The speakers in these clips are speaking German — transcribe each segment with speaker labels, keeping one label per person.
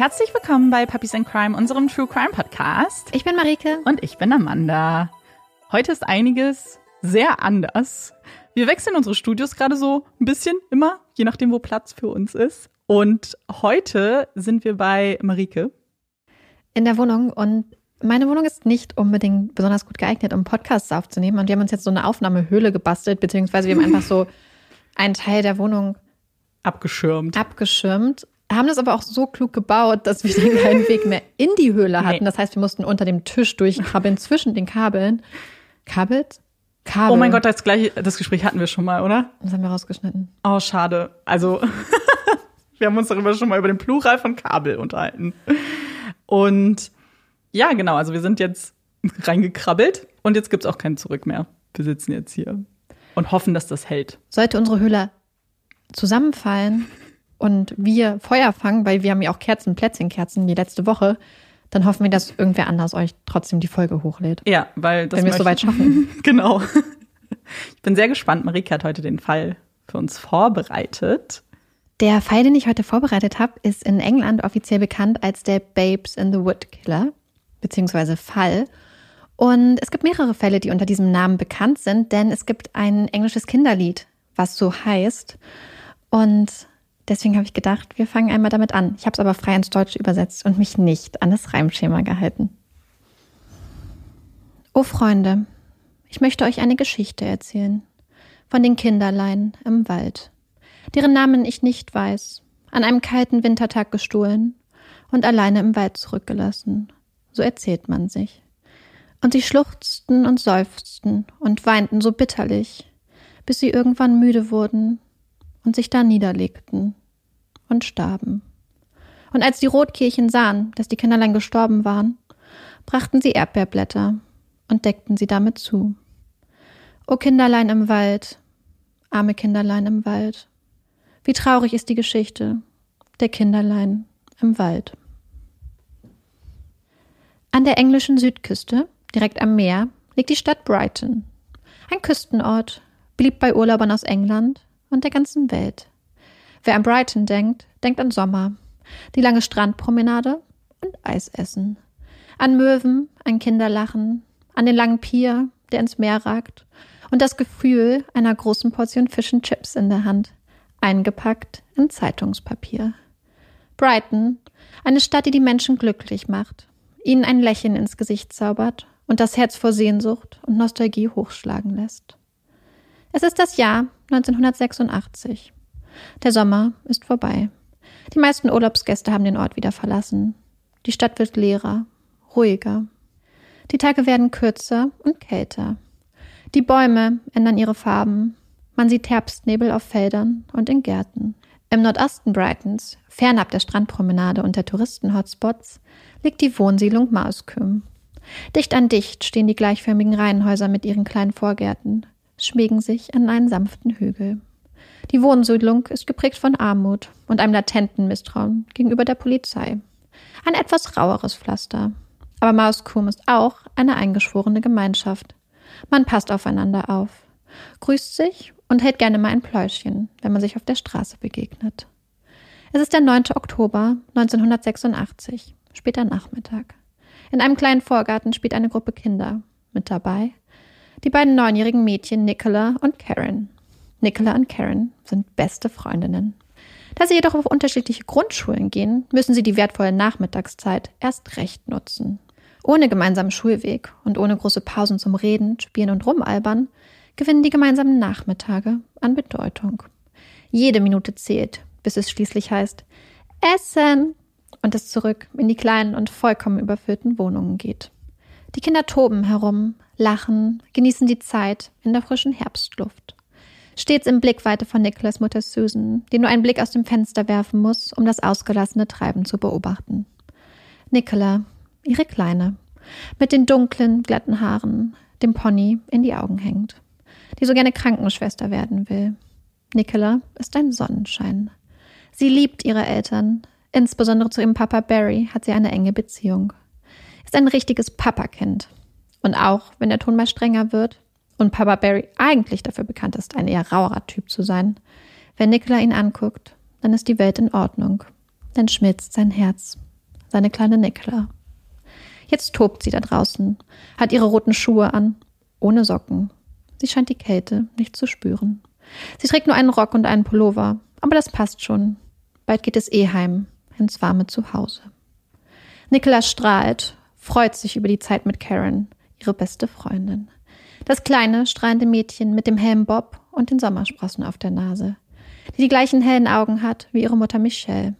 Speaker 1: Herzlich willkommen bei Puppies and Crime, unserem True Crime Podcast.
Speaker 2: Ich bin Marike.
Speaker 1: Und ich bin Amanda. Heute ist einiges sehr anders. Wir wechseln unsere Studios gerade so ein bisschen immer, je nachdem, wo Platz für uns ist. Und heute sind wir bei Marike.
Speaker 2: In der Wohnung und meine Wohnung ist nicht unbedingt besonders gut geeignet, um Podcasts aufzunehmen. Und wir haben uns jetzt so eine Aufnahmehöhle gebastelt, beziehungsweise wir haben einfach so einen Teil der Wohnung
Speaker 1: abgeschirmt.
Speaker 2: Abgeschirmt. Haben das aber auch so klug gebaut, dass wir dann keinen Weg mehr in die Höhle hatten. Nee. Das heißt, wir mussten unter dem Tisch durchkrabbeln zwischen den Kabeln. Kabelt?
Speaker 1: Kabel. Oh mein Gott, das gleiche, das Gespräch hatten wir schon mal, oder?
Speaker 2: Das haben wir rausgeschnitten.
Speaker 1: Oh, schade. Also, wir haben uns darüber schon mal über den Plural von Kabel unterhalten. Und ja, genau, also wir sind jetzt reingekrabbelt und jetzt gibt es auch kein Zurück mehr. Wir sitzen jetzt hier und hoffen, dass das hält.
Speaker 2: Sollte unsere Höhle zusammenfallen und wir Feuer fangen, weil wir haben ja auch Kerzen, Plätzchenkerzen wie letzte Woche, dann hoffen wir, dass irgendwer anders euch trotzdem die Folge hochlädt.
Speaker 1: Ja, weil
Speaker 2: das wenn wir es soweit schaffen.
Speaker 1: genau. Ich bin sehr gespannt. Marike hat heute den Fall für uns vorbereitet.
Speaker 2: Der Fall, den ich heute vorbereitet habe, ist in England offiziell bekannt als der Babes in the Wood Killer, beziehungsweise Fall. Und es gibt mehrere Fälle, die unter diesem Namen bekannt sind, denn es gibt ein englisches Kinderlied, was so heißt. Und deswegen habe ich gedacht, wir fangen einmal damit an. Ich habe es aber frei ins Deutsche übersetzt und mich nicht an das Reimschema gehalten. O Freunde, ich möchte euch eine Geschichte erzählen von den Kinderlein im Wald deren Namen ich nicht weiß, an einem kalten Wintertag gestohlen und alleine im Wald zurückgelassen. So erzählt man sich. Und sie schluchzten und seufzten und weinten so bitterlich, bis sie irgendwann müde wurden und sich da niederlegten und starben. Und als die Rotkirchen sahen, dass die Kinderlein gestorben waren, brachten sie Erdbeerblätter und deckten sie damit zu. O Kinderlein im Wald, arme Kinderlein im Wald, wie traurig ist die Geschichte der Kinderlein im Wald. An der englischen Südküste, direkt am Meer, liegt die Stadt Brighton. Ein Küstenort, beliebt bei Urlaubern aus England und der ganzen Welt. Wer an Brighton denkt, denkt an Sommer, die lange Strandpromenade und Eisessen. An Möwen, ein Kinderlachen, an den langen Pier, der ins Meer ragt, und das Gefühl einer großen Portion Fish and Chips in der Hand, eingepackt in Zeitungspapier. Brighton, eine Stadt, die die Menschen glücklich macht, ihnen ein Lächeln ins Gesicht zaubert und das Herz vor Sehnsucht und Nostalgie hochschlagen lässt. Es ist das Jahr 1986. Der Sommer ist vorbei. Die meisten Urlaubsgäste haben den Ort wieder verlassen. Die Stadt wird leerer, ruhiger. Die Tage werden kürzer und kälter. Die Bäume ändern ihre Farben, man sieht Herbstnebel auf Feldern und in Gärten. Im Nordosten Brightons, fernab der Strandpromenade und der Touristen-Hotspots, liegt die Wohnsiedlung Mausküm. Dicht an dicht stehen die gleichförmigen Reihenhäuser mit ihren kleinen Vorgärten, schmiegen sich an einen sanften Hügel. Die Wohnsiedlung ist geprägt von Armut und einem latenten Misstrauen gegenüber der Polizei. Ein etwas raueres Pflaster. Aber Mauskum ist auch eine eingeschworene Gemeinschaft. Man passt aufeinander auf, grüßt sich und hält gerne mal ein Pläuschen, wenn man sich auf der Straße begegnet. Es ist der 9. Oktober 1986, später Nachmittag. In einem kleinen Vorgarten spielt eine Gruppe Kinder. Mit dabei die beiden neunjährigen Mädchen Nicola und Karen. Nicola und Karen sind beste Freundinnen. Da sie jedoch auf unterschiedliche Grundschulen gehen, müssen sie die wertvolle Nachmittagszeit erst recht nutzen. Ohne gemeinsamen Schulweg und ohne große Pausen zum Reden, Spielen und Rumalbern gewinnen die gemeinsamen Nachmittage an Bedeutung. Jede Minute zählt, bis es schließlich heißt Essen und es zurück in die kleinen und vollkommen überfüllten Wohnungen geht. Die Kinder toben herum, lachen, genießen die Zeit in der frischen Herbstluft. Stets im Blickweite von Nicholas Mutter Susan, die nur einen Blick aus dem Fenster werfen muss, um das ausgelassene Treiben zu beobachten. Nicola, ihre Kleine, mit den dunklen, glatten Haaren, dem Pony in die Augen hängt die so gerne Krankenschwester werden will. Nicola ist ein Sonnenschein. Sie liebt ihre Eltern. Insbesondere zu ihrem Papa Barry hat sie eine enge Beziehung. Ist ein richtiges Papakind. Und auch wenn der Ton mal strenger wird und Papa Barry eigentlich dafür bekannt ist, ein eher rauerer Typ zu sein, wenn Nicola ihn anguckt, dann ist die Welt in Ordnung. Dann schmilzt sein Herz seine kleine Nicola. Jetzt tobt sie da draußen, hat ihre roten Schuhe an, ohne Socken. Sie scheint die Kälte nicht zu spüren. Sie trägt nur einen Rock und einen Pullover, aber das passt schon. Bald geht es eh heim, ins warme Zuhause. Nicola strahlt, freut sich über die Zeit mit Karen, ihre beste Freundin. Das kleine, strahlende Mädchen mit dem hellen Bob und den Sommersprossen auf der Nase, die die gleichen hellen Augen hat wie ihre Mutter Michelle.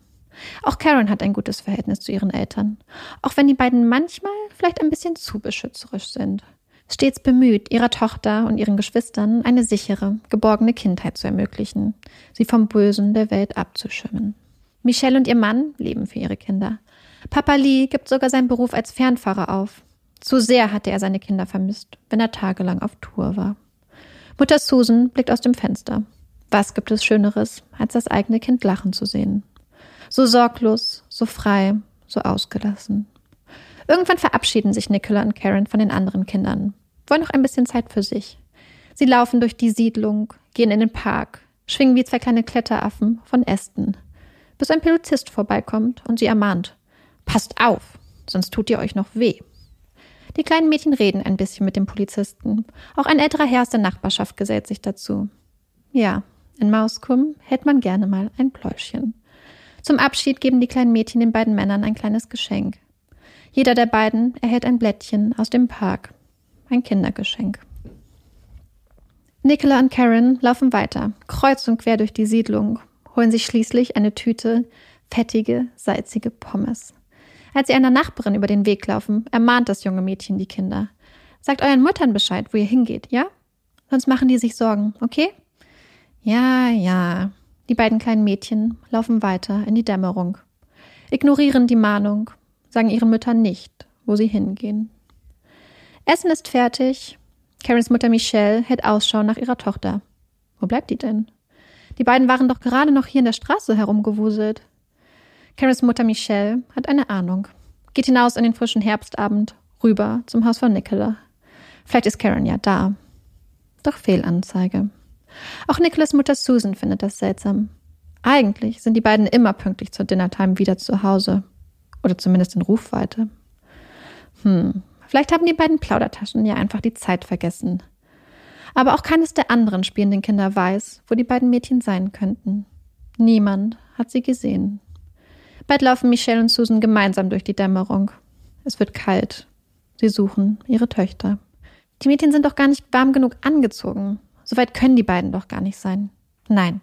Speaker 2: Auch Karen hat ein gutes Verhältnis zu ihren Eltern, auch wenn die beiden manchmal vielleicht ein bisschen zu beschützerisch sind. Stets bemüht, ihrer Tochter und ihren Geschwistern eine sichere, geborgene Kindheit zu ermöglichen, sie vom Bösen der Welt abzuschirmen. Michelle und ihr Mann leben für ihre Kinder. Papa Lee gibt sogar seinen Beruf als Fernfahrer auf. Zu sehr hatte er seine Kinder vermisst, wenn er tagelang auf Tour war. Mutter Susan blickt aus dem Fenster. Was gibt es Schöneres, als das eigene Kind lachen zu sehen? So sorglos, so frei, so ausgelassen. Irgendwann verabschieden sich Nicola und Karen von den anderen Kindern, wollen noch ein bisschen Zeit für sich. Sie laufen durch die Siedlung, gehen in den Park, schwingen wie zwei kleine Kletteraffen von Ästen, bis ein Polizist vorbeikommt und sie ermahnt. Passt auf, sonst tut ihr euch noch weh. Die kleinen Mädchen reden ein bisschen mit dem Polizisten. Auch ein älterer Herr aus der Nachbarschaft gesellt sich dazu. Ja, in Mauskum hält man gerne mal ein Pläuschen. Zum Abschied geben die kleinen Mädchen den beiden Männern ein kleines Geschenk. Jeder der beiden erhält ein Blättchen aus dem Park. Ein Kindergeschenk. Nicola und Karen laufen weiter, kreuz und quer durch die Siedlung, holen sich schließlich eine Tüte fettige, salzige Pommes. Als sie einer Nachbarin über den Weg laufen, ermahnt das junge Mädchen die Kinder. Sagt euren Müttern Bescheid, wo ihr hingeht, ja? Sonst machen die sich Sorgen, okay? Ja, ja, die beiden kleinen Mädchen laufen weiter in die Dämmerung, ignorieren die Mahnung, sagen ihren Müttern nicht, wo sie hingehen. Essen ist fertig. Karens Mutter Michelle hält Ausschau nach ihrer Tochter. Wo bleibt die denn? Die beiden waren doch gerade noch hier in der Straße herumgewuselt. Karens Mutter Michelle hat eine Ahnung, geht hinaus in den frischen Herbstabend, rüber zum Haus von Nicola. Vielleicht ist Karen ja da. Doch Fehlanzeige. Auch Nicholas Mutter Susan findet das seltsam. Eigentlich sind die beiden immer pünktlich zur Dinnertime wieder zu Hause. Oder zumindest in Rufweite. Hm, vielleicht haben die beiden Plaudertaschen ja einfach die Zeit vergessen. Aber auch keines der anderen spielenden Kinder weiß, wo die beiden Mädchen sein könnten. Niemand hat sie gesehen. Bald laufen Michelle und Susan gemeinsam durch die Dämmerung. Es wird kalt. Sie suchen ihre Töchter. Die Mädchen sind doch gar nicht warm genug angezogen. So weit können die beiden doch gar nicht sein. Nein.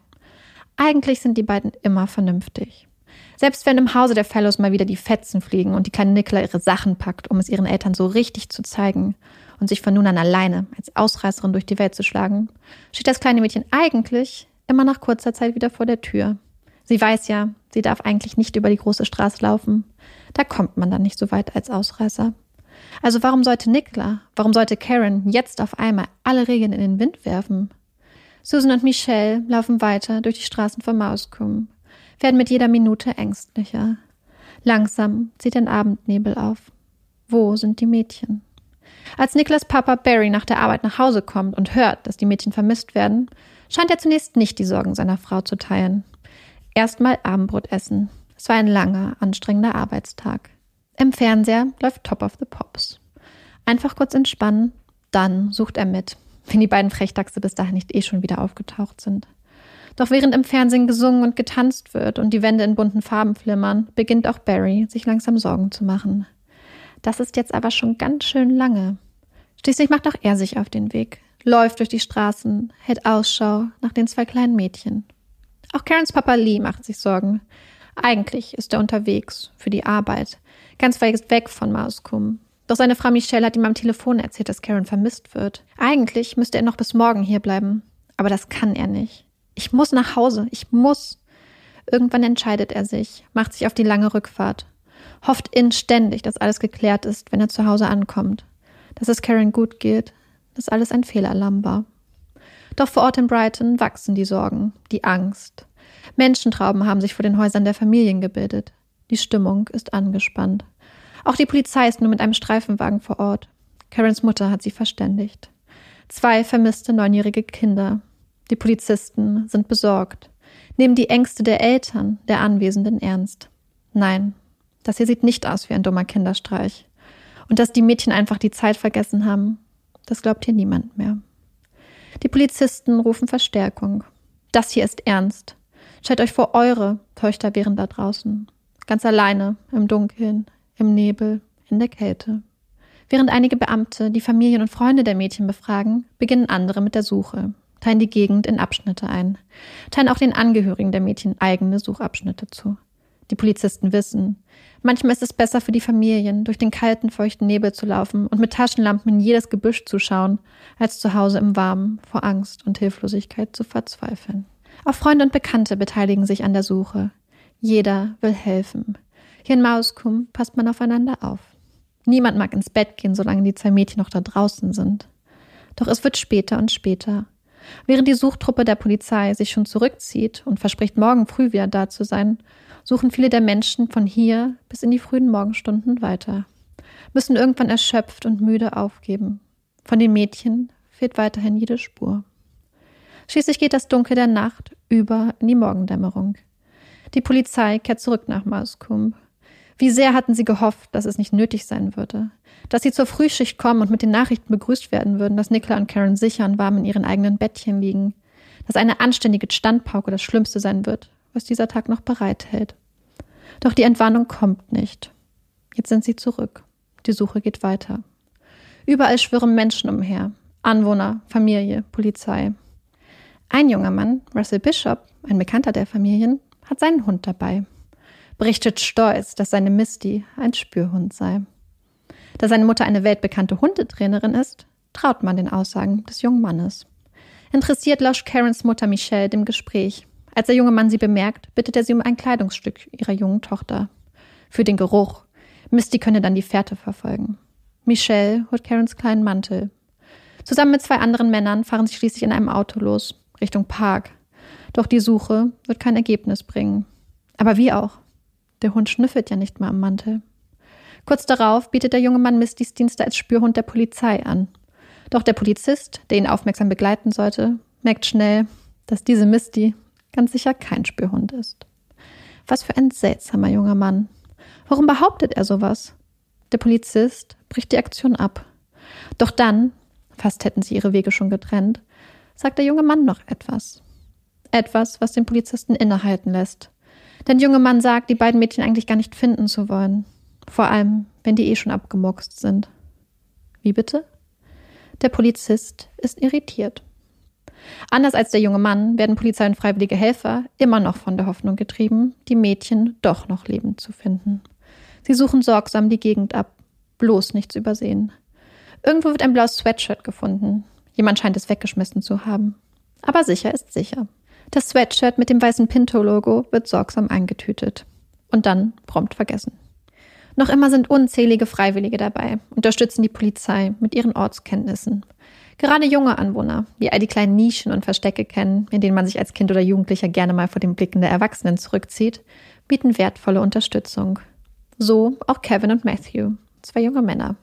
Speaker 2: Eigentlich sind die beiden immer vernünftig. Selbst wenn im Hause der Fellows mal wieder die Fetzen fliegen und die kleine Nicola ihre Sachen packt, um es ihren Eltern so richtig zu zeigen und sich von nun an alleine als Ausreißerin durch die Welt zu schlagen, steht das kleine Mädchen eigentlich immer nach kurzer Zeit wieder vor der Tür. Sie weiß ja, sie darf eigentlich nicht über die große Straße laufen. Da kommt man dann nicht so weit als Ausreißer. Also warum sollte Nicola, warum sollte Karen jetzt auf einmal alle Regeln in den Wind werfen? Susan und Michelle laufen weiter durch die Straßen von Mauskum, werden mit jeder Minute ängstlicher. Langsam zieht ein Abendnebel auf. Wo sind die Mädchen? Als Niklas Papa Barry nach der Arbeit nach Hause kommt und hört, dass die Mädchen vermisst werden, scheint er zunächst nicht die Sorgen seiner Frau zu teilen. Erstmal Abendbrot essen. Es war ein langer, anstrengender Arbeitstag. Im Fernseher läuft Top of the Pops. Einfach kurz entspannen, dann sucht er mit, wenn die beiden Frechdachse bis dahin nicht eh schon wieder aufgetaucht sind. Doch während im Fernsehen gesungen und getanzt wird und die Wände in bunten Farben flimmern, beginnt auch Barry sich langsam Sorgen zu machen. Das ist jetzt aber schon ganz schön lange. Schließlich macht auch er sich auf den Weg, läuft durch die Straßen, hält Ausschau nach den zwei kleinen Mädchen. Auch Karens Papa Lee macht sich Sorgen. Eigentlich ist er unterwegs für die Arbeit, ganz weit weg von Mauskum. Doch seine Frau Michelle hat ihm am Telefon erzählt, dass Karen vermisst wird. Eigentlich müsste er noch bis morgen hier bleiben. Aber das kann er nicht. Ich muss nach Hause. Ich muss. Irgendwann entscheidet er sich, macht sich auf die lange Rückfahrt. Hofft inständig, dass alles geklärt ist, wenn er zu Hause ankommt. Dass es Karen gut geht. Dass alles ein Fehlalarm war. Doch vor Ort in Brighton wachsen die Sorgen, die Angst. Menschentrauben haben sich vor den Häusern der Familien gebildet. Die Stimmung ist angespannt. Auch die Polizei ist nur mit einem Streifenwagen vor Ort. Karens Mutter hat sie verständigt. Zwei vermisste neunjährige Kinder. Die Polizisten sind besorgt, nehmen die Ängste der Eltern, der Anwesenden ernst. Nein, Das hier sieht nicht aus wie ein dummer Kinderstreich. Und dass die Mädchen einfach die Zeit vergessen haben, das glaubt hier niemand mehr. Die Polizisten rufen Verstärkung. Das hier ist ernst. Stellt euch vor, eure Töchter wären da draußen. Ganz alleine, im Dunkeln, im Nebel, in der Kälte. Während einige Beamte die Familien und Freunde der Mädchen befragen, beginnen andere mit der Suche, teilen die Gegend in Abschnitte ein, teilen auch den Angehörigen der Mädchen eigene Suchabschnitte zu. Die Polizisten wissen, manchmal ist es besser für die Familien, durch den kalten, feuchten Nebel zu laufen und mit Taschenlampen in jedes Gebüsch zu schauen, als zu Hause im Warmen vor Angst und Hilflosigkeit zu verzweifeln. Auch Freunde und Bekannte beteiligen sich an der Suche. Jeder will helfen. Hier in Mauskum passt man aufeinander auf. Niemand mag ins Bett gehen, solange die zwei Mädchen noch da draußen sind. Doch es wird später und später. Während die Suchtruppe der Polizei sich schon zurückzieht und verspricht, morgen früh wieder da zu sein, suchen viele der Menschen von hier bis in die frühen Morgenstunden weiter, müssen irgendwann erschöpft und müde aufgeben. Von den Mädchen fehlt weiterhin jede Spur. Schließlich geht das Dunkel der Nacht über in die Morgendämmerung. Die Polizei kehrt zurück nach Mauskumb. Wie sehr hatten sie gehofft, dass es nicht nötig sein würde. Dass sie zur Frühschicht kommen und mit den Nachrichten begrüßt werden würden, dass Nicola und Karen sicher und warm in ihren eigenen Bettchen liegen. Dass eine anständige Standpauke das Schlimmste sein wird, was dieser Tag noch bereithält. Doch die Entwarnung kommt nicht. Jetzt sind sie zurück. Die Suche geht weiter. Überall schwirren Menschen umher. Anwohner, Familie, Polizei. Ein junger Mann, Russell Bishop, ein Bekannter der Familien, hat seinen Hund dabei. Berichtet stolz, dass seine Misty ein Spürhund sei. Da seine Mutter eine weltbekannte Hundetrainerin ist, traut man den Aussagen des jungen Mannes. Interessiert lauscht Karens Mutter Michelle dem Gespräch. Als der junge Mann sie bemerkt, bittet er sie um ein Kleidungsstück ihrer jungen Tochter. Für den Geruch. Misty könne dann die Fährte verfolgen. Michelle holt Karens kleinen Mantel. Zusammen mit zwei anderen Männern fahren sie schließlich in einem Auto los. Richtung Park. Doch die Suche wird kein Ergebnis bringen. Aber wie auch? Der Hund schnüffelt ja nicht mal am Mantel. Kurz darauf bietet der junge Mann Mistys Dienste als Spürhund der Polizei an. Doch der Polizist, der ihn aufmerksam begleiten sollte, merkt schnell, dass diese Misty ganz sicher kein Spürhund ist. Was für ein seltsamer junger Mann. Warum behauptet er sowas? Der Polizist bricht die Aktion ab. Doch dann, fast hätten sie ihre Wege schon getrennt, sagt der junge Mann noch etwas. Etwas, was den Polizisten innehalten lässt. Denn der junge Mann sagt, die beiden Mädchen eigentlich gar nicht finden zu wollen. Vor allem, wenn die eh schon abgemuckst sind. Wie bitte? Der Polizist ist irritiert. Anders als der junge Mann werden Polizei und freiwillige Helfer immer noch von der Hoffnung getrieben, die Mädchen doch noch lebend zu finden. Sie suchen sorgsam die Gegend ab, bloß nichts übersehen. Irgendwo wird ein blaues Sweatshirt gefunden, Jemand scheint es weggeschmissen zu haben. Aber sicher ist sicher. Das Sweatshirt mit dem weißen Pinto-Logo wird sorgsam eingetütet. Und dann prompt vergessen. Noch immer sind unzählige Freiwillige dabei, unterstützen die Polizei mit ihren Ortskenntnissen. Gerade junge Anwohner, die all die kleinen Nischen und Verstecke kennen, in denen man sich als Kind oder Jugendlicher gerne mal vor den Blicken der Erwachsenen zurückzieht, bieten wertvolle Unterstützung. So auch Kevin und Matthew, zwei junge Männer.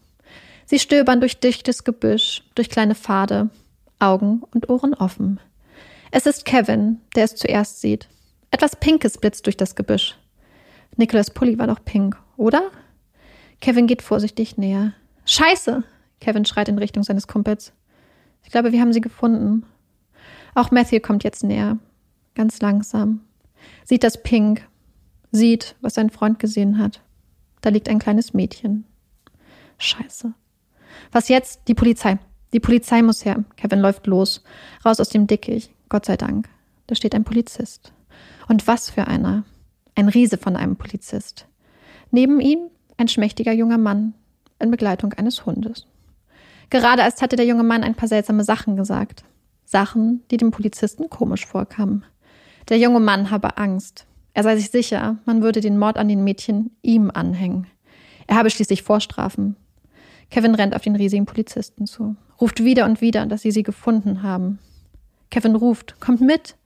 Speaker 2: Sie stöbern durch dichtes Gebüsch, durch kleine Pfade, Augen und Ohren offen. Es ist Kevin, der es zuerst sieht. Etwas Pinkes blitzt durch das Gebüsch. Nicholas Pulli war doch pink, oder? Kevin geht vorsichtig näher. Scheiße! Kevin schreit in Richtung seines Kumpels. Ich glaube, wir haben sie gefunden. Auch Matthew kommt jetzt näher. Ganz langsam. Sieht das Pink. Sieht, was sein Freund gesehen hat. Da liegt ein kleines Mädchen. Scheiße. Was jetzt? Die Polizei. Die Polizei muss her. Kevin läuft los. Raus aus dem Dickicht. Gott sei Dank. Da steht ein Polizist. Und was für einer. Ein Riese von einem Polizist. Neben ihm ein schmächtiger junger Mann in Begleitung eines Hundes. Gerade erst hatte der junge Mann ein paar seltsame Sachen gesagt. Sachen, die dem Polizisten komisch vorkamen. Der junge Mann habe Angst. Er sei sich sicher, man würde den Mord an den Mädchen ihm anhängen. Er habe schließlich Vorstrafen. Kevin rennt auf den riesigen Polizisten zu, ruft wieder und wieder, dass sie sie gefunden haben. Kevin ruft, kommt mit!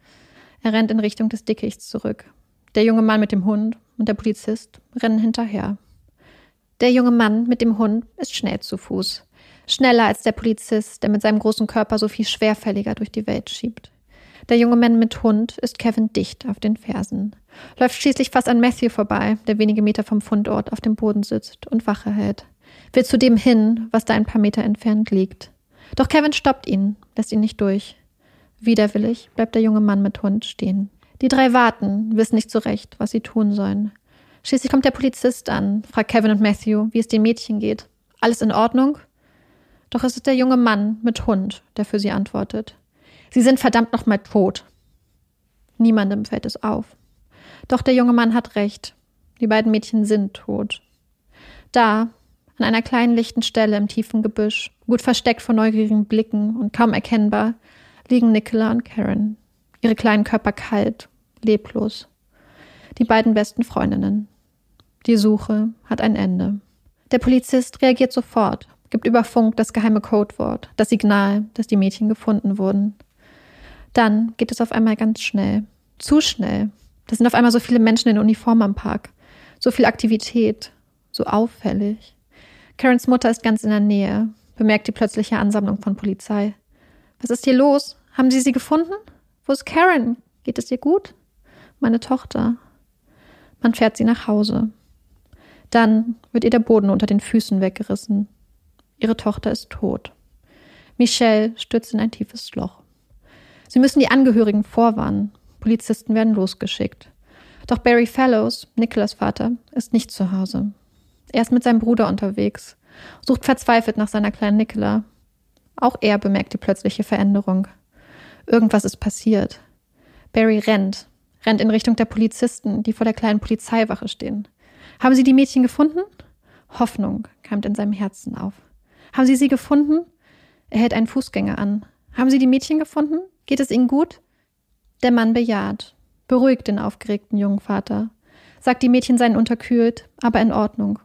Speaker 2: Er rennt in Richtung des Dickichts zurück. Der junge Mann mit dem Hund und der Polizist rennen hinterher. Der junge Mann mit dem Hund ist schnell zu Fuß. Schneller als der Polizist, der mit seinem großen Körper so viel schwerfälliger durch die Welt schiebt. Der junge Mann mit Hund ist Kevin dicht auf den Fersen, läuft schließlich fast an Matthew vorbei, der wenige Meter vom Fundort auf dem Boden sitzt und Wache hält. Will zu dem hin, was da ein paar Meter entfernt liegt. Doch Kevin stoppt ihn, lässt ihn nicht durch. Widerwillig bleibt der junge Mann mit Hund stehen. Die drei warten, wissen nicht so recht, was sie tun sollen. Schließlich kommt der Polizist an, fragt Kevin und Matthew, wie es dem Mädchen geht. Alles in Ordnung? Doch es ist der junge Mann mit Hund, der für sie antwortet. Sie sind verdammt nochmal tot. Niemandem fällt es auf. Doch der junge Mann hat recht. Die beiden Mädchen sind tot. Da, an einer kleinen lichten Stelle im tiefen Gebüsch, gut versteckt vor neugierigen Blicken und kaum erkennbar, liegen Nicola und Karen, ihre kleinen Körper kalt, leblos. Die beiden besten Freundinnen. Die Suche hat ein Ende. Der Polizist reagiert sofort, gibt über Funk das geheime Codewort, das Signal, dass die Mädchen gefunden wurden. Dann geht es auf einmal ganz schnell. Zu schnell. Da sind auf einmal so viele Menschen in Uniform am Park. So viel Aktivität. So auffällig. Karens Mutter ist ganz in der Nähe, bemerkt die plötzliche Ansammlung von Polizei. Was ist hier los? Haben Sie sie gefunden? Wo ist Karen? Geht es ihr gut? Meine Tochter. Man fährt sie nach Hause. Dann wird ihr der Boden unter den Füßen weggerissen. Ihre Tochter ist tot. Michelle stürzt in ein tiefes Loch. Sie müssen die Angehörigen vorwarnen. Polizisten werden losgeschickt. Doch Barry Fellows, Nicholas Vater, ist nicht zu Hause. Er ist mit seinem Bruder unterwegs, sucht verzweifelt nach seiner kleinen Nicola. Auch er bemerkt die plötzliche Veränderung. Irgendwas ist passiert. Barry rennt, rennt in Richtung der Polizisten, die vor der kleinen Polizeiwache stehen. Haben Sie die Mädchen gefunden? Hoffnung keimt in seinem Herzen auf. Haben Sie sie gefunden? Er hält einen Fußgänger an. Haben Sie die Mädchen gefunden? Geht es Ihnen gut? Der Mann bejaht, beruhigt den aufgeregten jungen Vater, sagt, die Mädchen seien unterkühlt, aber in Ordnung.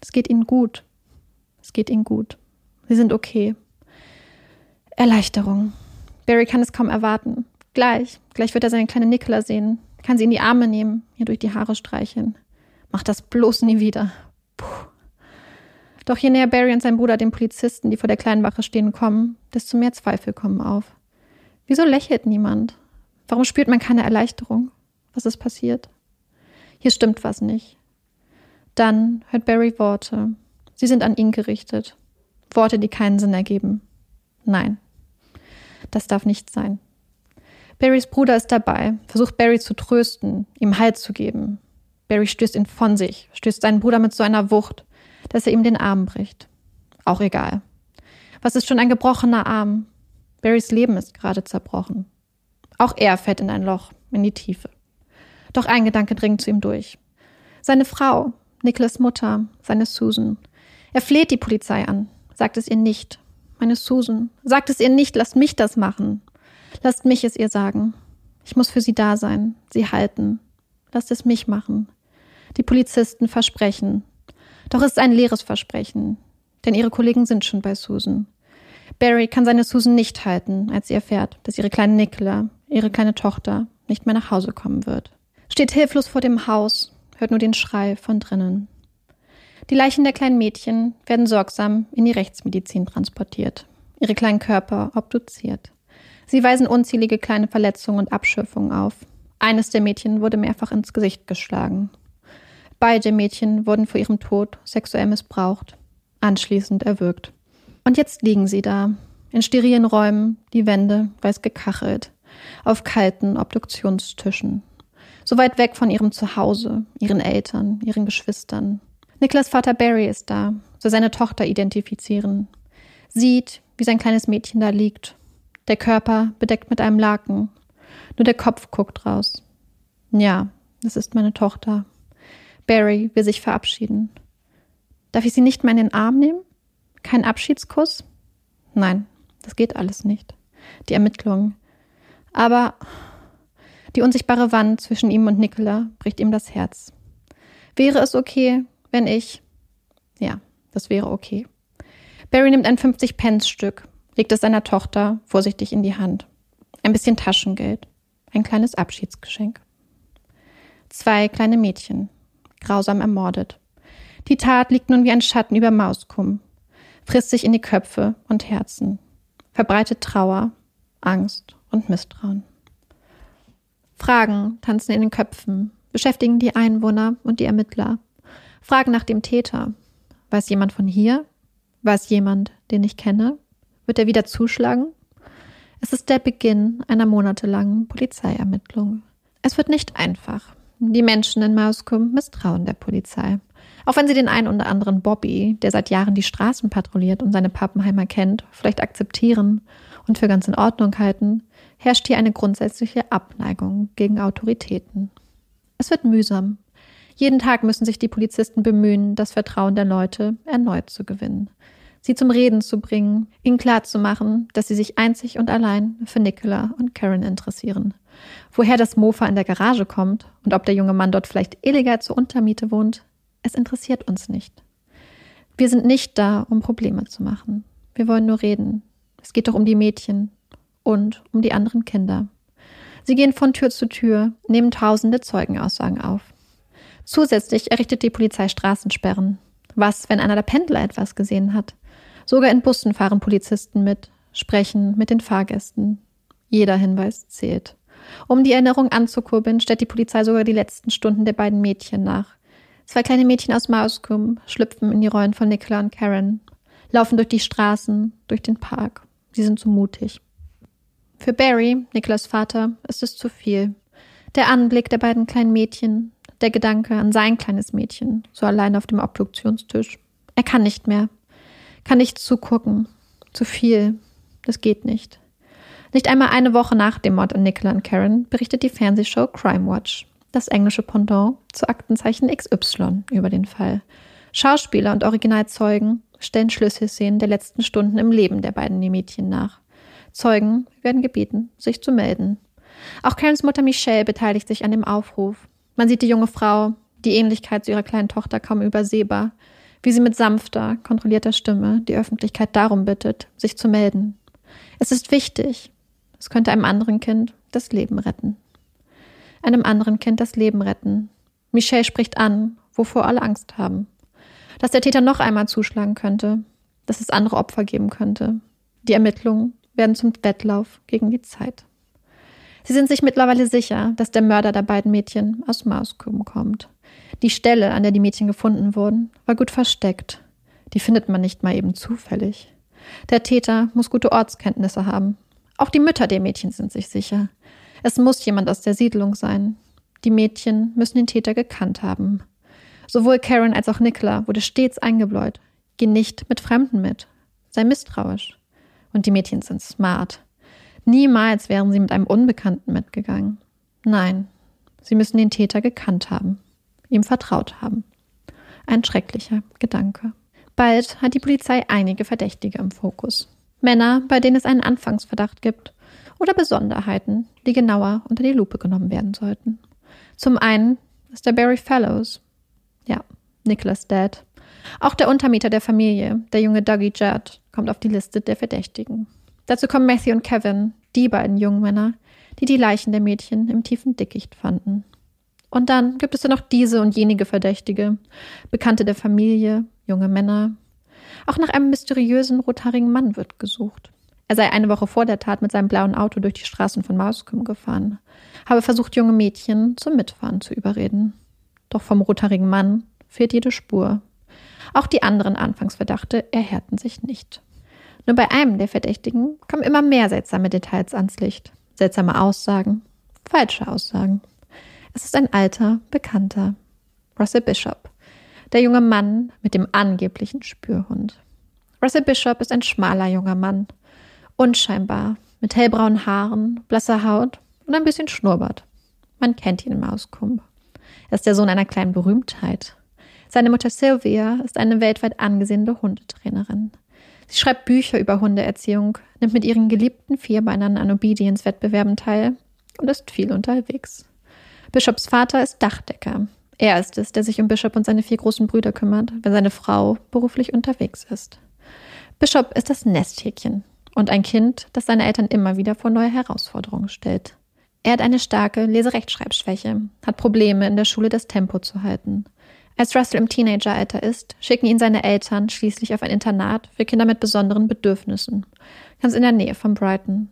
Speaker 2: Es geht ihnen gut. Es geht ihnen gut. Sie sind okay. Erleichterung. Barry kann es kaum erwarten. Gleich, gleich wird er seine kleine Nicola sehen, kann sie in die Arme nehmen, ihr durch die Haare streicheln. Mach das bloß nie wieder. Puh. Doch je näher Barry und sein Bruder den Polizisten, die vor der kleinen Wache stehen, kommen, desto mehr Zweifel kommen auf. Wieso lächelt niemand? Warum spürt man keine Erleichterung? Was ist passiert? Hier stimmt was nicht. Dann hört Barry Worte. Sie sind an ihn gerichtet. Worte, die keinen Sinn ergeben. Nein. Das darf nicht sein. Barrys Bruder ist dabei, versucht Barry zu trösten, ihm Halt zu geben. Barry stößt ihn von sich, stößt seinen Bruder mit so einer Wucht, dass er ihm den Arm bricht. Auch egal. Was ist schon ein gebrochener Arm? Barrys Leben ist gerade zerbrochen. Auch er fällt in ein Loch, in die Tiefe. Doch ein Gedanke dringt zu ihm durch. Seine Frau, Nicholas Mutter, seine Susan. Er fleht die Polizei an, sagt es ihr nicht. Meine Susan, sagt es ihr nicht, lasst mich das machen. Lasst mich es ihr sagen. Ich muss für sie da sein, sie halten. Lasst es mich machen. Die Polizisten versprechen. Doch es ist ein leeres Versprechen, denn ihre Kollegen sind schon bei Susan. Barry kann seine Susan nicht halten, als sie erfährt, dass ihre kleine Nicola, ihre kleine Tochter, nicht mehr nach Hause kommen wird. Steht hilflos vor dem Haus, hört nur den Schrei von drinnen. Die Leichen der kleinen Mädchen werden sorgsam in die Rechtsmedizin transportiert, ihre kleinen Körper obduziert. Sie weisen unzählige kleine Verletzungen und Abschürfungen auf. Eines der Mädchen wurde mehrfach ins Gesicht geschlagen. Beide Mädchen wurden vor ihrem Tod sexuell missbraucht, anschließend erwürgt. Und jetzt liegen sie da, in sterilen Räumen, die Wände weiß gekachelt, auf kalten Obduktionstischen. So weit weg von ihrem Zuhause, ihren Eltern, ihren Geschwistern. Niklas Vater Barry ist da, soll seine Tochter identifizieren. Sieht, wie sein kleines Mädchen da liegt. Der Körper bedeckt mit einem Laken. Nur der Kopf guckt raus. Ja, das ist meine Tochter. Barry will sich verabschieden. Darf ich sie nicht mehr in den Arm nehmen? Kein Abschiedskuss? Nein, das geht alles nicht. Die Ermittlungen. Aber die unsichtbare Wand zwischen ihm und Nicola bricht ihm das Herz. Wäre es okay, wenn ich. Ja, das wäre okay. Barry nimmt ein 50-Pence-Stück, legt es seiner Tochter vorsichtig in die Hand. Ein bisschen Taschengeld. Ein kleines Abschiedsgeschenk. Zwei kleine Mädchen, grausam ermordet. Die Tat liegt nun wie ein Schatten über Mauskum, frisst sich in die Köpfe und Herzen, verbreitet Trauer, Angst und Misstrauen. Fragen tanzen in den Köpfen, beschäftigen die Einwohner und die Ermittler. Fragen nach dem Täter. Weiß jemand von hier? Weiß jemand, den ich kenne? Wird er wieder zuschlagen? Es ist der Beginn einer monatelangen Polizeiermittlung. Es wird nicht einfach. Die Menschen in Mauskum misstrauen der Polizei. Auch wenn sie den einen oder anderen Bobby, der seit Jahren die Straßen patrouilliert und seine Pappenheimer kennt, vielleicht akzeptieren und für ganz in Ordnung halten, herrscht hier eine grundsätzliche Abneigung gegen Autoritäten. Es wird mühsam. Jeden Tag müssen sich die Polizisten bemühen, das Vertrauen der Leute erneut zu gewinnen sie zum Reden zu bringen, ihnen klarzumachen, dass sie sich einzig und allein für Nicola und Karen interessieren. Woher das Mofa in der Garage kommt und ob der junge Mann dort vielleicht illegal zur Untermiete wohnt, es interessiert uns nicht. Wir sind nicht da, um Probleme zu machen. Wir wollen nur reden. Es geht doch um die Mädchen und um die anderen Kinder. Sie gehen von Tür zu Tür, nehmen tausende Zeugenaussagen auf. Zusätzlich errichtet die Polizei Straßensperren. Was, wenn einer der Pendler etwas gesehen hat? Sogar in Bussen fahren Polizisten mit, sprechen mit den Fahrgästen. Jeder Hinweis zählt. Um die Erinnerung anzukurbeln, stellt die Polizei sogar die letzten Stunden der beiden Mädchen nach. Zwei kleine Mädchen aus Mauskum schlüpfen in die Rollen von Nicola und Karen, laufen durch die Straßen, durch den Park. Sie sind so mutig. Für Barry, Nicolas Vater, ist es zu viel. Der Anblick der beiden kleinen Mädchen, der Gedanke an sein kleines Mädchen, so allein auf dem Obduktionstisch. Er kann nicht mehr kann nicht zugucken. Zu viel. Das geht nicht. Nicht einmal eine Woche nach dem Mord an Nicola und Karen berichtet die Fernsehshow Crime Watch, das englische Pendant zu Aktenzeichen XY, über den Fall. Schauspieler und Originalzeugen stellen Schlüsselszenen der letzten Stunden im Leben der beiden Mädchen nach. Zeugen werden gebeten, sich zu melden. Auch Karens Mutter Michelle beteiligt sich an dem Aufruf. Man sieht die junge Frau, die Ähnlichkeit zu ihrer kleinen Tochter kaum übersehbar wie sie mit sanfter, kontrollierter Stimme die Öffentlichkeit darum bittet, sich zu melden. Es ist wichtig. Es könnte einem anderen Kind das Leben retten. Einem anderen Kind das Leben retten. Michelle spricht an, wovor alle Angst haben. Dass der Täter noch einmal zuschlagen könnte, dass es andere Opfer geben könnte. Die Ermittlungen werden zum Wettlauf gegen die Zeit. Sie sind sich mittlerweile sicher, dass der Mörder der beiden Mädchen aus Mauskum kommt. Die Stelle, an der die Mädchen gefunden wurden, war gut versteckt. Die findet man nicht mal eben zufällig. Der Täter muss gute Ortskenntnisse haben. Auch die Mütter der Mädchen sind sich sicher. Es muss jemand aus der Siedlung sein. Die Mädchen müssen den Täter gekannt haben. Sowohl Karen als auch Nicola wurde stets eingebläut. Geh nicht mit Fremden mit. Sei misstrauisch. Und die Mädchen sind smart. Niemals wären sie mit einem Unbekannten mitgegangen. Nein, sie müssen den Täter gekannt haben ihm vertraut haben. Ein schrecklicher Gedanke. Bald hat die Polizei einige Verdächtige im Fokus. Männer, bei denen es einen Anfangsverdacht gibt oder Besonderheiten, die genauer unter die Lupe genommen werden sollten. Zum einen ist der Barry Fellows. Ja, Nicholas Dad. Auch der Untermieter der Familie, der junge Dougie Judd, kommt auf die Liste der Verdächtigen. Dazu kommen Matthew und Kevin, die beiden jungen Männer, die die Leichen der Mädchen im tiefen Dickicht fanden. Und dann gibt es ja noch diese und jenige Verdächtige, Bekannte der Familie, junge Männer. Auch nach einem mysteriösen rothaarigen Mann wird gesucht. Er sei eine Woche vor der Tat mit seinem blauen Auto durch die Straßen von Mauskum gefahren, habe versucht, junge Mädchen zum Mitfahren zu überreden. Doch vom rothaarigen Mann fehlt jede Spur. Auch die anderen Anfangsverdachte erhärten sich nicht. Nur bei einem der Verdächtigen kommen immer mehr seltsame Details ans Licht. Seltsame Aussagen, falsche Aussagen. Es ist ein alter Bekannter, Russell Bishop, der junge Mann mit dem angeblichen Spürhund. Russell Bishop ist ein schmaler junger Mann, unscheinbar, mit hellbraunen Haaren, blasser Haut und ein bisschen Schnurrbart. Man kennt ihn im Auskump. Er ist der Sohn einer kleinen Berühmtheit. Seine Mutter Sylvia ist eine weltweit angesehene Hundetrainerin. Sie schreibt Bücher über Hundeerziehung, nimmt mit ihren geliebten Vierbeinern an Obedience-Wettbewerben teil und ist viel unterwegs. Bishops Vater ist Dachdecker. Er ist es, der sich um Bishop und seine vier großen Brüder kümmert, wenn seine Frau beruflich unterwegs ist. Bishop ist das Nesthäkchen und ein Kind, das seine Eltern immer wieder vor neue Herausforderungen stellt. Er hat eine starke Leserechtschreibschwäche, hat Probleme, in der Schule das Tempo zu halten. Als Russell im Teenageralter ist, schicken ihn seine Eltern schließlich auf ein Internat für Kinder mit besonderen Bedürfnissen, ganz in der Nähe von Brighton.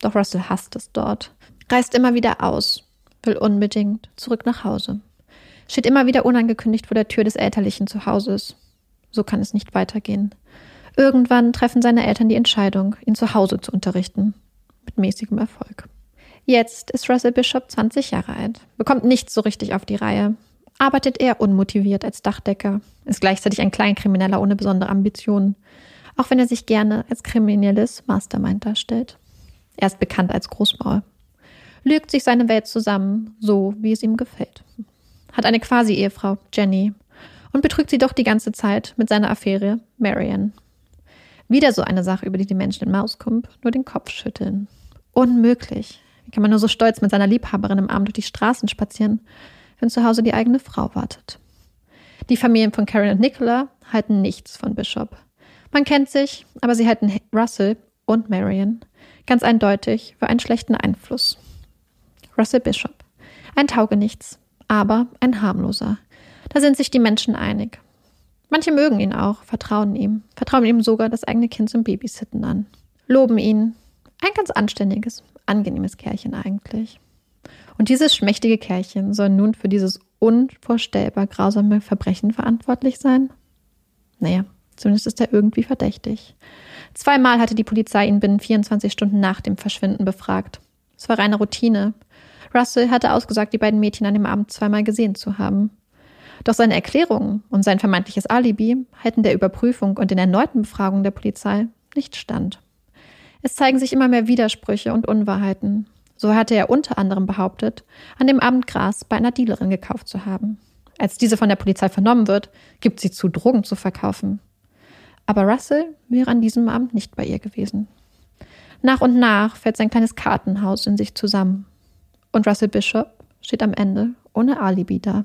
Speaker 2: Doch Russell hasst es dort, reist immer wieder aus, will unbedingt zurück nach Hause. Steht immer wieder unangekündigt vor der Tür des elterlichen Zuhauses. So kann es nicht weitergehen. Irgendwann treffen seine Eltern die Entscheidung, ihn zu Hause zu unterrichten. Mit mäßigem Erfolg. Jetzt ist Russell Bishop 20 Jahre alt, bekommt nichts so richtig auf die Reihe, arbeitet eher unmotiviert als Dachdecker, ist gleichzeitig ein Kleinkrimineller ohne besondere Ambitionen, auch wenn er sich gerne als kriminelles Mastermind darstellt. Er ist bekannt als Großmaul. Lügt sich seine Welt zusammen, so wie es ihm gefällt. Hat eine Quasi-Ehefrau, Jenny, und betrügt sie doch die ganze Zeit mit seiner Affäre Marion. Wieder so eine Sache, über die die Menschen in Mauskump nur den Kopf schütteln. Unmöglich. Wie kann man nur so stolz mit seiner Liebhaberin im Abend durch die Straßen spazieren, wenn zu Hause die eigene Frau wartet? Die Familien von Karen und Nicola halten nichts von Bishop. Man kennt sich, aber sie halten Russell und Marion ganz eindeutig für einen schlechten Einfluss. Russell Bishop. Ein Taugenichts, aber ein harmloser. Da sind sich die Menschen einig. Manche mögen ihn auch, vertrauen ihm, vertrauen ihm sogar das eigene Kind zum Babysitten an, loben ihn. Ein ganz anständiges, angenehmes Kerlchen eigentlich. Und dieses schmächtige Kerlchen soll nun für dieses unvorstellbar grausame Verbrechen verantwortlich sein? Naja, zumindest ist er irgendwie verdächtig. Zweimal hatte die Polizei ihn binnen 24 Stunden nach dem Verschwinden befragt. Es war reine Routine. Russell hatte ausgesagt, die beiden Mädchen an dem Abend zweimal gesehen zu haben. Doch seine Erklärungen und sein vermeintliches Alibi halten der Überprüfung und den erneuten Befragungen der Polizei nicht stand. Es zeigen sich immer mehr Widersprüche und Unwahrheiten. So hatte er unter anderem behauptet, an dem Abend Gras bei einer Dealerin gekauft zu haben. Als diese von der Polizei vernommen wird, gibt sie zu, Drogen zu verkaufen. Aber Russell wäre an diesem Abend nicht bei ihr gewesen. Nach und nach fällt sein kleines Kartenhaus in sich zusammen. Und Russell Bishop steht am Ende ohne Alibi da.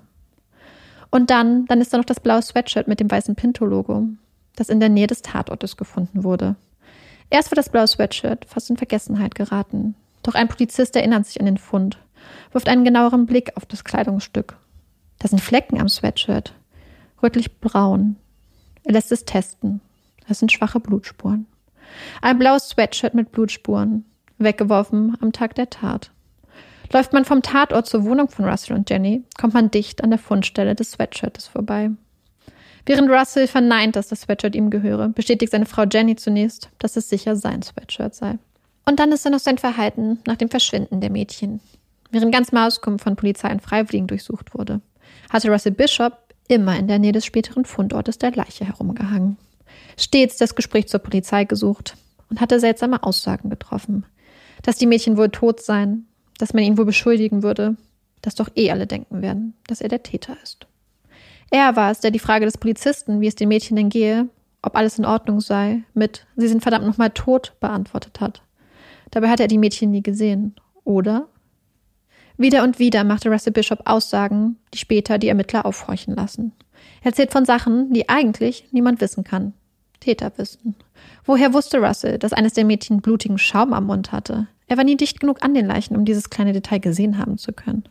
Speaker 2: Und dann, dann ist da noch das blaue Sweatshirt mit dem weißen Pinto-Logo, das in der Nähe des Tatortes gefunden wurde. Erst wird das blaue Sweatshirt fast in Vergessenheit geraten. Doch ein Polizist erinnert sich an den Fund, wirft einen genaueren Blick auf das Kleidungsstück. Da sind Flecken am Sweatshirt, rötlich braun. Er lässt es testen. Das sind schwache Blutspuren. Ein blaues Sweatshirt mit Blutspuren, weggeworfen am Tag der Tat. Läuft man vom Tatort zur Wohnung von Russell und Jenny, kommt man dicht an der Fundstelle des Sweatshirts vorbei. Während Russell verneint, dass das Sweatshirt ihm gehöre, bestätigt seine Frau Jenny zunächst, dass es sicher sein Sweatshirt sei. Und dann ist da noch sein Verhalten nach dem Verschwinden der Mädchen. Während ganz Mauskum von Polizei und Freiwilligen durchsucht wurde, hatte Russell Bishop immer in der Nähe des späteren Fundortes der Leiche herumgehangen. Stets das Gespräch zur Polizei gesucht und hatte seltsame Aussagen getroffen. Dass die Mädchen wohl tot seien, dass man ihn wohl beschuldigen würde, dass doch eh alle denken werden, dass er der Täter ist. Er war es, der die Frage des Polizisten, wie es den Mädchen denn gehe, ob alles in Ordnung sei, mit Sie sind verdammt nochmal tot beantwortet hat. Dabei hatte er die Mädchen nie gesehen, oder? Wieder und wieder machte Russell Bishop Aussagen, die später die Ermittler aufhorchen lassen. Er erzählt von Sachen, die eigentlich niemand wissen kann. Täter wissen. Woher wusste Russell, dass eines der Mädchen blutigen Schaum am Mund hatte? Er war nie dicht genug an den Leichen, um dieses kleine Detail gesehen haben zu können.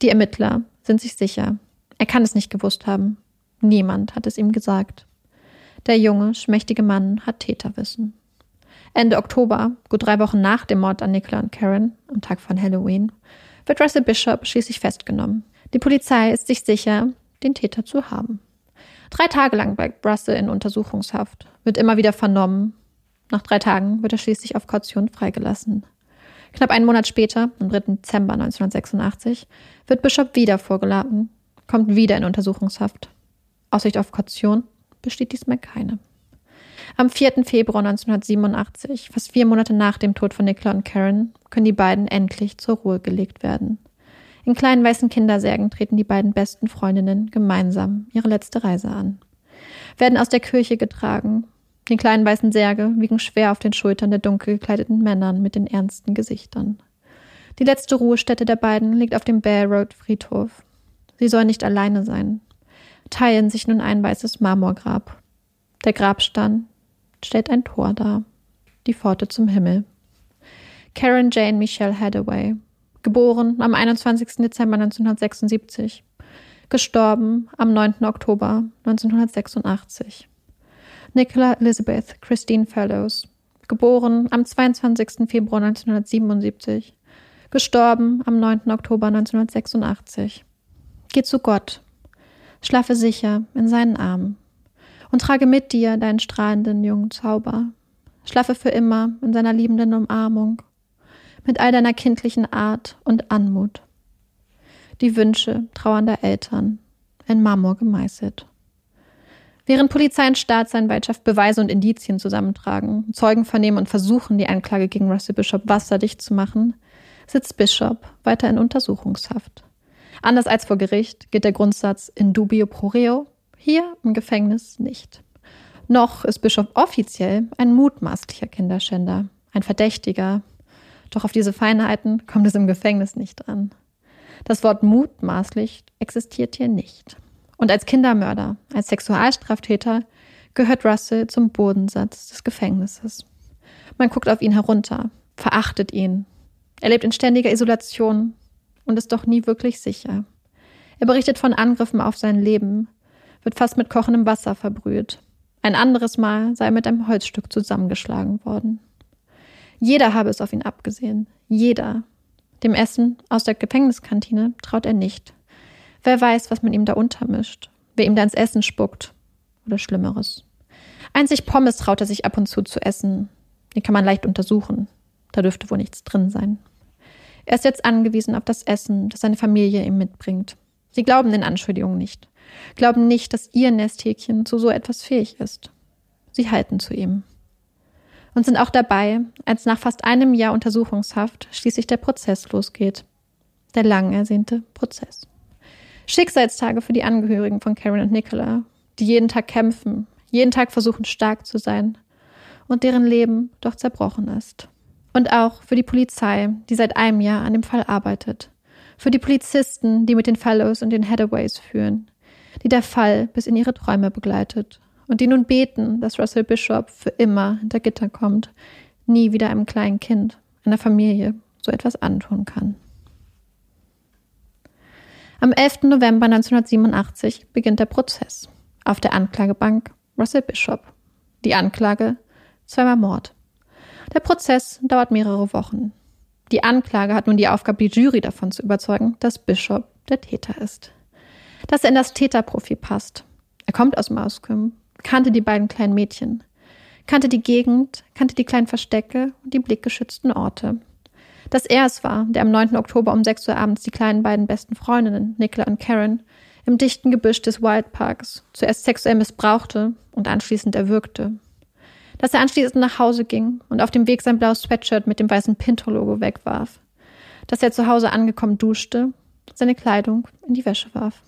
Speaker 2: Die Ermittler sind sich sicher. Er kann es nicht gewusst haben. Niemand hat es ihm gesagt. Der junge, schmächtige Mann hat Täterwissen. Ende Oktober, gut drei Wochen nach dem Mord an Nicola und Karen, am Tag von Halloween, wird Russell Bishop schließlich festgenommen. Die Polizei ist sich sicher, den Täter zu haben. Drei Tage lang bleibt Russell in Untersuchungshaft, wird immer wieder vernommen. Nach drei Tagen wird er schließlich auf Kaution freigelassen. Knapp einen Monat später, am 3. Dezember 1986, wird Bishop wieder vorgeladen, kommt wieder in Untersuchungshaft. Aussicht auf Kaution besteht diesmal keine. Am 4. Februar 1987, fast vier Monate nach dem Tod von Nicola und Karen, können die beiden endlich zur Ruhe gelegt werden. In kleinen weißen Kindersärgen treten die beiden besten Freundinnen gemeinsam ihre letzte Reise an. Werden aus der Kirche getragen, die kleinen weißen Särge wiegen schwer auf den Schultern der dunkel gekleideten Männern mit den ernsten Gesichtern. Die letzte Ruhestätte der beiden liegt auf dem Bear Road Friedhof. Sie sollen nicht alleine sein. Teilen sich nun ein weißes Marmorgrab. Der Grabstein stellt ein Tor dar. Die Pforte zum Himmel. Karen Jane Michelle Hathaway, geboren am 21. Dezember 1976, gestorben am 9. Oktober 1986. Nicola Elizabeth Christine Fellows, geboren am 22. Februar 1977, gestorben am 9. Oktober 1986. Geh zu Gott, schlafe sicher in seinen Armen und trage mit dir deinen strahlenden jungen Zauber. Schlafe für immer in seiner liebenden Umarmung, mit all deiner kindlichen Art und Anmut. Die Wünsche trauernder Eltern in Marmor gemeißelt. Während Polizei und Staatsanwaltschaft Beweise und Indizien zusammentragen, Zeugen vernehmen und versuchen, die Anklage gegen Russell Bishop wasserdicht zu machen, sitzt Bishop weiter in Untersuchungshaft. Anders als vor Gericht gilt der Grundsatz in dubio pro reo, hier im Gefängnis nicht. Noch ist Bishop offiziell ein mutmaßlicher Kinderschänder, ein Verdächtiger. Doch auf diese Feinheiten kommt es im Gefängnis nicht dran. Das Wort mutmaßlich existiert hier nicht. Und als Kindermörder, als Sexualstraftäter gehört Russell zum Bodensatz des Gefängnisses. Man guckt auf ihn herunter, verachtet ihn. Er lebt in ständiger Isolation und ist doch nie wirklich sicher. Er berichtet von Angriffen auf sein Leben, wird fast mit kochendem Wasser verbrüht. Ein anderes Mal sei er mit einem Holzstück zusammengeschlagen worden. Jeder habe es auf ihn abgesehen. Jeder. Dem Essen aus der Gefängniskantine traut er nicht. Wer weiß, was man ihm da untermischt. Wer ihm da ins Essen spuckt. Oder Schlimmeres. Einzig Pommes traut er sich ab und zu zu essen. Die kann man leicht untersuchen. Da dürfte wohl nichts drin sein. Er ist jetzt angewiesen auf das Essen, das seine Familie ihm mitbringt. Sie glauben den Anschuldigungen nicht glauben nicht, dass ihr Nesthäkchen zu so etwas fähig ist. Sie halten zu ihm. Und sind auch dabei, als nach fast einem Jahr Untersuchungshaft schließlich der Prozess losgeht. Der lang ersehnte Prozess. Schicksalstage für die Angehörigen von Karen und Nicola, die jeden Tag kämpfen, jeden Tag versuchen stark zu sein und deren Leben doch zerbrochen ist. Und auch für die Polizei, die seit einem Jahr an dem Fall arbeitet. Für die Polizisten, die mit den Fellows und den Hathaway's führen die der Fall bis in ihre Träume begleitet und die nun beten, dass Russell Bishop für immer hinter Gitter kommt, nie wieder einem kleinen Kind, einer Familie so etwas antun kann. Am 11. November 1987 beginnt der Prozess. Auf der Anklagebank Russell Bishop. Die Anklage zweimal Mord. Der Prozess dauert mehrere Wochen. Die Anklage hat nun die Aufgabe, die Jury davon zu überzeugen, dass Bishop der Täter ist dass er in das Täterprofil passt. Er kommt aus Mauskum, kannte die beiden kleinen Mädchen, kannte die Gegend, kannte die kleinen Verstecke und die blickgeschützten Orte. Dass er es war, der am 9. Oktober um 6 Uhr abends die kleinen beiden besten Freundinnen, Nicola und Karen, im dichten Gebüsch des Wildparks zuerst sexuell missbrauchte und anschließend erwürgte. Dass er anschließend nach Hause ging und auf dem Weg sein blaues Sweatshirt mit dem weißen Pinto-Logo wegwarf. Dass er zu Hause angekommen duschte, seine Kleidung in die Wäsche warf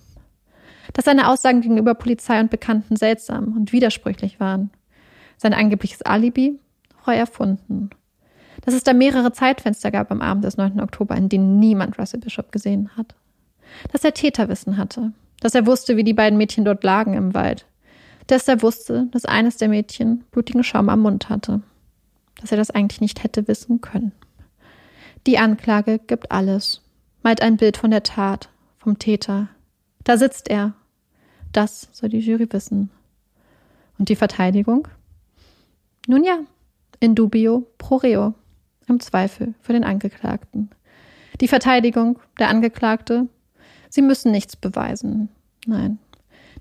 Speaker 2: dass seine Aussagen gegenüber Polizei und Bekannten seltsam und widersprüchlich waren. Sein angebliches Alibi heu erfunden. Dass es da mehrere Zeitfenster gab am Abend des 9. Oktober, in denen niemand Russell Bishop gesehen hat. Dass er Täterwissen hatte. Dass er wusste, wie die beiden Mädchen dort lagen im Wald. Dass er wusste, dass eines der Mädchen blutigen Schaum am Mund hatte. Dass er das eigentlich nicht hätte wissen können. Die Anklage gibt alles, malt ein Bild von der Tat, vom Täter. Da sitzt er, das soll die Jury wissen. Und die Verteidigung? Nun ja, in dubio pro reo, im Zweifel für den Angeklagten. Die Verteidigung, der Angeklagte, sie müssen nichts beweisen. Nein.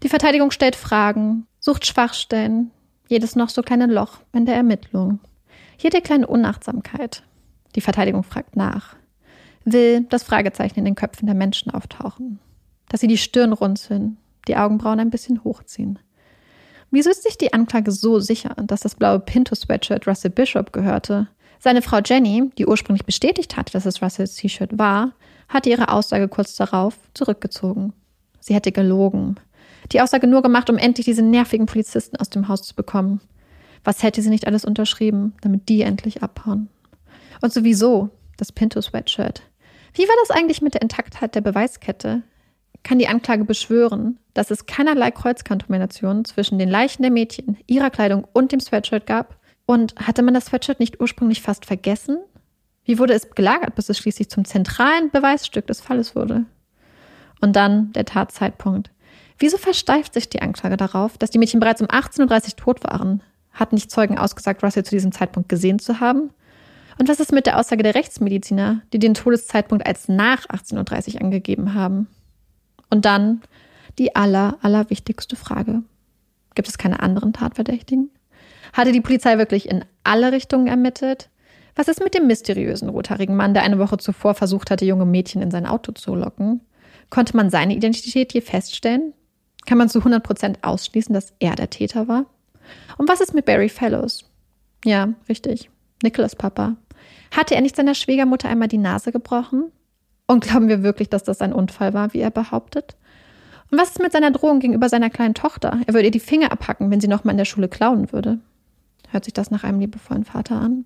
Speaker 2: Die Verteidigung stellt Fragen, sucht Schwachstellen, jedes noch so kleine Loch in der Ermittlung. Jede kleine Unachtsamkeit. Die Verteidigung fragt nach. Will, dass Fragezeichen in den Köpfen der Menschen auftauchen. Dass sie die Stirn runzeln, die Augenbrauen ein bisschen hochziehen. Wieso ist sich die Anklage so sicher, dass das blaue Pinto-Sweatshirt Russell Bishop gehörte? Seine Frau Jenny, die ursprünglich bestätigt hatte, dass es Russells T-Shirt war, hatte ihre Aussage kurz darauf zurückgezogen. Sie hätte gelogen. Die Aussage nur gemacht, um endlich diese nervigen Polizisten aus dem Haus zu bekommen. Was hätte sie nicht alles unterschrieben, damit die endlich abhauen? Und sowieso das Pinto-Sweatshirt. Wie war das eigentlich mit der Intaktheit der Beweiskette? kann die Anklage beschwören, dass es keinerlei Kreuzkontamination zwischen den Leichen der Mädchen, ihrer Kleidung und dem Sweatshirt gab? Und hatte man das Sweatshirt nicht ursprünglich fast vergessen? Wie wurde es gelagert, bis es schließlich zum zentralen Beweisstück des Falles wurde? Und dann der Tatzeitpunkt. Wieso versteift sich die Anklage darauf, dass die Mädchen bereits um 18.30 Uhr tot waren? Hatten nicht Zeugen ausgesagt, Russell zu diesem Zeitpunkt gesehen zu haben? Und was ist mit der Aussage der Rechtsmediziner, die den Todeszeitpunkt als nach 18.30 Uhr angegeben haben? Und dann die aller, allerwichtigste Frage. Gibt es keine anderen Tatverdächtigen? Hatte die Polizei wirklich in alle Richtungen ermittelt? Was ist mit dem mysteriösen rothaarigen Mann, der eine Woche zuvor versucht hatte, junge Mädchen in sein Auto zu locken? Konnte man seine Identität je feststellen? Kann man zu 100 Prozent ausschließen, dass er der Täter war? Und was ist mit Barry Fellows? Ja, richtig. Nicholas Papa. Hatte er nicht seiner Schwiegermutter einmal die Nase gebrochen? Und glauben wir wirklich, dass das ein Unfall war, wie er behauptet? Und was ist mit seiner Drohung gegenüber seiner kleinen Tochter? Er würde ihr die Finger abhacken, wenn sie noch mal in der Schule klauen würde. Hört sich das nach einem liebevollen Vater an?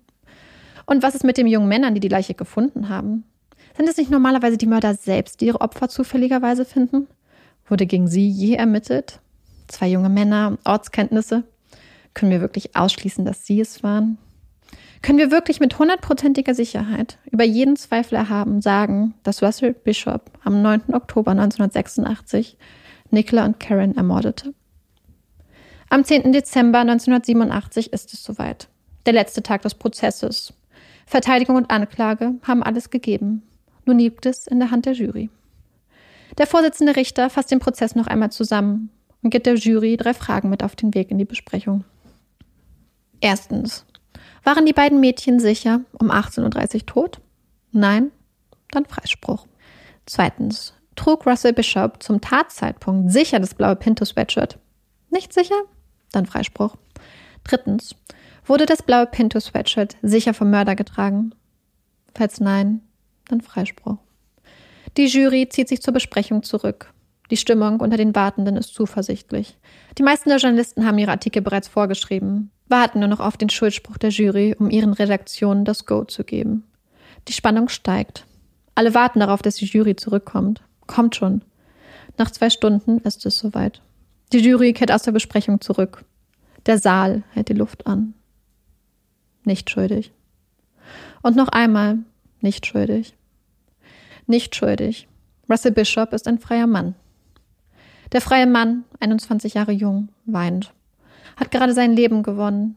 Speaker 2: Und was ist mit den jungen Männern, die die Leiche gefunden haben? Sind es nicht normalerweise die Mörder selbst, die ihre Opfer zufälligerweise finden? Wurde gegen sie je ermittelt? Zwei junge Männer, Ortskenntnisse. Können wir wirklich ausschließen, dass sie es waren? Können wir wirklich mit hundertprozentiger Sicherheit über jeden Zweifel erhaben sagen, dass Russell Bishop am 9. Oktober 1986 Nicola und Karen ermordete? Am 10. Dezember 1987 ist es soweit. Der letzte Tag des Prozesses. Verteidigung und Anklage haben alles gegeben. Nun liegt es in der Hand der Jury. Der Vorsitzende Richter fasst den Prozess noch einmal zusammen und gibt der Jury drei Fragen mit auf den Weg in die Besprechung. Erstens. Waren die beiden Mädchen sicher um 18.30 Uhr tot? Nein? Dann Freispruch. Zweitens. Trug Russell Bishop zum Tatzeitpunkt sicher das blaue Pinto-Sweatshirt? Nicht sicher? Dann Freispruch. Drittens. Wurde das blaue Pinto-Sweatshirt sicher vom Mörder getragen? Falls nein, dann Freispruch. Die Jury zieht sich zur Besprechung zurück. Die Stimmung unter den Wartenden ist zuversichtlich. Die meisten der Journalisten haben ihre Artikel bereits vorgeschrieben, warten nur noch auf den Schuldspruch der Jury, um ihren Redaktionen das Go zu geben. Die Spannung steigt. Alle warten darauf, dass die Jury zurückkommt. Kommt schon. Nach zwei Stunden ist es soweit. Die Jury kehrt aus der Besprechung zurück. Der Saal hält die Luft an. Nicht schuldig. Und noch einmal nicht schuldig. Nicht schuldig. Russell Bishop ist ein freier Mann. Der freie Mann, 21 Jahre jung, weint. Hat gerade sein Leben gewonnen.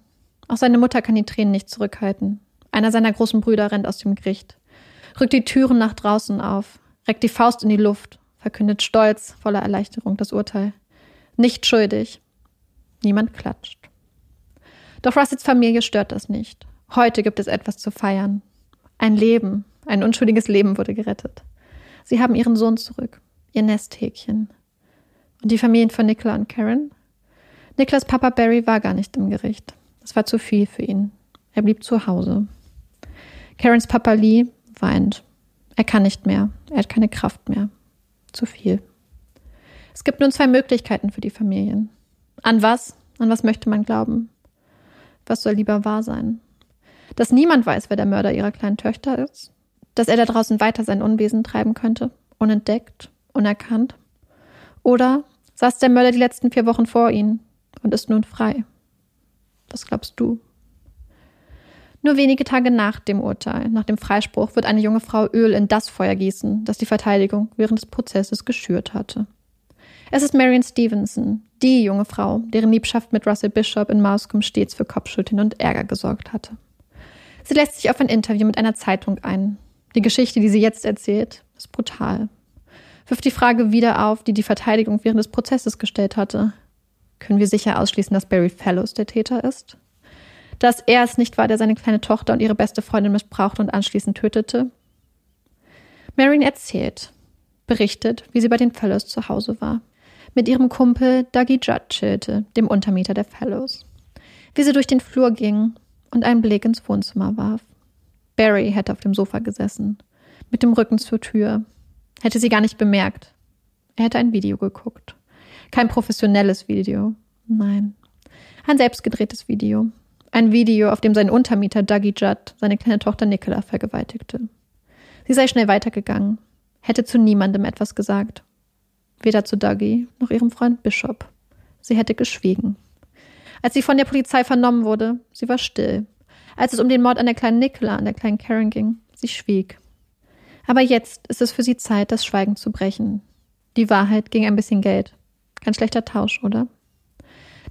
Speaker 2: Auch seine Mutter kann die Tränen nicht zurückhalten. Einer seiner großen Brüder rennt aus dem Gericht, rückt die Türen nach draußen auf, reckt die Faust in die Luft, verkündet stolz, voller Erleichterung das Urteil. Nicht schuldig. Niemand klatscht. Doch Russells Familie stört das nicht. Heute gibt es etwas zu feiern. Ein Leben, ein unschuldiges Leben wurde gerettet. Sie haben ihren Sohn zurück, ihr Nesthäkchen. Und die Familien von Nicola und Karen? Niklas Papa Barry war gar nicht im Gericht. Es war zu viel für ihn. Er blieb zu Hause. Karens Papa Lee weint. Er kann nicht mehr. Er hat keine Kraft mehr. Zu viel. Es gibt nun zwei Möglichkeiten für die Familien. An was? An was möchte man glauben? Was soll lieber wahr sein? Dass niemand weiß, wer der Mörder ihrer kleinen Töchter ist? Dass er da draußen weiter sein Unwesen treiben könnte? Unentdeckt? Unerkannt? Oder saß der Mörder die letzten vier Wochen vor ihnen und ist nun frei? Was glaubst du? Nur wenige Tage nach dem Urteil, nach dem Freispruch, wird eine junge Frau Öl in das Feuer gießen, das die Verteidigung während des Prozesses geschürt hatte. Es ist Marion Stevenson, die junge Frau, deren Liebschaft mit Russell Bishop in Mauscombe stets für Kopfschütteln und Ärger gesorgt hatte. Sie lässt sich auf ein Interview mit einer Zeitung ein. Die Geschichte, die sie jetzt erzählt, ist brutal. Wirft die Frage wieder auf, die die Verteidigung während des Prozesses gestellt hatte. Können wir sicher ausschließen, dass Barry Fellows der Täter ist? Dass er es nicht war, der seine kleine Tochter und ihre beste Freundin missbrauchte und anschließend tötete? Marion erzählt, berichtet, wie sie bei den Fellows zu Hause war mit ihrem Kumpel Dougie Judd chillte, dem Untermieter der Fellows. Wie sie durch den Flur ging und einen Blick ins Wohnzimmer warf. Barry hätte auf dem Sofa gesessen, mit dem Rücken zur Tür. Hätte sie gar nicht bemerkt. Er hätte ein Video geguckt. Kein professionelles Video. Nein. Ein selbstgedrehtes Video. Ein Video, auf dem sein Untermieter Dougie Judd seine kleine Tochter Nicola vergewaltigte. Sie sei schnell weitergegangen, hätte zu niemandem etwas gesagt Weder zu Dougie noch ihrem Freund Bishop. Sie hätte geschwiegen. Als sie von der Polizei vernommen wurde, sie war still. Als es um den Mord an der kleinen Nicola, an der kleinen Karen ging, sie schwieg. Aber jetzt ist es für sie Zeit, das Schweigen zu brechen. Die Wahrheit ging ein bisschen Geld. Kein schlechter Tausch, oder?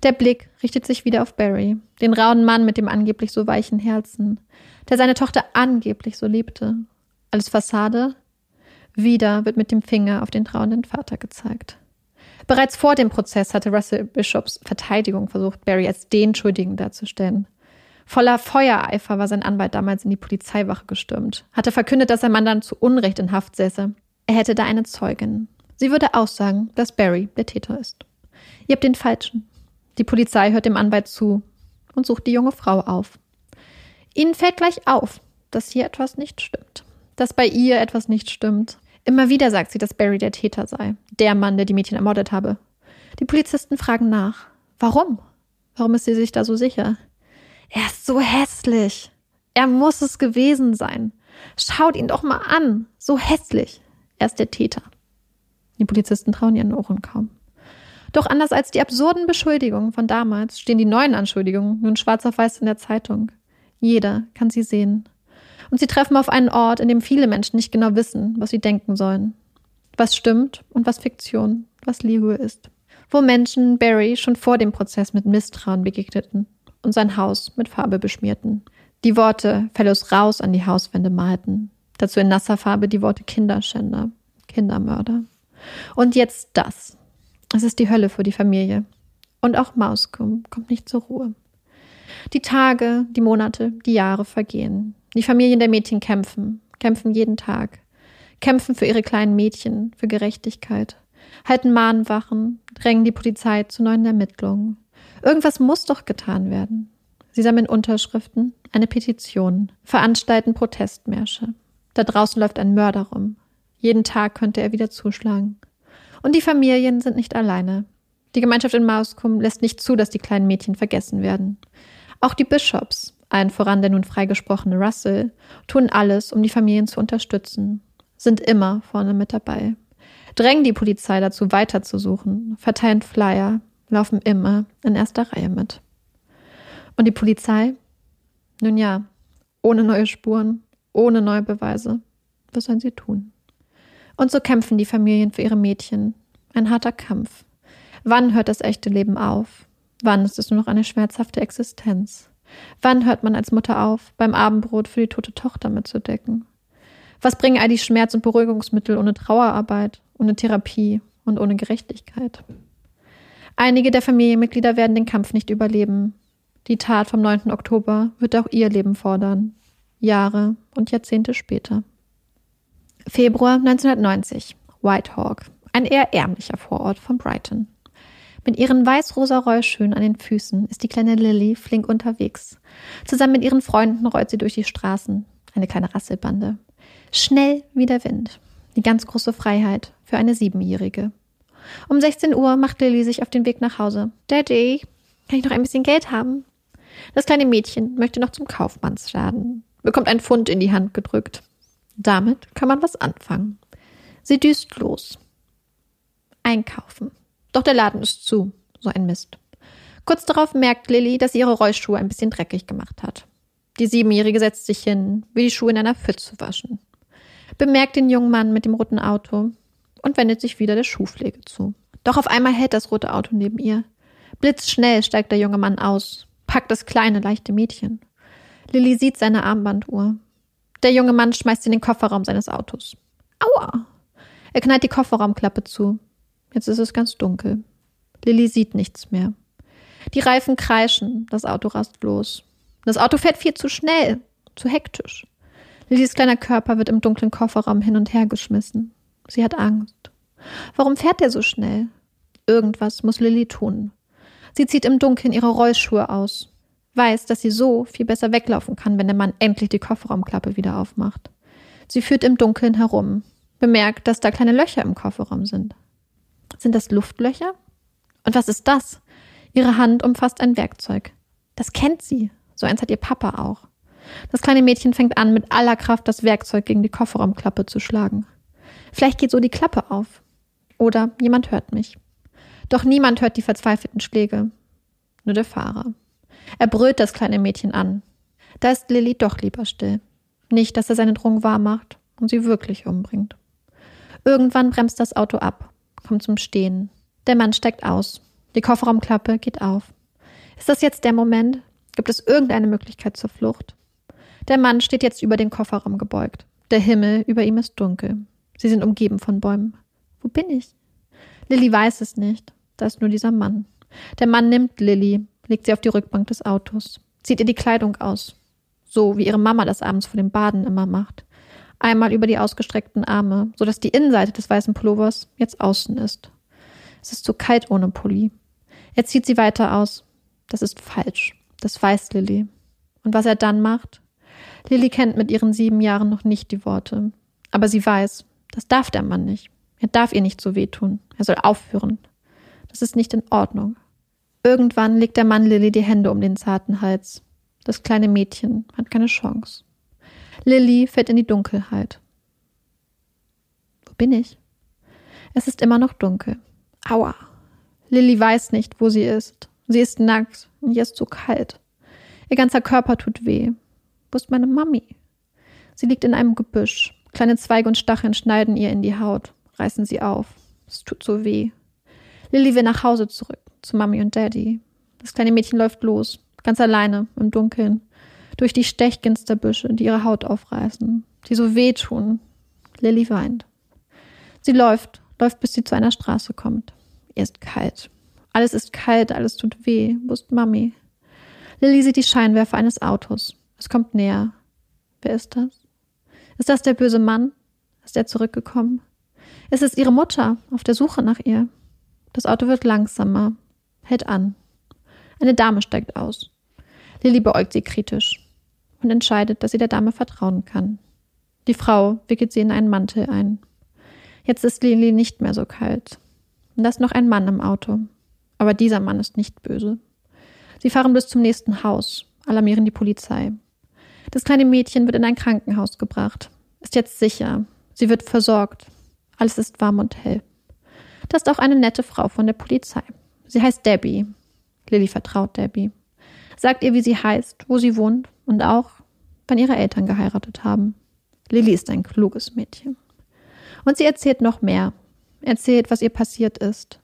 Speaker 2: Der Blick richtet sich wieder auf Barry, den rauen Mann mit dem angeblich so weichen Herzen, der seine Tochter angeblich so liebte. Alles Fassade. Wieder wird mit dem Finger auf den trauenden Vater gezeigt. Bereits vor dem Prozess hatte Russell Bishops Verteidigung versucht, Barry als den Schuldigen darzustellen. Voller Feuereifer war sein Anwalt damals in die Polizeiwache gestürmt, hatte verkündet, dass sein Mann dann zu Unrecht in Haft säße. Er hätte da eine Zeugin. Sie würde aussagen, dass Barry der Täter ist. Ihr habt den Falschen. Die Polizei hört dem Anwalt zu und sucht die junge Frau auf. Ihnen fällt gleich auf, dass hier etwas nicht stimmt. Dass bei ihr etwas nicht stimmt. Immer wieder sagt sie, dass Barry der Täter sei, der Mann, der die Mädchen ermordet habe. Die Polizisten fragen nach. Warum? Warum ist sie sich da so sicher? Er ist so hässlich. Er muss es gewesen sein. Schaut ihn doch mal an. So hässlich. Er ist der Täter. Die Polizisten trauen ihren Ohren kaum. Doch anders als die absurden Beschuldigungen von damals stehen die neuen Anschuldigungen nun schwarz auf weiß in der Zeitung. Jeder kann sie sehen und sie treffen auf einen Ort, in dem viele Menschen nicht genau wissen, was sie denken sollen. Was stimmt und was Fiktion, was Liebe ist. Wo Menschen Barry schon vor dem Prozess mit Misstrauen begegneten und sein Haus mit Farbe beschmierten. Die Worte Fellows raus an die Hauswände malten. Dazu in nasser Farbe die Worte Kinderschänder, Kindermörder. Und jetzt das. Es ist die Hölle für die Familie. Und auch Mauskum kommt nicht zur Ruhe. Die Tage, die Monate, die Jahre vergehen. Die Familien der Mädchen kämpfen, kämpfen jeden Tag, kämpfen für ihre kleinen Mädchen, für Gerechtigkeit, halten Mahnwachen, drängen die Polizei zu neuen Ermittlungen. Irgendwas muss doch getan werden. Sie sammeln Unterschriften, eine Petition, veranstalten Protestmärsche. Da draußen läuft ein Mörder rum. Jeden Tag könnte er wieder zuschlagen. Und die Familien sind nicht alleine. Die Gemeinschaft in Mauskum lässt nicht zu, dass die kleinen Mädchen vergessen werden. Auch die Bischofs, allen voran der nun freigesprochene Russell, tun alles, um die Familien zu unterstützen, sind immer vorne mit dabei, drängen die Polizei dazu, weiterzusuchen, verteilen Flyer, laufen immer in erster Reihe mit. Und die Polizei? Nun ja, ohne neue Spuren, ohne neue Beweise. Was sollen sie tun? Und so kämpfen die Familien für ihre Mädchen. Ein harter Kampf. Wann hört das echte Leben auf? Wann ist es nur noch eine schmerzhafte Existenz? Wann hört man als Mutter auf, beim Abendbrot für die tote Tochter mitzudecken? Was bringen all die Schmerz- und Beruhigungsmittel ohne Trauerarbeit, ohne Therapie und ohne Gerechtigkeit? Einige der Familienmitglieder werden den Kampf nicht überleben. Die Tat vom 9. Oktober wird auch ihr Leben fordern. Jahre und Jahrzehnte später. Februar 1990. Whitehawk, ein eher ärmlicher Vorort von Brighton. Mit ihren weiß-rosa Rollschuhen an den Füßen ist die kleine Lily flink unterwegs. Zusammen mit ihren Freunden rollt sie durch die Straßen. Eine kleine Rasselbande. Schnell wie der Wind. Die ganz große Freiheit für eine Siebenjährige. Um 16 Uhr macht Lily sich auf den Weg nach Hause. Daddy, kann ich noch ein bisschen Geld haben? Das kleine Mädchen möchte noch zum Kaufmannsladen, bekommt ein Pfund in die Hand gedrückt. Damit kann man was anfangen. Sie düst los. Einkaufen. Doch der Laden ist zu. So ein Mist. Kurz darauf merkt Lilly, dass sie ihre Rollschuhe ein bisschen dreckig gemacht hat. Die Siebenjährige setzt sich hin, will die Schuhe in einer Pfütze waschen. Bemerkt den jungen Mann mit dem roten Auto und wendet sich wieder der Schuhpflege zu. Doch auf einmal hält das rote Auto neben ihr. Blitzschnell steigt der junge Mann aus, packt das kleine, leichte Mädchen. Lilly sieht seine Armbanduhr. Der junge Mann schmeißt in den Kofferraum seines Autos. Aua! Er knallt die Kofferraumklappe zu. Jetzt ist es ganz dunkel. Lilly sieht nichts mehr. Die Reifen kreischen, das Auto rast los. Das Auto fährt viel zu schnell, zu hektisch. Lillys kleiner Körper wird im dunklen Kofferraum hin und her geschmissen. Sie hat Angst. Warum fährt er so schnell? Irgendwas muss Lilly tun. Sie zieht im Dunkeln ihre Rollschuhe aus, weiß, dass sie so viel besser weglaufen kann, wenn der Mann endlich die Kofferraumklappe wieder aufmacht. Sie führt im Dunkeln herum, bemerkt, dass da kleine Löcher im Kofferraum sind. Sind das Luftlöcher? Und was ist das? Ihre Hand umfasst ein Werkzeug. Das kennt sie. So eins hat ihr Papa auch. Das kleine Mädchen fängt an, mit aller Kraft das Werkzeug gegen die Kofferraumklappe zu schlagen. Vielleicht geht so die Klappe auf. Oder jemand hört mich. Doch niemand hört die verzweifelten Schläge. Nur der Fahrer. Er brüllt das kleine Mädchen an. Da ist Lilly doch lieber still. Nicht, dass er seine Drohung wahr macht und sie wirklich umbringt. Irgendwann bremst das Auto ab kommt zum Stehen. Der Mann steigt aus. Die Kofferraumklappe geht auf. Ist das jetzt der Moment? Gibt es irgendeine Möglichkeit zur Flucht? Der Mann steht jetzt über den Kofferraum gebeugt. Der Himmel über ihm ist dunkel. Sie sind umgeben von Bäumen. Wo bin ich? Lilly weiß es nicht. Da ist nur dieser Mann. Der Mann nimmt Lilly, legt sie auf die Rückbank des Autos, zieht ihr die Kleidung aus. So wie ihre Mama das abends vor dem Baden immer macht. Einmal über die ausgestreckten Arme, sodass die Innenseite des weißen Pullovers jetzt außen ist. Es ist zu kalt ohne Pulli. Er zieht sie weiter aus. Das ist falsch. Das weiß Lilly. Und was er dann macht? Lilly kennt mit ihren sieben Jahren noch nicht die Worte. Aber sie weiß, das darf der Mann nicht. Er darf ihr nicht so wehtun. Er soll aufhören. Das ist nicht in Ordnung. Irgendwann legt der Mann Lilly die Hände um den zarten Hals. Das kleine Mädchen hat keine Chance. Lilly fällt in die Dunkelheit. Wo bin ich? Es ist immer noch dunkel. Aua. Lilly weiß nicht, wo sie ist. Sie ist nackt und ihr ist so kalt. Ihr ganzer Körper tut weh. Wo ist meine Mami? Sie liegt in einem Gebüsch. Kleine Zweige und Stacheln schneiden ihr in die Haut, reißen sie auf. Es tut so weh. Lilly will nach Hause zurück, zu Mami und Daddy. Das kleine Mädchen läuft los, ganz alleine, im Dunkeln, durch die Stechginsterbüsche, die ihre Haut aufreißen, die so wehtun. Lilly weint. Sie läuft, läuft, bis sie zu einer Straße kommt. Ihr ist kalt. Alles ist kalt, alles tut weh. Wo ist Mami? Lilly sieht die Scheinwerfer eines Autos. Es kommt näher. Wer ist das? Ist das der böse Mann? Ist er zurückgekommen? Ist es ihre Mutter auf der Suche nach ihr? Das Auto wird langsamer, hält an. Eine Dame steigt aus. Lilly beäugt sie kritisch und entscheidet, dass sie der Dame vertrauen kann. Die Frau wickelt sie in einen Mantel ein. Jetzt ist Lilly nicht mehr so kalt. Und da ist noch ein Mann im Auto. Aber dieser Mann ist nicht böse. Sie fahren bis zum nächsten Haus, alarmieren die Polizei. Das kleine Mädchen wird in ein Krankenhaus gebracht, ist jetzt sicher. Sie wird versorgt. Alles ist warm und hell. Da ist auch eine nette Frau von der Polizei. Sie heißt Debbie. Lilly vertraut Debbie. Sagt ihr, wie sie heißt, wo sie wohnt und auch, wann ihre Eltern geheiratet haben. Lilly ist ein kluges Mädchen. Und sie erzählt noch mehr. Erzählt, was ihr passiert ist.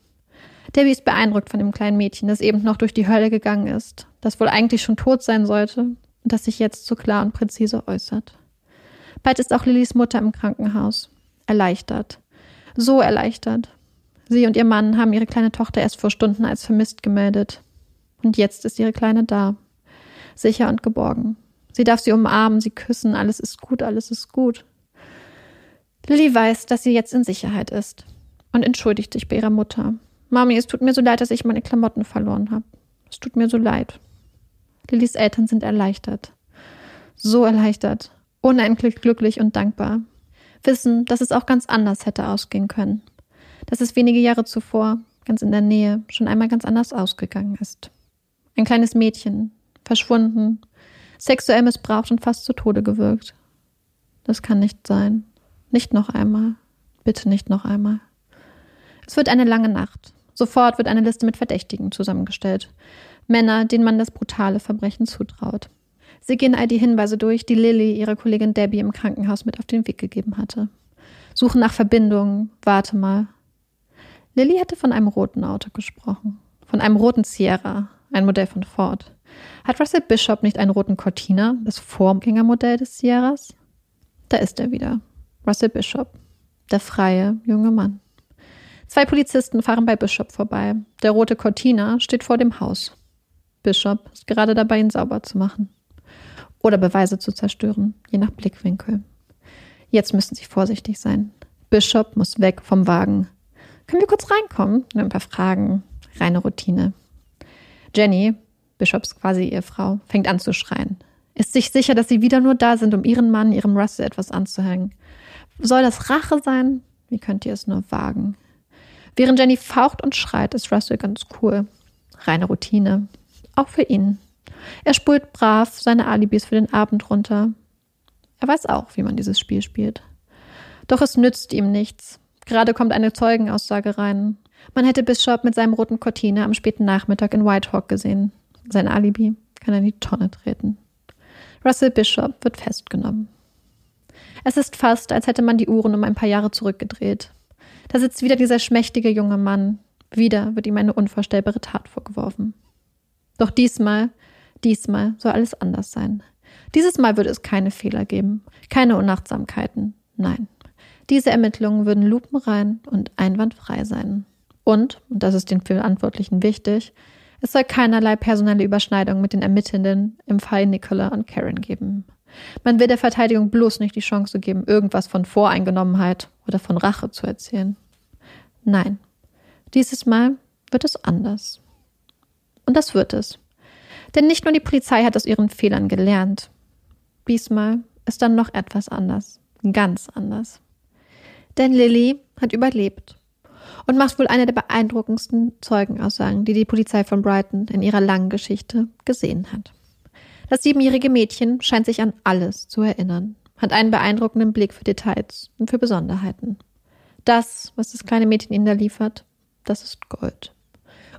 Speaker 2: Debbie ist beeindruckt von dem kleinen Mädchen, das eben noch durch die Hölle gegangen ist, das wohl eigentlich schon tot sein sollte und das sich jetzt so klar und präzise äußert. Bald ist auch Lillys Mutter im Krankenhaus. Erleichtert. So erleichtert. Sie und ihr Mann haben ihre kleine Tochter erst vor Stunden als vermisst gemeldet. Und jetzt ist ihre Kleine da. Sicher und geborgen. Sie darf sie umarmen, sie küssen, alles ist gut, alles ist gut. Lilly weiß, dass sie jetzt in Sicherheit ist und entschuldigt sich bei ihrer Mutter. Mami, es tut mir so leid, dass ich meine Klamotten verloren habe. Es tut mir so leid. Lillys Eltern sind erleichtert. So erleichtert. Unendlich glücklich und dankbar. Wissen, dass es auch ganz anders hätte ausgehen können. Dass es wenige Jahre zuvor, ganz in der Nähe, schon einmal ganz anders ausgegangen ist. Ein kleines Mädchen, verschwunden, sexuell missbraucht und fast zu Tode gewirkt. Das kann nicht sein. Nicht noch einmal. Bitte nicht noch einmal. Es wird eine lange Nacht. Sofort wird eine Liste mit Verdächtigen zusammengestellt. Männer, denen man das brutale Verbrechen zutraut. Sie gehen all die Hinweise durch, die Lilly ihrer Kollegin Debbie im Krankenhaus mit auf den Weg gegeben hatte. Suchen nach Verbindungen. Warte mal. Lilly hatte von einem roten Auto gesprochen. Von einem roten Sierra, ein Modell von Ford. Hat Russell Bishop nicht einen roten Cortina, das Vorgängermodell des Sierras? Da ist er wieder. Russell Bishop. Der freie junge Mann. Zwei Polizisten fahren bei Bishop vorbei. Der rote Cortina steht vor dem Haus. Bishop ist gerade dabei, ihn sauber zu machen. Oder Beweise zu zerstören, je nach Blickwinkel. Jetzt müssen sie vorsichtig sein. Bishop muss weg vom Wagen. Können wir kurz reinkommen? Nur ein paar Fragen. Reine Routine. Jenny, Bishops quasi Ehefrau, fängt an zu schreien. Ist sich sicher, dass sie wieder nur da sind, um ihren Mann, ihrem Russell etwas anzuhängen. Soll das Rache sein? Wie könnt ihr es nur wagen? Während Jenny faucht und schreit, ist Russell ganz cool. Reine Routine. Auch für ihn. Er spult brav seine Alibis für den Abend runter. Er weiß auch, wie man dieses Spiel spielt. Doch es nützt ihm nichts. Gerade kommt eine Zeugenaussage rein. Man hätte Bishop mit seinem roten Cortina am späten Nachmittag in Whitehawk gesehen. Sein Alibi kann in die Tonne treten. Russell Bishop wird festgenommen. Es ist fast, als hätte man die Uhren um ein paar Jahre zurückgedreht. Da sitzt wieder dieser schmächtige junge Mann. Wieder wird ihm eine unvorstellbare Tat vorgeworfen. Doch diesmal, diesmal soll alles anders sein. Dieses Mal würde es keine Fehler geben, keine Unachtsamkeiten. Nein. Diese Ermittlungen würden lupenrein und einwandfrei sein. Und, und das ist den Verantwortlichen wichtig, es soll keinerlei personelle Überschneidung mit den Ermittelnden im Fall Nicola und Karen geben. Man will der Verteidigung bloß nicht die Chance geben, irgendwas von Voreingenommenheit oder von Rache zu erzählen. Nein, dieses Mal wird es anders. Und das wird es. Denn nicht nur die Polizei hat aus ihren Fehlern gelernt. Diesmal ist dann noch etwas anders. Ganz anders. Denn Lilly hat überlebt und macht wohl eine der beeindruckendsten Zeugenaussagen, die die Polizei von Brighton in ihrer langen Geschichte gesehen hat. Das siebenjährige Mädchen scheint sich an alles zu erinnern, hat einen beeindruckenden Blick für Details und für Besonderheiten. Das, was das kleine Mädchen ihnen da liefert, das ist Gold.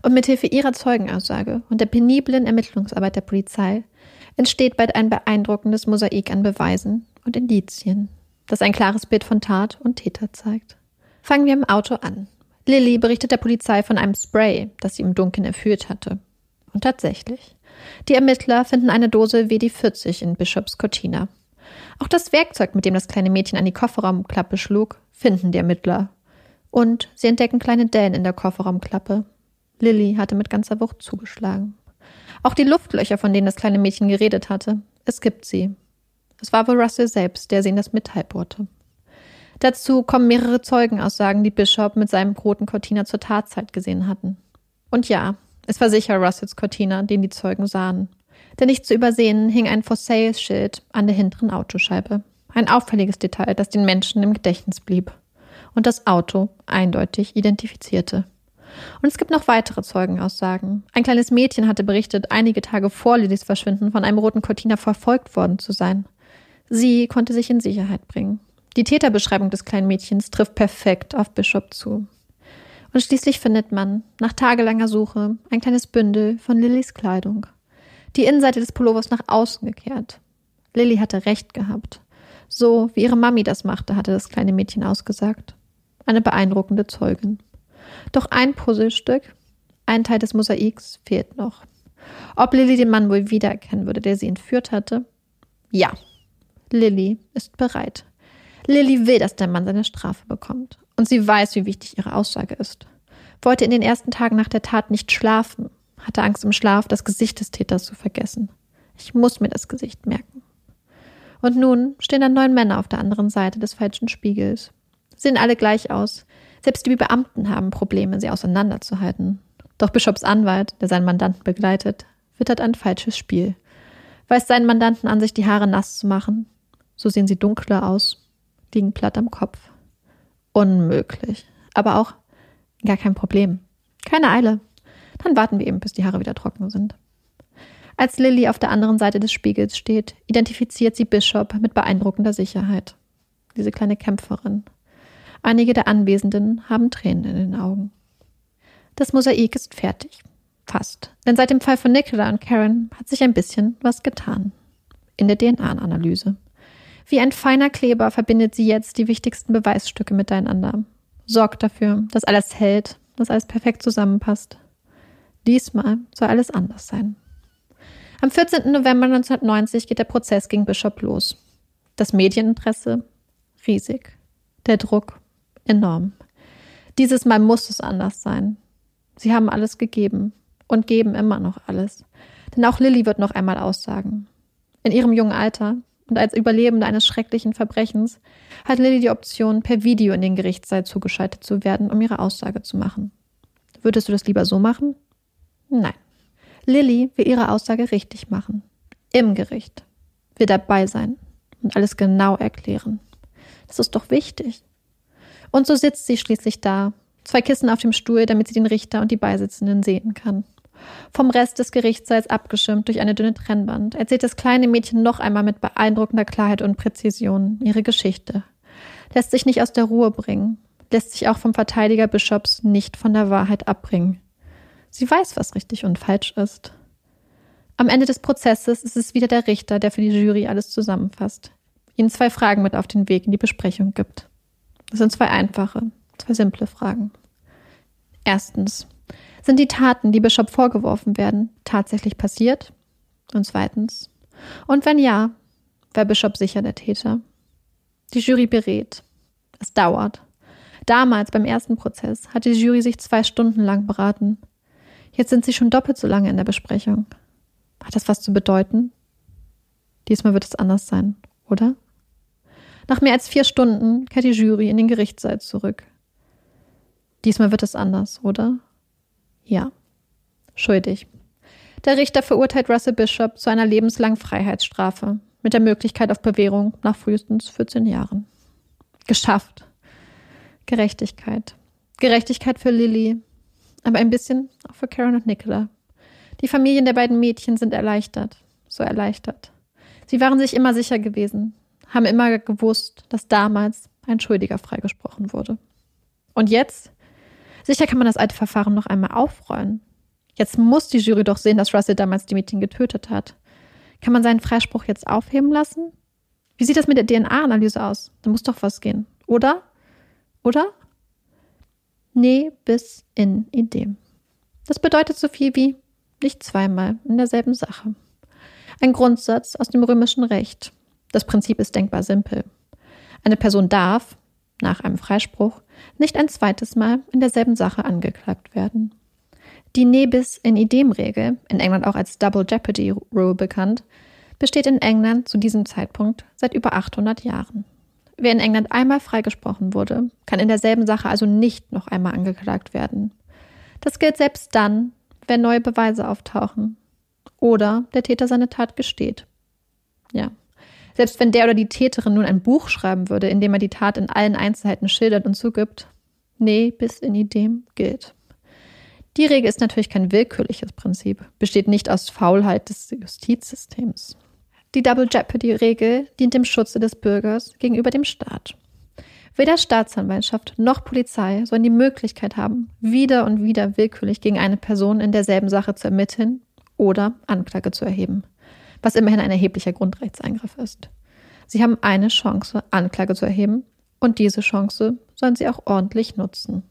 Speaker 2: Und mithilfe ihrer Zeugenaussage und der peniblen Ermittlungsarbeit der Polizei entsteht bald ein beeindruckendes Mosaik an Beweisen und Indizien, das ein klares Bild von Tat und Täter zeigt. Fangen wir im Auto an. Lilly berichtet der Polizei von einem Spray, das sie im Dunkeln erführt hatte. Und tatsächlich. Die Ermittler finden eine Dose WD-40 in Bishops Cortina. Auch das Werkzeug, mit dem das kleine Mädchen an die Kofferraumklappe schlug, finden die Ermittler. Und sie entdecken kleine Dellen in der Kofferraumklappe. Lilly hatte mit ganzer Wucht zugeschlagen. Auch die Luftlöcher, von denen das kleine Mädchen geredet hatte, es gibt sie. Es war wohl Russell selbst, der sie in das Metall bohrte. Dazu kommen mehrere Zeugenaussagen, die Bishop mit seinem roten Cortina zur Tatzeit gesehen hatten. Und ja, es war sicher Russells Cortina, den die Zeugen sahen. Denn nicht zu übersehen hing ein For Sale-Schild an der hinteren Autoscheibe. Ein auffälliges Detail, das den Menschen im Gedächtnis blieb. Und das Auto eindeutig identifizierte. Und es gibt noch weitere Zeugenaussagen. Ein kleines Mädchen hatte berichtet, einige Tage vor Lillys Verschwinden von einem roten Cortina verfolgt worden zu sein. Sie konnte sich in Sicherheit bringen. Die Täterbeschreibung des kleinen Mädchens trifft perfekt auf Bishop zu. Und schließlich findet man, nach tagelanger Suche, ein kleines Bündel von Lillys Kleidung. Die Innenseite des Pullovers nach außen gekehrt. Lilly hatte recht gehabt. So wie ihre Mami das machte, hatte das kleine Mädchen ausgesagt. Eine beeindruckende Zeugin. Doch ein Puzzlestück, ein Teil des Mosaiks, fehlt noch. Ob Lilly den Mann wohl wiedererkennen würde, der sie entführt hatte? Ja. Lilly ist bereit. Lilly will, dass der Mann seine Strafe bekommt. Und sie weiß, wie wichtig ihre Aussage ist. Wollte in den ersten Tagen nach der Tat nicht schlafen, hatte Angst im Schlaf, das Gesicht des Täters zu vergessen. Ich muss mir das Gesicht merken. Und nun stehen da neun Männer auf der anderen Seite des falschen Spiegels. Sehen alle gleich aus. Selbst die Beamten haben Probleme, sie auseinanderzuhalten. Doch Bischofs Anwalt, der seinen Mandanten begleitet, wittert ein falsches Spiel. Weist seinen Mandanten an, sich die Haare nass zu machen. So sehen sie dunkler aus liegen platt am Kopf. Unmöglich. Aber auch gar kein Problem. Keine Eile. Dann warten wir eben, bis die Haare wieder trocken sind. Als Lilly auf der anderen Seite des Spiegels steht, identifiziert sie Bishop mit beeindruckender Sicherheit. Diese kleine Kämpferin. Einige der Anwesenden haben Tränen in den Augen. Das Mosaik ist fertig. Fast. Denn seit dem Fall von Nicola und Karen hat sich ein bisschen was getan. In der DNA-Analyse. Wie ein feiner Kleber verbindet sie jetzt die wichtigsten Beweisstücke miteinander. Sorgt dafür, dass alles hält, dass alles perfekt zusammenpasst. Diesmal soll alles anders sein. Am 14. November 1990 geht der Prozess gegen Bishop los. Das Medieninteresse riesig. Der Druck enorm. Dieses Mal muss es anders sein. Sie haben alles gegeben und geben immer noch alles. Denn auch Lilly wird noch einmal aussagen. In ihrem jungen Alter und als Überlebende eines schrecklichen Verbrechens hat Lilly die Option, per Video in den Gerichtssaal zugeschaltet zu werden, um ihre Aussage zu machen. Würdest du das lieber so machen? Nein. Lilly will ihre Aussage richtig machen. Im Gericht. Will dabei sein und alles genau erklären. Das ist doch wichtig. Und so sitzt sie schließlich da, zwei Kissen auf dem Stuhl, damit sie den Richter und die Beisitzenden sehen kann. Vom Rest des Gerichtssaals abgeschirmt durch eine dünne Trennwand, erzählt das kleine Mädchen noch einmal mit beeindruckender Klarheit und Präzision ihre Geschichte. Lässt sich nicht aus der Ruhe bringen, lässt sich auch vom Verteidiger Bischofs nicht von der Wahrheit abbringen. Sie weiß, was richtig und falsch ist. Am Ende des Prozesses ist es wieder der Richter, der für die Jury alles zusammenfasst, ihnen zwei Fragen mit auf den Weg in die Besprechung gibt. Das sind zwei einfache, zwei simple Fragen. Erstens, sind die Taten, die Bishop vorgeworfen werden, tatsächlich passiert? Und zweitens, und wenn ja, war Bishop sicher der Täter. Die Jury berät. Es dauert. Damals, beim ersten Prozess, hat die Jury sich zwei Stunden lang beraten. Jetzt sind sie schon doppelt so lange in der Besprechung. Hat das was zu bedeuten? Diesmal wird es anders sein, oder? Nach mehr als vier Stunden kehrt die Jury in den Gerichtssaal zurück. Diesmal wird es anders, oder? Ja. Schuldig. Der Richter verurteilt Russell Bishop zu einer lebenslangen Freiheitsstrafe mit der Möglichkeit auf Bewährung nach frühestens 14 Jahren. Geschafft. Gerechtigkeit. Gerechtigkeit für Lily, aber ein bisschen auch für Karen und Nicola. Die Familien der beiden Mädchen sind erleichtert, so erleichtert. Sie waren sich immer sicher gewesen, haben immer gewusst, dass damals ein Schuldiger freigesprochen wurde. Und jetzt? Sicher kann man das alte Verfahren noch einmal aufrollen. Jetzt muss die Jury doch sehen, dass Russell damals die Mädchen getötet hat. Kann man seinen Freispruch jetzt aufheben lassen? Wie sieht das mit der DNA-Analyse aus? Da muss doch was gehen, oder? Oder? Nee, bis in Idee. Das bedeutet so viel wie nicht zweimal in derselben Sache. Ein Grundsatz aus dem römischen Recht. Das Prinzip ist denkbar simpel. Eine Person darf, nach einem Freispruch, nicht ein zweites Mal in derselben Sache angeklagt werden. Die Nebis in idem-Regel, in England auch als Double Jeopardy Rule bekannt, besteht in England zu diesem Zeitpunkt seit über 800 Jahren. Wer in England einmal freigesprochen wurde, kann in derselben Sache also nicht noch einmal angeklagt werden. Das gilt selbst dann, wenn neue Beweise auftauchen oder der Täter seine Tat gesteht. Ja. Selbst wenn der oder die Täterin nun ein Buch schreiben würde, in dem er die Tat in allen Einzelheiten schildert und zugibt, nee, bis in idem gilt. Die Regel ist natürlich kein willkürliches Prinzip, besteht nicht aus Faulheit des Justizsystems. Die Double Jeopardy-Regel dient dem Schutze des Bürgers gegenüber dem Staat. Weder Staatsanwaltschaft noch Polizei sollen die Möglichkeit haben, wieder und wieder willkürlich gegen eine Person in derselben Sache zu ermitteln oder Anklage zu erheben, was immerhin ein erheblicher Grundrechtseingriff ist. Sie haben eine Chance, Anklage zu erheben, und diese Chance sollen sie auch ordentlich nutzen.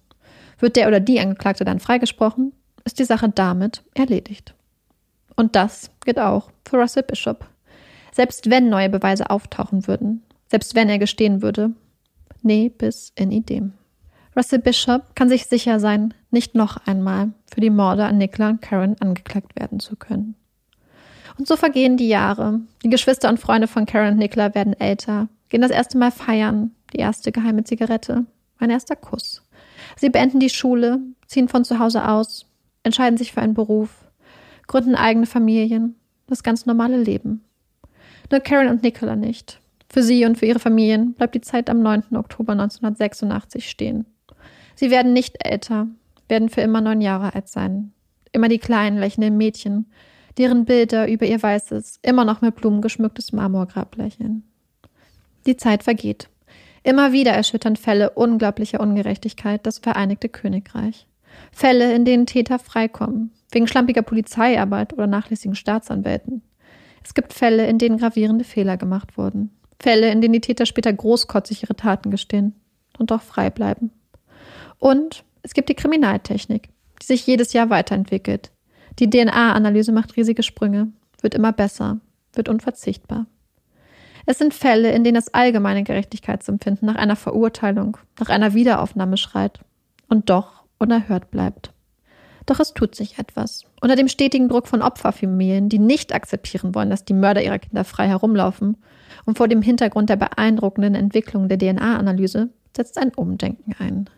Speaker 2: Wird der oder die Angeklagte dann freigesprochen, ist die Sache damit erledigt. Und das gilt auch für Russell Bishop. Selbst wenn neue Beweise auftauchen würden, selbst wenn er gestehen würde, nee, bis in Idem. Russell Bishop kann sich sicher sein, nicht noch einmal für die Morde an Nicola und Karen angeklagt werden zu können. Und so vergehen die Jahre. Die Geschwister und Freunde von Karen und Nicola werden älter, gehen das erste Mal feiern, die erste geheime Zigarette, mein erster Kuss. Sie beenden die Schule, ziehen von zu Hause aus, entscheiden sich für einen Beruf, gründen eigene Familien, das ganz normale Leben. Nur Karen und Nicola nicht. Für sie und für ihre Familien bleibt die Zeit am 9. Oktober 1986 stehen. Sie werden nicht älter, werden für immer neun Jahre alt sein. Immer die kleinen, lächelnden Mädchen, deren Bilder über ihr weißes, immer noch mit Blumen geschmücktes Marmorgrab lächeln. Die Zeit vergeht. Immer wieder erschüttern Fälle unglaublicher Ungerechtigkeit das Vereinigte Königreich. Fälle, in denen Täter freikommen, wegen schlampiger Polizeiarbeit oder nachlässigen Staatsanwälten. Es gibt Fälle, in denen gravierende Fehler gemacht wurden. Fälle, in denen die Täter später großkotzig ihre Taten gestehen und doch frei bleiben. Und es gibt die Kriminaltechnik, die sich jedes Jahr weiterentwickelt. Die DNA-Analyse macht riesige Sprünge, wird immer besser, wird unverzichtbar. Es sind Fälle, in denen das allgemeine Gerechtigkeitsempfinden nach einer Verurteilung, nach einer Wiederaufnahme schreit und doch unerhört bleibt. Doch es tut sich etwas. Unter dem stetigen Druck von Opferfamilien, die nicht akzeptieren wollen, dass die Mörder ihrer Kinder frei herumlaufen, und vor dem Hintergrund der beeindruckenden Entwicklung der DNA-Analyse setzt ein Umdenken ein.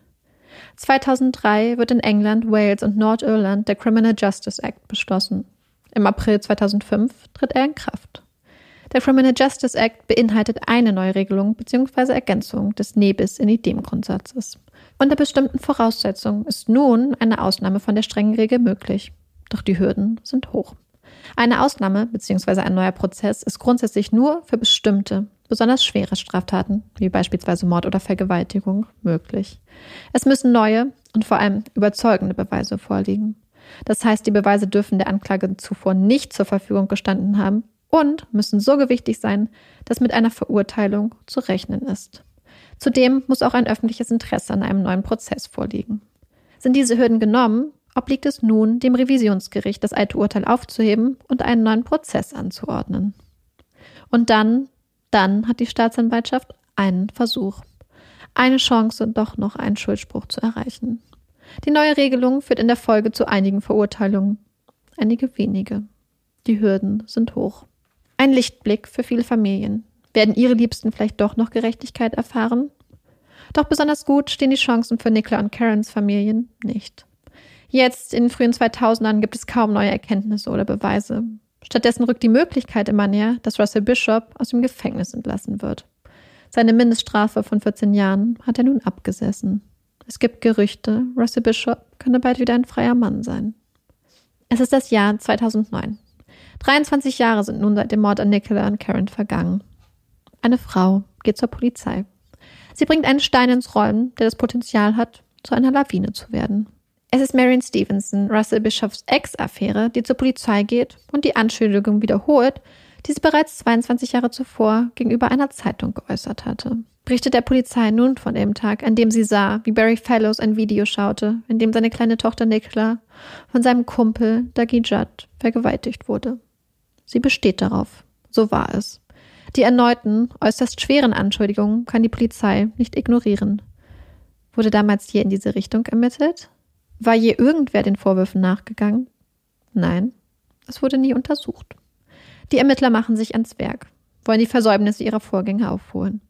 Speaker 2: 2003 wird in England, Wales und Nordirland der Criminal Justice Act beschlossen. Im April 2005 tritt er in Kraft. Der Criminal Justice Act beinhaltet eine Neuregelung bzw. Ergänzung des Nebis in Idem-Grundsatzes. Unter bestimmten Voraussetzungen ist nun eine Ausnahme von der strengen Regel möglich. Doch die Hürden sind hoch. Eine Ausnahme bzw. ein neuer Prozess ist grundsätzlich nur für bestimmte, besonders schwere Straftaten, wie beispielsweise Mord oder Vergewaltigung, möglich. Es müssen neue und vor allem überzeugende Beweise vorliegen. Das heißt, die Beweise dürfen der Anklage zuvor nicht zur Verfügung gestanden haben und müssen so gewichtig sein, dass mit einer Verurteilung zu rechnen ist. Zudem muss auch ein öffentliches Interesse an einem neuen Prozess vorliegen. Sind diese Hürden genommen, obliegt es nun dem Revisionsgericht, das alte Urteil aufzuheben und einen neuen Prozess anzuordnen. Und dann Dann hat die Staatsanwaltschaft einen Versuch. Eine Chance, doch noch einen Schuldspruch zu erreichen. Die neue Regelung führt in der Folge zu einigen Verurteilungen. Einige wenige. Die Hürden sind hoch. Ein Lichtblick für viele Familien. Werden ihre Liebsten vielleicht doch noch Gerechtigkeit erfahren? Doch besonders gut stehen die Chancen für Nicola und Karens Familien nicht. Jetzt, in den frühen 2000ern, gibt es kaum neue Erkenntnisse oder Beweise. Stattdessen rückt die Möglichkeit immer näher, dass Russell Bishop aus dem Gefängnis entlassen wird. Seine Mindeststrafe von 14 Jahren hat er nun abgesessen. Es gibt Gerüchte, Russell Bishop könne bald wieder ein freier Mann sein. Es ist das Jahr 2009. 23 Jahre sind nun seit dem Mord an Nicola und Karen vergangen. Eine Frau geht zur Polizei. Sie bringt einen Stein ins Rollen, der das Potenzial hat, zu einer Lawine zu werden. Es ist Marion Stevenson, Russell Bischoffs Ex-Affäre, die zur Polizei geht und die Anschuldigung wiederholt, die sie bereits 22 Jahre zuvor gegenüber einer Zeitung geäußert hatte. Berichtet der Polizei nun von dem Tag, an dem sie sah, wie Barry Fellows ein Video schaute, in dem seine kleine Tochter Nicola von seinem Kumpel Dougie Judd vergewaltigt wurde. Sie besteht darauf. So war es. Die erneuten, äußerst schweren Anschuldigungen kann die Polizei nicht ignorieren. Wurde damals je in diese Richtung ermittelt? War je irgendwer den Vorwürfen nachgegangen? Nein, es wurde nie untersucht. Die Ermittler machen sich ans Werk, wollen die Versäumnisse ihrer Vorgänger aufholen.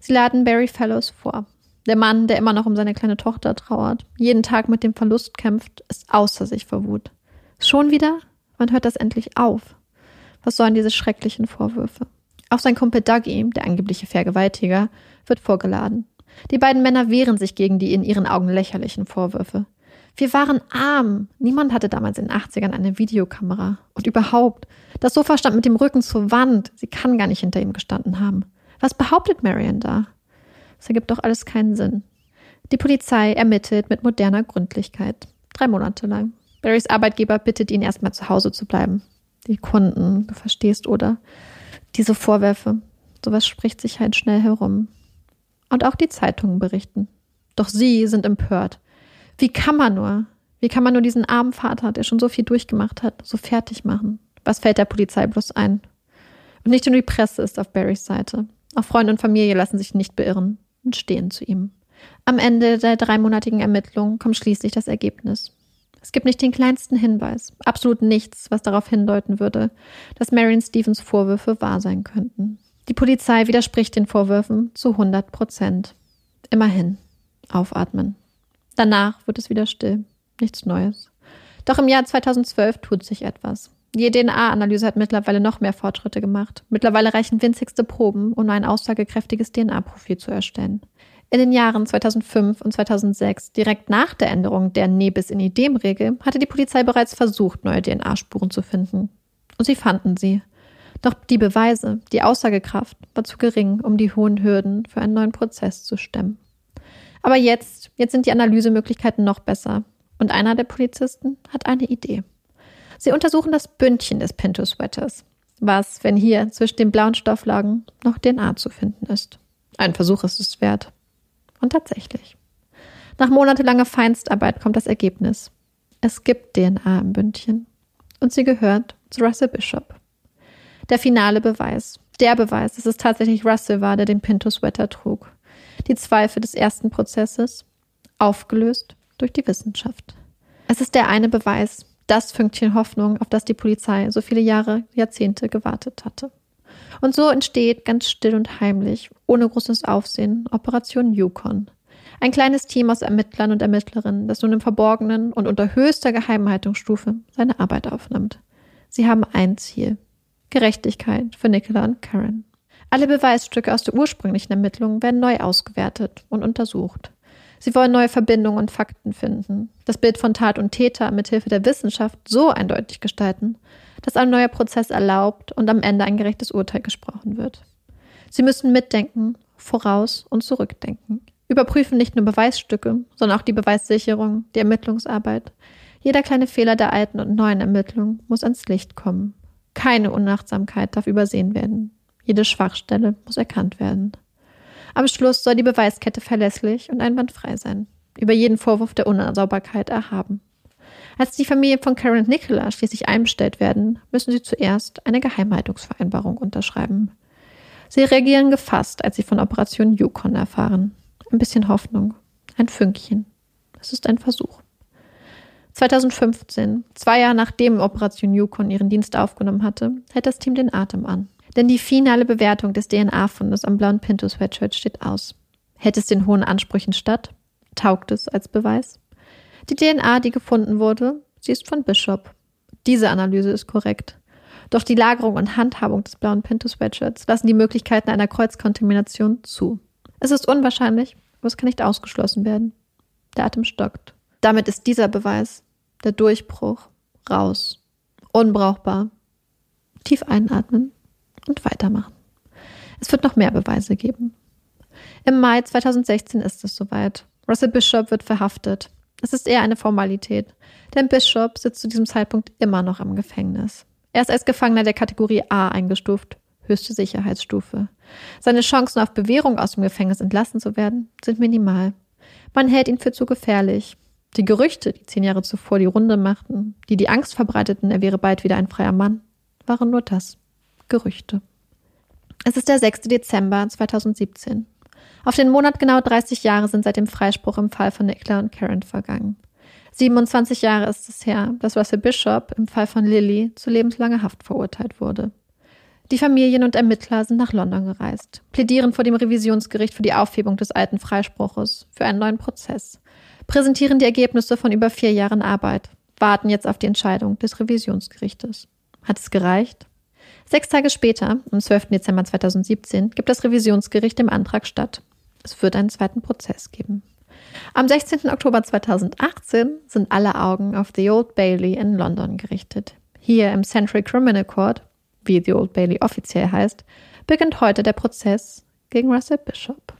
Speaker 2: Sie laden Barry Fellows vor. Der Mann, der immer noch um seine kleine Tochter trauert, jeden Tag mit dem Verlust kämpft, ist außer sich vor Wut. Schon wieder? Wann hört das endlich auf? Was sollen diese schrecklichen Vorwürfe? Auch sein Kumpel Dougie, der angebliche Vergewaltiger, wird vorgeladen. Die beiden Männer wehren sich gegen die in ihren Augen lächerlichen Vorwürfe. Wir waren arm. Niemand hatte damals in den 80ern eine Videokamera. Und überhaupt, das Sofa stand mit dem Rücken zur Wand. Sie kann gar nicht hinter ihm gestanden haben. Was behauptet Marion da? Das ergibt doch alles keinen Sinn. Die Polizei ermittelt mit moderner Gründlichkeit. Drei Monate lang. Barrys Arbeitgeber bittet ihn erstmal zu Hause zu bleiben. Die Kunden, du verstehst, oder? Diese Vorwürfe. Sowas spricht sich halt schnell herum. Und auch die Zeitungen berichten. Doch sie sind empört. Wie kann man nur? Wie kann man nur diesen armen Vater, der schon so viel durchgemacht hat, so fertig machen? Was fällt der Polizei bloß ein? Und nicht nur die Presse ist auf Barrys Seite. Auch Freunde und Familie lassen sich nicht beirren und stehen zu ihm. Am Ende der dreimonatigen Ermittlung kommt schließlich das Ergebnis. Es gibt nicht den kleinsten Hinweis, absolut nichts, was darauf hindeuten würde, dass Marion Stevens Vorwürfe wahr sein könnten. Die Polizei widerspricht den Vorwürfen zu 100 Prozent. Immerhin. Aufatmen. Danach wird es wieder still. Nichts Neues. Doch im Jahr 2012 tut sich etwas. Die DNA-Analyse hat mittlerweile noch mehr Fortschritte gemacht. Mittlerweile reichen winzigste Proben, um ein aussagekräftiges DNA-Profil zu erstellen. In den Jahren 2005 und 2006, direkt nach der Änderung der Nebis in Idem-Regel, hatte die Polizei bereits versucht, neue DNA-Spuren zu finden. Und sie fanden sie. Doch die Beweise, die Aussagekraft war zu gering, um die hohen Hürden für einen neuen Prozess zu stemmen. Aber jetzt, jetzt sind die Analysemöglichkeiten noch besser. Und einer der Polizisten hat eine Idee. Sie untersuchen das Bündchen des Pinto-Sweaters. Was, wenn hier zwischen den blauen Stofflagen noch DNA zu finden ist? Ein Versuch ist es wert. Und tatsächlich. Nach monatelanger Feinstarbeit kommt das Ergebnis. Es gibt DNA im Bündchen. Und sie gehört zu Russell Bishop. Der finale Beweis. Der Beweis, dass es tatsächlich Russell war, der den Pinto-Sweater trug die Zweifel des ersten Prozesses, aufgelöst durch die Wissenschaft. Es ist der eine Beweis, das Fünkchen Hoffnung, auf das die Polizei so viele Jahre, Jahrzehnte gewartet hatte. Und so entsteht ganz still und heimlich, ohne großes Aufsehen, Operation Yukon. Ein kleines Team aus Ermittlern und Ermittlerinnen, das nun im Verborgenen und unter höchster Geheimhaltungsstufe seine Arbeit aufnimmt. Sie haben ein Ziel. Gerechtigkeit für Nicola und Karen. Alle Beweisstücke aus der ursprünglichen Ermittlung werden neu ausgewertet und untersucht. Sie wollen neue Verbindungen und Fakten finden, das Bild von Tat und Täter mithilfe der Wissenschaft so eindeutig gestalten, dass ein neuer Prozess erlaubt und am Ende ein gerechtes Urteil gesprochen wird. Sie müssen mitdenken, voraus und zurückdenken, überprüfen nicht nur Beweisstücke, sondern auch die Beweissicherung, die Ermittlungsarbeit. Jeder kleine Fehler der alten und neuen Ermittlung muss ans Licht kommen. Keine Unachtsamkeit darf übersehen werden. Jede Schwachstelle muss erkannt werden. Am Schluss soll die Beweiskette verlässlich und einwandfrei sein, über jeden Vorwurf der Unsauberkeit erhaben. Als die Familie von Karen und Nicola schließlich einbestellt werden, müssen sie zuerst eine Geheimhaltungsvereinbarung unterschreiben. Sie reagieren gefasst, als sie von Operation Yukon erfahren. Ein bisschen Hoffnung, ein Fünkchen. Es ist ein Versuch. 2015, zwei Jahre nachdem Operation Yukon ihren Dienst aufgenommen hatte, hält das Team den Atem an. Denn die finale Bewertung des DNA-Fundes am blauen Pinto-Sweatshirt steht aus. Hält es den hohen Ansprüchen statt? Taugt es als Beweis? Die DNA, die gefunden wurde, sie ist von Bishop. Diese Analyse ist korrekt. Doch die Lagerung und Handhabung des blauen Pinto-Sweatshirts lassen die Möglichkeiten einer Kreuzkontamination zu. Es ist unwahrscheinlich, aber es kann nicht ausgeschlossen werden. Der Atem stockt. Damit ist dieser Beweis, der Durchbruch, raus. Unbrauchbar. Tief einatmen und weitermachen. Es wird noch mehr Beweise geben. Im Mai 2016 ist es soweit. Russell Bishop wird verhaftet. Es ist eher eine Formalität, denn Bishop sitzt zu diesem Zeitpunkt immer noch im Gefängnis. Er ist als Gefangener der Kategorie A eingestuft, höchste Sicherheitsstufe. Seine Chancen auf Bewährung aus dem Gefängnis entlassen zu werden, sind minimal. Man hält ihn für zu gefährlich. Die Gerüchte, die zehn Jahre zuvor die Runde machten, die die Angst verbreiteten, er wäre bald wieder ein freier Mann, waren nur das. Gerüchte. Es ist der 6. Dezember 2017. Auf den Monat genau 30 Jahre sind seit dem Freispruch im Fall von Nicola und Karen vergangen. 27 Jahre ist es her, dass Russell Bishop im Fall von Lilly zu lebenslanger Haft verurteilt wurde. Die Familien und Ermittler sind nach London gereist, plädieren vor dem Revisionsgericht für die Aufhebung des alten Freispruches, für einen neuen Prozess, präsentieren die Ergebnisse von über vier Jahren Arbeit, warten jetzt auf die Entscheidung des Revisionsgerichtes. Hat es gereicht? Sechs Tage später, am 12. Dezember 2017, gibt das Revisionsgericht dem Antrag statt. Es wird einen zweiten Prozess geben. Am 16. Oktober 2018 sind alle Augen auf The Old Bailey in London gerichtet. Hier im Central Criminal Court, wie The Old Bailey offiziell heißt, beginnt heute der Prozess gegen Russell Bishop.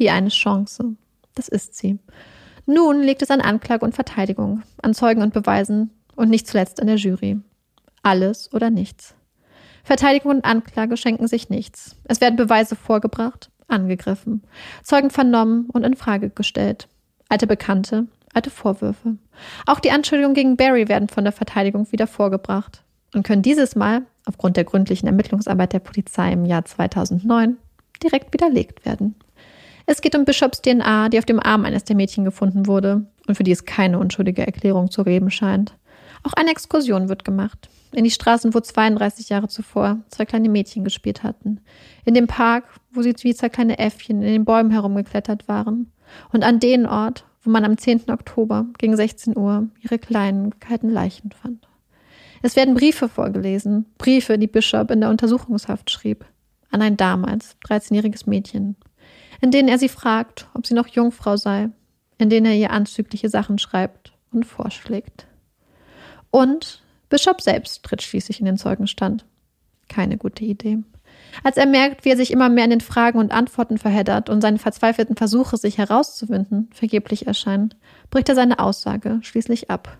Speaker 2: Die eine Chance, das ist sie. Nun liegt es an Anklage und Verteidigung, an Zeugen und Beweisen und nicht zuletzt an der Jury. Alles oder nichts. Verteidigung und Anklage schenken sich nichts. Es werden Beweise vorgebracht, angegriffen, Zeugen vernommen und in Frage gestellt. Alte Bekannte, alte Vorwürfe. Auch die Anschuldigungen gegen Barry werden von der Verteidigung wieder vorgebracht und können dieses Mal, aufgrund der gründlichen Ermittlungsarbeit der Polizei im Jahr 2009, direkt widerlegt werden. Es geht um Bishops DNA, die auf dem Arm eines der Mädchen gefunden wurde und für die es keine unschuldige Erklärung zu geben scheint. Auch eine Exkursion wird gemacht in die Straßen, wo 32 Jahre zuvor zwei kleine Mädchen gespielt hatten, in dem Park, wo sie wie zwei kleine Äffchen in den Bäumen herumgeklettert waren, und an den Ort, wo man am 10. Oktober gegen 16 Uhr ihre kleinen, kalten Leichen fand. Es werden Briefe vorgelesen, Briefe, die Bishop in der Untersuchungshaft schrieb, an ein damals 13-jähriges Mädchen, in denen er sie fragt, ob sie noch Jungfrau sei, in denen er ihr anzügliche Sachen schreibt und vorschlägt. Und Bishop selbst tritt schließlich in den Zeugenstand. Keine gute Idee. Als er merkt, wie er sich immer mehr in den Fragen und Antworten verheddert und seine verzweifelten Versuche, sich herauszuwinden, vergeblich erscheinen, bricht er seine Aussage schließlich ab.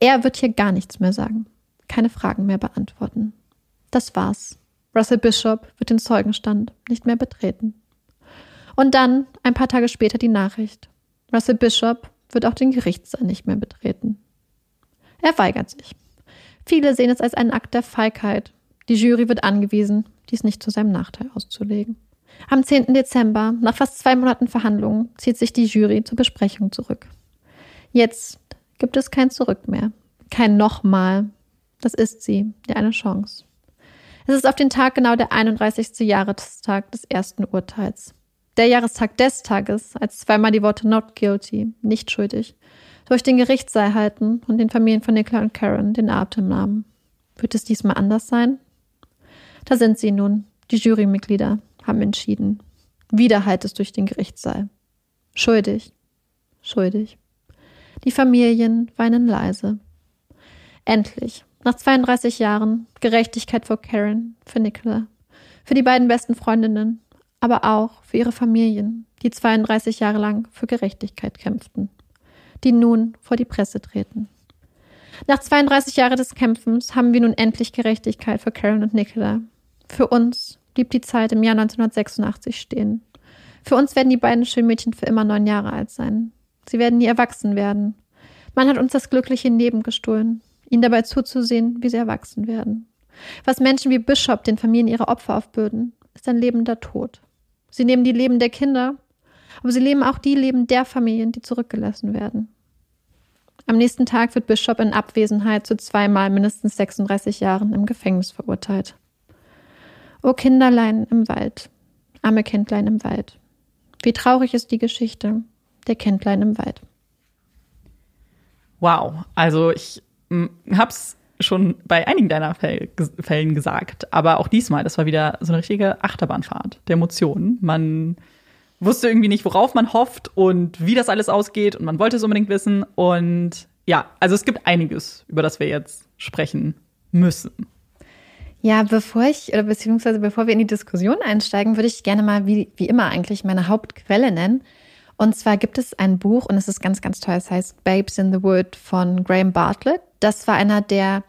Speaker 2: Er wird hier gar nichts mehr sagen, keine Fragen mehr beantworten. Das war's. Russell Bishop wird den Zeugenstand nicht mehr betreten. Und dann, ein paar Tage später, die Nachricht. Russell Bishop wird auch den Gerichtssaal nicht mehr betreten. Er weigert sich. Viele sehen es als einen Akt der Feigheit. Die Jury wird angewiesen, dies nicht zu seinem Nachteil auszulegen. Am 10. Dezember, nach fast zwei Monaten Verhandlungen, zieht sich die Jury zur Besprechung zurück. Jetzt gibt es kein Zurück mehr. Kein Nochmal. Das ist sie, die eine Chance. Es ist auf den Tag genau der 31. Jahrestag des ersten Urteils. Der Jahrestag des Tages, als zweimal die Worte not guilty, nicht schuldig, durch den Gerichtssaal halten und den Familien von Nicola und Karen den Atem nahmen. Wird es diesmal anders sein? Da sind sie nun. Die Jurymitglieder haben entschieden. Wieder halt es durch den Gerichtssaal. Schuldig. Schuldig. Die Familien weinen leise. Endlich, nach 32 Jahren, Gerechtigkeit für Karen, für Nicola, für die beiden besten Freundinnen, aber auch für ihre Familien, die 32 Jahre lang für Gerechtigkeit kämpften die nun vor die Presse treten. Nach 32 Jahren des Kämpfens haben wir nun endlich Gerechtigkeit für Karen und Nicola. Für uns blieb die Zeit im Jahr 1986 stehen. Für uns werden die beiden Schulmädchen für immer neun Jahre alt sein. Sie werden nie erwachsen werden. Man hat uns das glückliche Leben gestohlen, ihnen dabei zuzusehen, wie sie erwachsen werden. Was Menschen wie Bishop den Familien ihrer Opfer aufbürden, ist ein lebender Tod. Sie nehmen die Leben der Kinder, aber sie nehmen auch die Leben der Familien, die zurückgelassen werden. Am nächsten Tag wird Bishop in Abwesenheit zu zweimal mindestens 36 Jahren im Gefängnis verurteilt. O Kinderlein im Wald, arme Kindlein im Wald. Wie traurig ist die Geschichte der Kindlein im Wald.
Speaker 1: Wow, also ich hab's schon bei einigen deiner Fällen gesagt, aber auch diesmal, das war wieder so eine richtige Achterbahnfahrt der Emotionen. Man wusste irgendwie nicht, worauf man hofft und wie das alles ausgeht und man wollte es unbedingt wissen und ja, also es gibt einiges, über das wir jetzt sprechen müssen.
Speaker 2: Ja, bevor ich, oder beziehungsweise bevor wir in die Diskussion einsteigen, würde ich gerne mal, wie, wie immer eigentlich, meine Hauptquelle nennen. Und zwar gibt es ein Buch und es ist ganz, ganz toll. Es heißt Babes in the Wood von Graham Bartlett. Das war einer der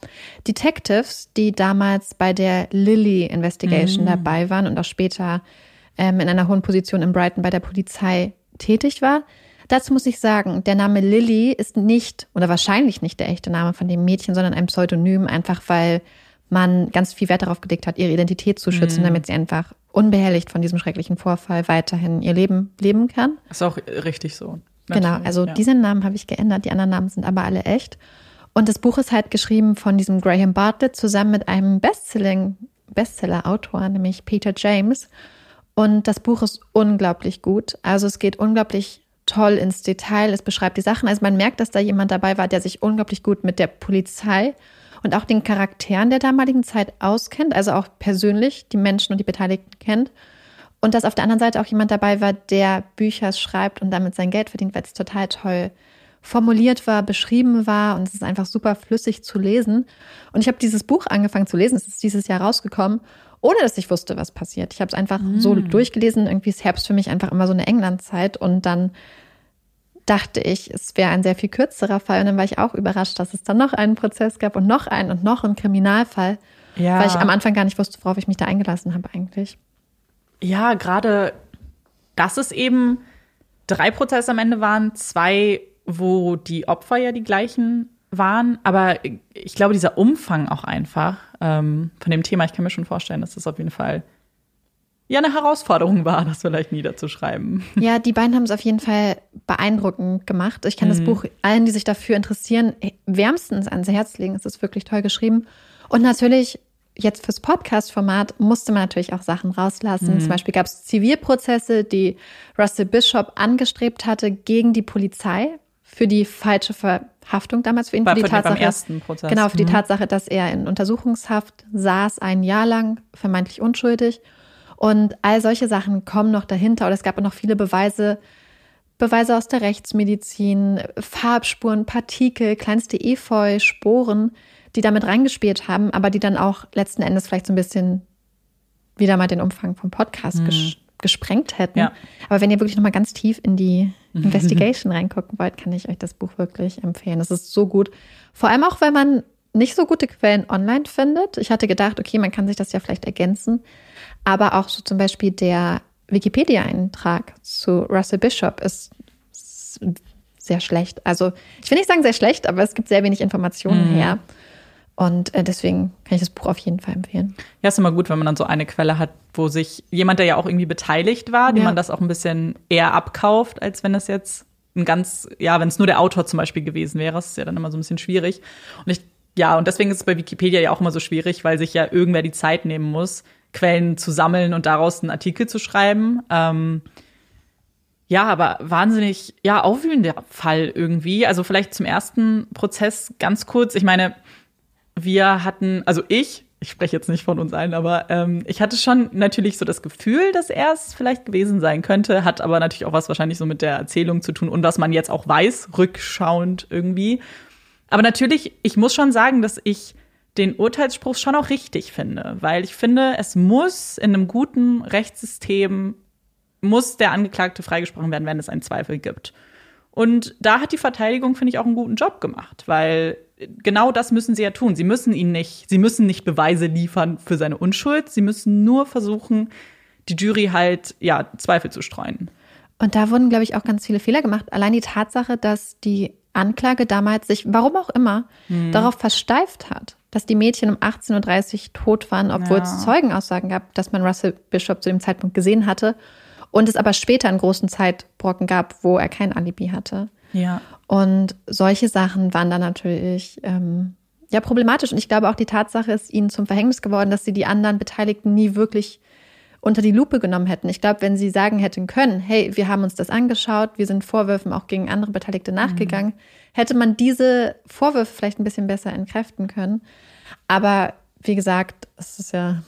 Speaker 2: Detectives, die damals bei der Lilly Investigation mm. dabei waren und auch später ähm, in einer hohen Position in Brighton bei der Polizei tätig war. Dazu muss ich sagen, der Name Lilly ist nicht oder wahrscheinlich nicht der echte Name von dem Mädchen, sondern ein Pseudonym, einfach weil man ganz viel Wert darauf gelegt hat, ihre Identität zu schützen, mhm. damit sie einfach unbehelligt von diesem schrecklichen Vorfall weiterhin ihr Leben leben kann.
Speaker 1: Ist auch richtig so.
Speaker 2: Genau, also ja. diesen Namen habe ich geändert, die anderen Namen sind aber alle echt. Und das Buch ist halt geschrieben von diesem Graham Bartlett zusammen mit einem Bestselling, Bestseller-Autor, nämlich Peter James. Und das Buch ist unglaublich gut. Also es geht unglaublich toll ins Detail. Es beschreibt die Sachen. Also man merkt, dass da jemand dabei war, der sich unglaublich gut mit der Polizei und auch den Charakteren der damaligen Zeit auskennt, also auch persönlich die Menschen und die Beteiligten kennt. Und dass auf der anderen Seite auch jemand dabei war, der Bücher schreibt und damit sein Geld verdient, weil es total toll formuliert war, beschrieben war und es ist einfach super flüssig zu lesen. Und ich habe dieses Buch angefangen zu lesen, es ist dieses Jahr rausgekommen, ohne dass ich wusste, was passiert. Ich habe es einfach mm. so durchgelesen. Irgendwie ist Herbst für mich einfach immer so eine Englandzeit und dann dachte ich, es wäre ein sehr viel kürzerer Fall. Und dann war ich auch überrascht, dass es dann noch einen Prozess gab und noch einen und noch einen Kriminalfall. Ja. Weil ich am Anfang gar nicht wusste, worauf ich mich da eingelassen habe eigentlich.
Speaker 1: Ja, gerade, dass es eben drei Prozesse am Ende waren, zwei, wo die Opfer ja die gleichen waren. Aber ich glaube, dieser Umfang auch einfach ähm, von dem Thema, ich kann mir schon vorstellen, dass das auf jeden Fall ja eine Herausforderung war, das vielleicht niederzuschreiben.
Speaker 2: Ja, die beiden haben es auf jeden Fall beeindruckend gemacht. Ich kann mhm. das Buch allen, die sich dafür interessieren, wärmstens ans Herz legen. Es ist wirklich toll geschrieben. Und natürlich jetzt fürs Podcast-Format musste man natürlich auch Sachen rauslassen. Mhm. Zum Beispiel gab es Zivilprozesse, die Russell Bishop angestrebt hatte gegen die Polizei für die falsche Verhaftung damals für ihn. War für die Tatsache, beim
Speaker 1: ersten Prozess.
Speaker 2: Genau, für die mhm. Tatsache, dass er in Untersuchungshaft saß, ein Jahr lang, vermeintlich unschuldig. Und all solche Sachen kommen noch dahinter. Oder es gab auch noch viele Beweise, Beweise aus der Rechtsmedizin, Farbspuren, Partikel, kleinste Efeu, Sporen, die damit reingespielt haben, aber die dann auch letzten Endes vielleicht so ein bisschen wieder mal den Umfang vom Podcast mhm. Ges gesprengt hätten. Ja. Aber wenn ihr wirklich noch mal ganz tief in die Investigation reingucken wollt, kann ich euch das Buch wirklich empfehlen. Es ist so gut. Vor allem auch, wenn man nicht so gute Quellen online findet. Ich hatte gedacht, okay, man kann sich das ja vielleicht ergänzen. Aber auch so zum Beispiel der Wikipedia-Eintrag zu Russell Bishop ist sehr schlecht. Also ich will nicht sagen sehr schlecht, aber es gibt sehr wenig Informationen mhm. her. Und äh, deswegen kann ich das Buch auf jeden Fall empfehlen.
Speaker 1: Ja, ist immer gut, wenn man dann so eine Quelle hat, wo sich jemand, der ja auch irgendwie beteiligt war, dem man das auch ein bisschen eher abkauft, als wenn es jetzt ein ganz, ja, wenn es nur der Autor zum Beispiel gewesen wäre. Das ist ja dann immer so ein bisschen schwierig. Und ich, ja, und deswegen ist es bei Wikipedia ja auch immer so schwierig, weil sich ja irgendwer die Zeit nehmen muss, Quellen zu sammeln und daraus einen Artikel zu schreiben. Ähm, ja, aber wahnsinnig, ja, aufwühlender Fall irgendwie. Also vielleicht zum ersten Prozess ganz kurz. Ich meine, wir hatten, also ich, ich spreche jetzt nicht von uns allen, aber ähm, ich hatte schon natürlich so das Gefühl, dass er es vielleicht gewesen sein könnte, hat aber natürlich auch was wahrscheinlich so mit der Erzählung zu tun und was man jetzt auch weiß, rückschauend irgendwie. Aber natürlich, ich muss schon sagen, dass ich den Urteilsspruch schon auch richtig finde, weil ich finde, es muss in einem guten Rechtssystem muss der Angeklagte freigesprochen werden, wenn es einen Zweifel gibt. Und da hat die Verteidigung, finde ich, auch einen guten Job gemacht, weil genau das müssen sie ja tun. Sie müssen ihn nicht, sie müssen nicht Beweise liefern für seine Unschuld. Sie müssen nur versuchen, die Jury halt, ja, Zweifel zu streuen.
Speaker 2: Und da wurden, glaube ich, auch ganz viele Fehler gemacht. Allein die Tatsache, dass die Anklage damals sich, warum auch immer, hm. darauf versteift hat, dass die Mädchen um 18.30 Uhr tot waren, obwohl
Speaker 1: Ja.
Speaker 2: es Zeugenaussagen gab, dass man Russell Bishop zu dem Zeitpunkt gesehen hatte. Und es aber später einen großen Zeitbrocken gab, wo er kein Alibi hatte.
Speaker 1: Ja.
Speaker 2: Und solche Sachen waren dann natürlich ähm, ja problematisch. Und ich glaube auch die Tatsache ist ihnen zum Verhängnis geworden, dass sie die anderen Beteiligten nie wirklich unter die Lupe genommen hätten. Ich glaube, wenn sie sagen hätten können, hey, wir haben uns das angeschaut, wir sind Vorwürfen auch gegen andere Beteiligte nachgegangen, hätte man diese Vorwürfe vielleicht ein bisschen besser entkräften können. Aber wie gesagt, es ist ja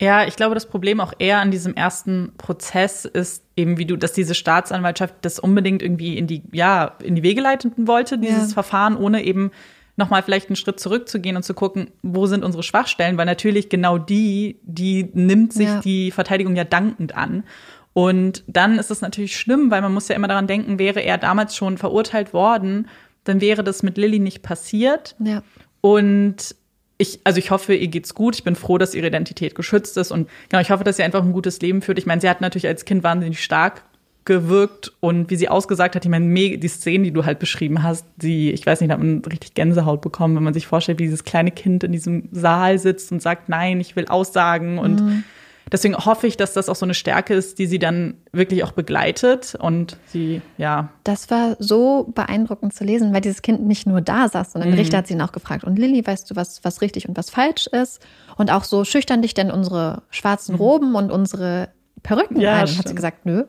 Speaker 1: Ja, ich glaube, das Problem auch eher an diesem ersten Prozess ist eben, wie du, dass diese Staatsanwaltschaft das unbedingt irgendwie in die, ja, in die Wege leiten wollte, dieses
Speaker 2: Ja.
Speaker 1: Verfahren, ohne eben nochmal vielleicht einen Schritt zurückzugehen und zu gucken, wo sind unsere Schwachstellen, weil natürlich genau die, die nimmt sich
Speaker 2: Ja.
Speaker 1: die Verteidigung ja dankend an. Und dann ist es natürlich schlimm, weil man muss ja immer daran denken, wäre er damals schon verurteilt worden, dann wäre das mit Lilly nicht passiert.
Speaker 2: ja
Speaker 1: Und ich, also ich hoffe, ihr geht's gut. Ich bin froh, dass ihre Identität geschützt ist. Und genau, ich hoffe, dass sie einfach ein gutes Leben führt. Ich meine, sie hat natürlich als Kind wahnsinnig stark gewirkt und wie sie ausgesagt hat, ich meine, die Szenen, die du halt beschrieben hast, die, ich weiß nicht, da hat man richtig Gänsehaut bekommen, wenn man sich vorstellt, wie dieses kleine Kind in diesem Saal sitzt und sagt, nein, ich will aussagen. Und deswegen hoffe ich, dass das auch so eine Stärke ist, die sie dann wirklich auch begleitet und sie, ja,
Speaker 2: Das war so beeindruckend zu lesen, weil dieses Kind nicht nur da saß, sondern
Speaker 1: Mhm.
Speaker 2: der Richter hat sie ihn auch gefragt. Und Lilly, weißt du, was, was richtig und was falsch ist? Und auch so schüchtern dich denn unsere schwarzen Roben und unsere Perücken
Speaker 1: Mhm. Ja,
Speaker 2: ein? Und hat sie gesagt, nö,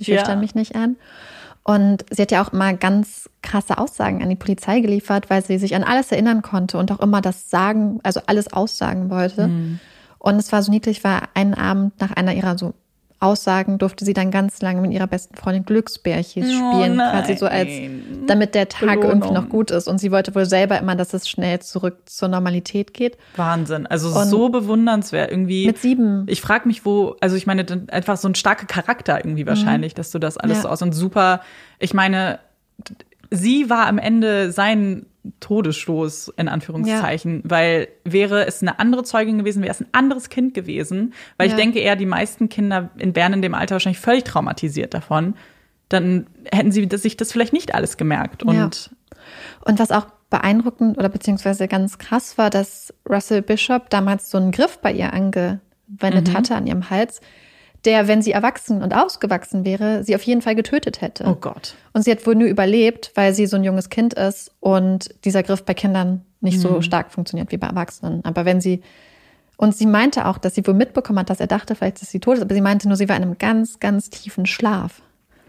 Speaker 2: die schüchtern
Speaker 1: Ja.
Speaker 2: mich nicht an. Und sie hat ja auch immer ganz krasse Aussagen an die Polizei geliefert, weil sie sich an alles erinnern konnte und auch immer das sagen, also alles aussagen wollte.
Speaker 1: Mhm.
Speaker 2: Und es war so niedlich, weil einen Abend nach einer ihrer so Aussagen durfte sie dann ganz lange mit ihrer besten Freundin Glücksbärchis
Speaker 1: Oh
Speaker 2: spielen, quasi so als, damit der Tag
Speaker 1: Belohnung.
Speaker 2: irgendwie noch gut ist. Und sie wollte wohl selber immer, dass es schnell zurück zur Normalität geht.
Speaker 1: Wahnsinn. Also
Speaker 2: Und
Speaker 1: so bewundernswert irgendwie.
Speaker 2: Mit sieben.
Speaker 1: Ich frage mich, wo, also ich meine, einfach so ein starker Charakter irgendwie wahrscheinlich, dass du das alles
Speaker 2: Mhm. Ja.
Speaker 1: so aus und super. Ich meine, sie war am Ende sein Todesstoß, in Anführungszeichen, weil wäre es eine andere Zeugin gewesen, wäre es ein anderes Kind gewesen, weil ich
Speaker 2: Ja.
Speaker 1: denke eher, die meisten Kinder in Bern in dem Alter wahrscheinlich völlig traumatisiert davon. Dann hätten sie sich das vielleicht nicht alles gemerkt. Und
Speaker 2: Ja. Und was auch beeindruckend oder beziehungsweise ganz krass war, dass Russell Bishop damals so einen Griff bei ihr angewendet
Speaker 1: Mhm.
Speaker 2: hatte an ihrem Hals, der, wenn sie erwachsen und ausgewachsen wäre, sie auf jeden Fall getötet hätte.
Speaker 1: oh Gott.
Speaker 2: Und sie hat wohl nur überlebt, weil sie so ein junges Kind ist und dieser Griff bei Kindern nicht
Speaker 1: Mhm.
Speaker 2: so stark funktioniert wie bei Erwachsenen. Aber wenn sie und sie meinte auch, dass sie wohl mitbekommen hat, dass er dachte, vielleicht ist sie tot, aber sie meinte nur, sie war in einem ganz, ganz tiefen Schlaf.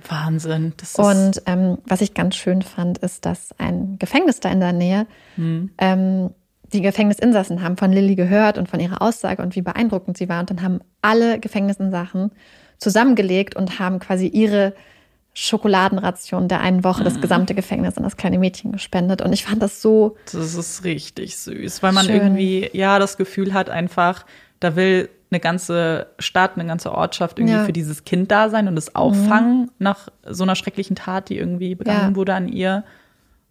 Speaker 1: Wahnsinn.
Speaker 2: Und ähm, was ich ganz schön fand, ist, dass ein Gefängnis da in der Nähe,
Speaker 1: Hm.
Speaker 2: ähm, die Gefängnisinsassen haben von Lilly gehört und von ihrer Aussage und wie beeindruckend sie war. Und dann haben alle Gefängnisinsassen zusammengelegt und haben quasi ihre Schokoladenration der einen Woche das gesamte Gefängnis an das kleine Mädchen gespendet. Und ich fand das so,
Speaker 1: Das ist richtig süß, weil man
Speaker 2: Schön.
Speaker 1: irgendwie ja das Gefühl hat einfach, da will eine ganze Stadt, eine ganze Ortschaft irgendwie
Speaker 2: Ja. Mhm.
Speaker 1: für dieses Kind da sein und es auffangen nach so einer schrecklichen Tat, die irgendwie begangen
Speaker 2: Ja.
Speaker 1: wurde an ihr.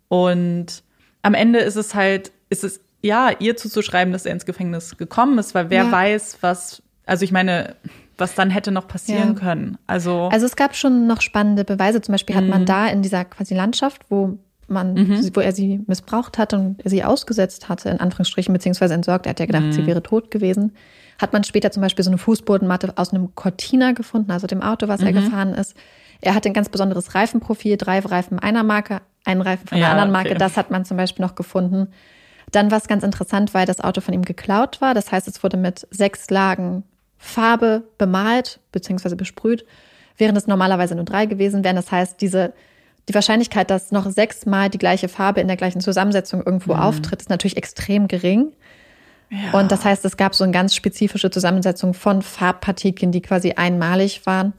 Speaker 1: Und am Ende ist es halt, ist es ja ihr zuzuschreiben, dass er ins Gefängnis gekommen ist, weil wer
Speaker 2: Ja.
Speaker 1: weiß, was, also ich meine, was dann hätte noch passieren
Speaker 2: Ja.
Speaker 1: können. Also,
Speaker 2: Also es gab schon noch spannende Beweise. Zum Beispiel hat
Speaker 1: Mhm.
Speaker 2: man da in dieser quasi Landschaft, wo man, wo er sie missbraucht hat und sie ausgesetzt hatte, in Anführungsstrichen, beziehungsweise entsorgt, er hat ja gedacht,
Speaker 1: Mhm.
Speaker 2: sie wäre tot gewesen, hat man später zum Beispiel so eine Fußbodenmatte aus einem Cortina gefunden, also dem Auto, was er
Speaker 1: Mhm.
Speaker 2: gefahren ist. Er hatte ein ganz besonderes Reifenprofil, drei Reifen einer Marke, einen Reifen von einer
Speaker 1: Ja,
Speaker 2: anderen
Speaker 1: okay.
Speaker 2: Marke, das hat man zum Beispiel noch gefunden. Dann war es ganz interessant, weil das Auto von ihm geklaut war. Das heißt, es wurde mit sechs Lagen Farbe bemalt bzw. besprüht, während es normalerweise nur drei gewesen wären. Das heißt, diese, die Wahrscheinlichkeit, dass noch sechsmal die gleiche Farbe in der gleichen Zusammensetzung irgendwo auftritt, ist natürlich extrem gering. Und das heißt, es gab so eine ganz spezifische Zusammensetzung von Farbpartikeln, die quasi einmalig waren.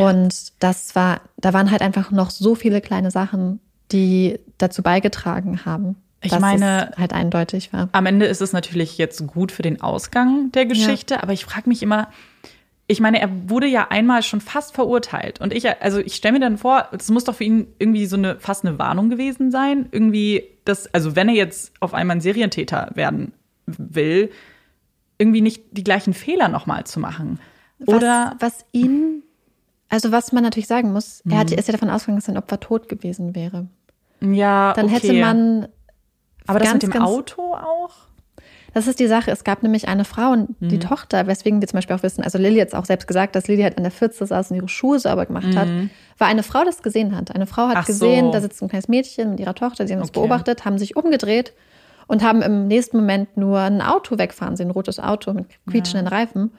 Speaker 2: Und das war, da waren halt einfach noch so viele kleine Sachen, die dazu beigetragen haben,
Speaker 1: Ich meine-
Speaker 2: es halt eindeutig war.
Speaker 1: Am Ende ist es natürlich jetzt gut für den Ausgang der Geschichte, aber ich frage mich immer, ich meine, er wurde ja einmal schon fast verurteilt. Und ich, also ich stelle mir dann vor, das muss doch für ihn irgendwie so eine fast eine Warnung gewesen sein. Irgendwie, dass, also wenn er jetzt auf einmal ein Serientäter werden will, irgendwie nicht die gleichen Fehler nochmal zu machen. Oder
Speaker 2: was, was ihn, also was man natürlich sagen muss, er
Speaker 1: Mhm.
Speaker 2: hat, ist ja davon ausgegangen, dass sein Opfer tot gewesen wäre.
Speaker 1: ja,
Speaker 2: Dann
Speaker 1: okay.
Speaker 2: hätte man
Speaker 1: Aber das
Speaker 2: ganz,
Speaker 1: mit dem
Speaker 2: ganz-
Speaker 1: Auto auch?
Speaker 2: Das ist die Sache. Es gab nämlich eine Frau und die
Speaker 1: Mhm.
Speaker 2: Tochter, weswegen wir zum Beispiel auch wissen, also Lilly hat es auch selbst gesagt, dass Lilly halt an der Pfütze saß und ihre Schuhe sauber gemacht hat, war eine Frau, das gesehen hat. Eine Frau hat
Speaker 1: Mhm. Ach
Speaker 2: gesehen,
Speaker 1: so.
Speaker 2: da sitzt ein kleines Mädchen mit ihrer Tochter, sie haben
Speaker 1: Okay.
Speaker 2: beobachtet, haben sich umgedreht und haben im nächsten Moment nur ein Auto wegfahren sehen, ein rotes Auto mit quietschenden Reifen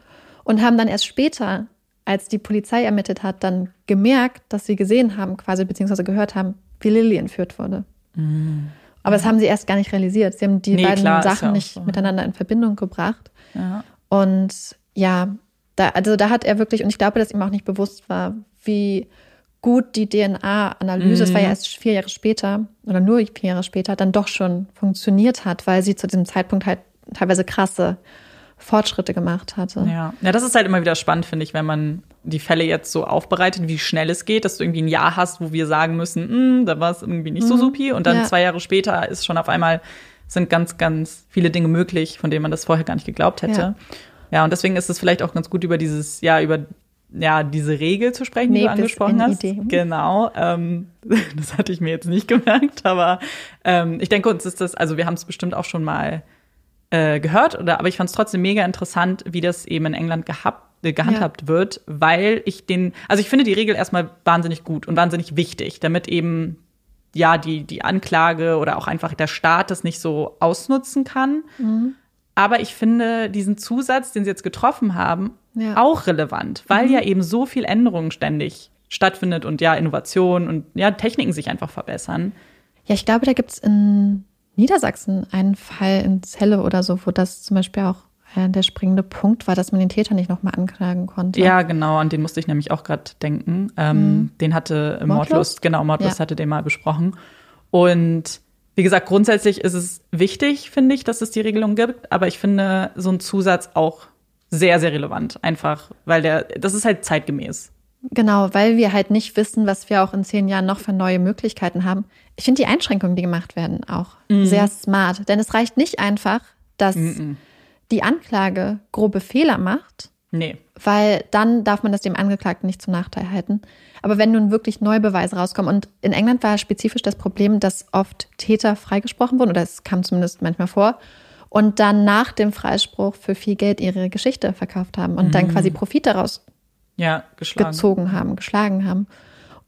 Speaker 2: und haben dann erst später, als die Polizei ermittelt hat, dann gemerkt, dass sie gesehen haben, quasi beziehungsweise gehört haben, wie Lilly entführt wurde. Aber das haben sie erst gar nicht realisiert. Sie haben die
Speaker 1: Mhm. Nee,
Speaker 2: beiden
Speaker 1: klar,
Speaker 2: Sachen
Speaker 1: ja
Speaker 2: nicht
Speaker 1: so.
Speaker 2: miteinander in Verbindung gebracht.
Speaker 1: Ja.
Speaker 2: Und ja, da, also da hat er wirklich, und ich glaube, dass ihm auch nicht bewusst war, wie gut die DNA-Analyse, es war ja
Speaker 1: Mhm.
Speaker 2: erst vier Jahre später oder nur vier Jahre später, dann doch schon funktioniert hat, weil sie zu diesem Zeitpunkt halt teilweise krasse Fortschritte gemacht hatte.
Speaker 1: Ja. ja, das ist halt immer wieder spannend, finde ich, wenn man die Fälle jetzt so aufbereitet, wie schnell es geht, dass du irgendwie ein Jahr hast, wo wir sagen müssen, "Hm, da war es irgendwie nicht so supi. Und dann
Speaker 2: Ja.
Speaker 1: zwei Jahre später ist schon auf einmal, sind ganz, ganz viele Dinge möglich, von denen man das vorher gar nicht geglaubt hätte.
Speaker 2: Ja.
Speaker 1: Ja, und deswegen ist es vielleicht auch ganz gut, über dieses, ja, über ja, diese Regel zu sprechen, die du angesprochen hast.
Speaker 2: Idee.
Speaker 1: Genau. Ähm, das hatte ich mir jetzt nicht gemerkt, aber ähm, ich denke, uns ist das, also wir haben es bestimmt auch schon mal äh, gehört, oder, aber ich fand es trotzdem mega interessant, wie das eben in England gehabt, äh, gehandhabt wird, weil ich den, also ich finde die Regel erstmal wahnsinnig gut und wahnsinnig wichtig, damit eben ja die, die Anklage oder auch einfach der Staat das nicht so ausnutzen kann. Aber ich finde diesen Zusatz, den sie jetzt getroffen haben,
Speaker 2: Ja.
Speaker 1: auch relevant, weil ja eben so viel Änderungen ständig stattfindet und ja Innovation und ja Techniken sich einfach verbessern.
Speaker 2: Ja, ich glaube, da gibt es in Niedersachsen einen Fall in Celle oder so, wo das zum Beispiel auch äh, der springende Punkt war, dass man den Täter nicht nochmal anklagen konnte.
Speaker 1: Ja, genau, an den musste ich nämlich auch gerade denken. Ähm, Den hatte äh, Mordlust,
Speaker 2: Mordlust?
Speaker 1: genau, Mordlust
Speaker 2: Ja.
Speaker 1: hatte den mal besprochen. Und wie gesagt, grundsätzlich ist es wichtig, finde ich, dass es die Regelung gibt, aber ich finde so ein Zusatz auch sehr, sehr relevant. Einfach, weil der, das ist halt zeitgemäß.
Speaker 2: Genau, weil wir halt nicht wissen, was wir auch in zehn Jahren noch für neue Möglichkeiten haben. Ich finde die Einschränkungen, die gemacht werden, auch sehr smart. Denn es reicht nicht einfach, dass die Anklage grobe Fehler macht,
Speaker 1: Nee.
Speaker 2: weil dann darf man das dem Angeklagten nicht zum Nachteil halten. Aber wenn nun wirklich neue Beweise rauskommen, und in England war spezifisch das Problem, dass oft Täter freigesprochen wurden, oder es kam zumindest manchmal vor, und dann nach dem Freispruch für viel Geld ihre Geschichte verkauft haben und dann quasi Profit daraus
Speaker 1: Ja,
Speaker 2: gezogen haben, geschlagen haben.